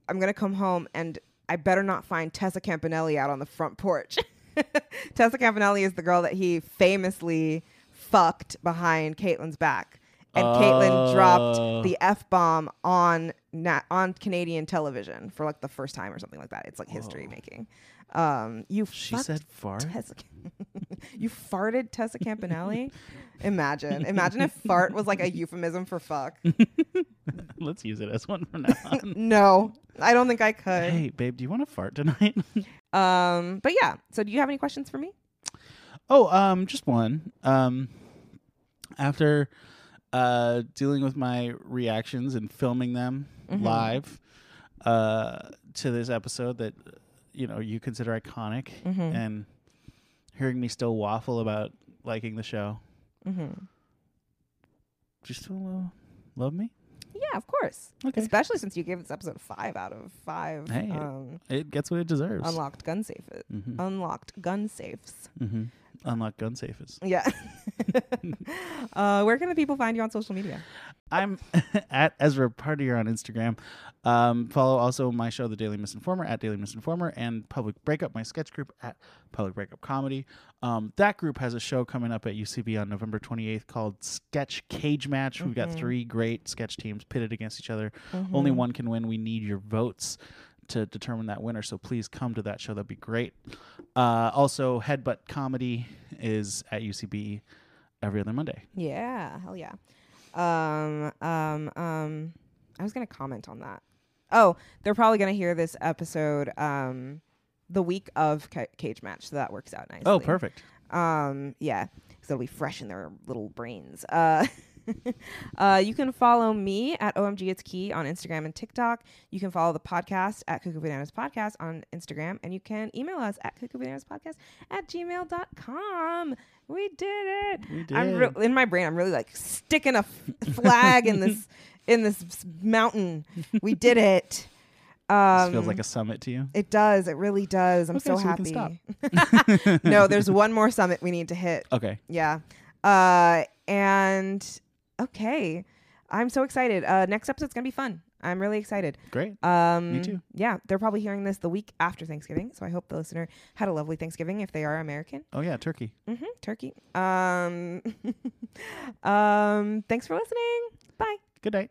[SPEAKER 1] "I'm gonna come home and I better not find Tessa Campanelli out on the front porch." Tessa Campanelli is the girl that he famously fucked behind Caitlin's back, and Caitlin
[SPEAKER 2] Oh.
[SPEAKER 1] dropped the f bomb on na- on Canadian television for like the first time or something like that. It's like history
[SPEAKER 2] Whoa.
[SPEAKER 1] making. Um, you
[SPEAKER 2] she said fart.
[SPEAKER 1] Tessa, you farted Tessa Campanelli. Imagine, imagine if fart was like a euphemism for fuck.
[SPEAKER 2] Let's use it as one for now on.
[SPEAKER 1] No, I don't think I could.
[SPEAKER 2] hey, babe, do you want to fart tonight?
[SPEAKER 1] Um, but yeah. So, do you have any questions for me?
[SPEAKER 2] Oh, um, just one. Um, after uh, dealing with my reactions and filming them
[SPEAKER 1] Mhm.
[SPEAKER 2] live uh, to this episode that you know you consider iconic,
[SPEAKER 1] Mhm.
[SPEAKER 2] and hearing me still waffle about liking the show,
[SPEAKER 1] Mm-hmm.
[SPEAKER 2] do you still uh, love me?
[SPEAKER 1] Yeah, of course.
[SPEAKER 2] Okay,
[SPEAKER 1] Especially since you gave this episode five out of five.
[SPEAKER 2] Hey.
[SPEAKER 1] Um,
[SPEAKER 2] it gets what it deserves.
[SPEAKER 1] unlocked gun safe.
[SPEAKER 2] hmm
[SPEAKER 1] Unlocked gun safes.
[SPEAKER 2] Unlock gun safes.
[SPEAKER 1] Yeah. uh, where can the people find you on social media?
[SPEAKER 2] I'm at Ezra Partier on Instagram. Um, follow also my show, The Daily Misinformer, at Daily Misinformer, and Public Breakup, my sketch group at Public Breakup Comedy. Um, that group has a show coming up at UCB on November 28th called Sketch Cage Match. We've got
[SPEAKER 1] Mhm.
[SPEAKER 2] three great sketch teams pitted against each other. Only
[SPEAKER 1] Mhm.
[SPEAKER 2] one can win. We need your votes to determine that winner. So please come to that show. That'd be great. Uh, also, Headbutt Comedy is at UCB every other Monday.
[SPEAKER 1] Yeah, hell yeah. Um, um, um, I was gonna comment on that. Oh, they're probably gonna hear this episode um the week of ca- cage match, so that works out nicely.
[SPEAKER 2] Oh, perfect.
[SPEAKER 1] Um, yeah, because it'll be fresh in their little brains. Uh, uh, you can follow me at OMG It's Key on Instagram and TikTok. You can follow the podcast at Cuckoo Bananas Podcast on Instagram, and you can email us at Cuckoo Bananas Podcast at gmail.com. We did it.
[SPEAKER 2] We did.
[SPEAKER 1] I'm re- in my brain. I'm really like sticking a f- flag in this in this mountain. We did it. Um,
[SPEAKER 2] this feels like a summit to you.
[SPEAKER 1] it does. It really does. I'm
[SPEAKER 2] Okay,
[SPEAKER 1] so
[SPEAKER 2] so
[SPEAKER 1] happy. no, there's one more summit we need to hit.
[SPEAKER 2] Okay.
[SPEAKER 1] Yeah. Uh, and okay, I'm so excited. Uh, next episode's gonna be fun. I'm really excited.
[SPEAKER 2] Great.
[SPEAKER 1] Um,
[SPEAKER 2] Me too.
[SPEAKER 1] Yeah, they're probably hearing this the week after Thanksgiving, so I hope the listener had a lovely Thanksgiving if they are American.
[SPEAKER 2] Oh yeah, turkey.
[SPEAKER 1] hmm turkey. Um, um, thanks for listening. Bye.
[SPEAKER 2] Good night.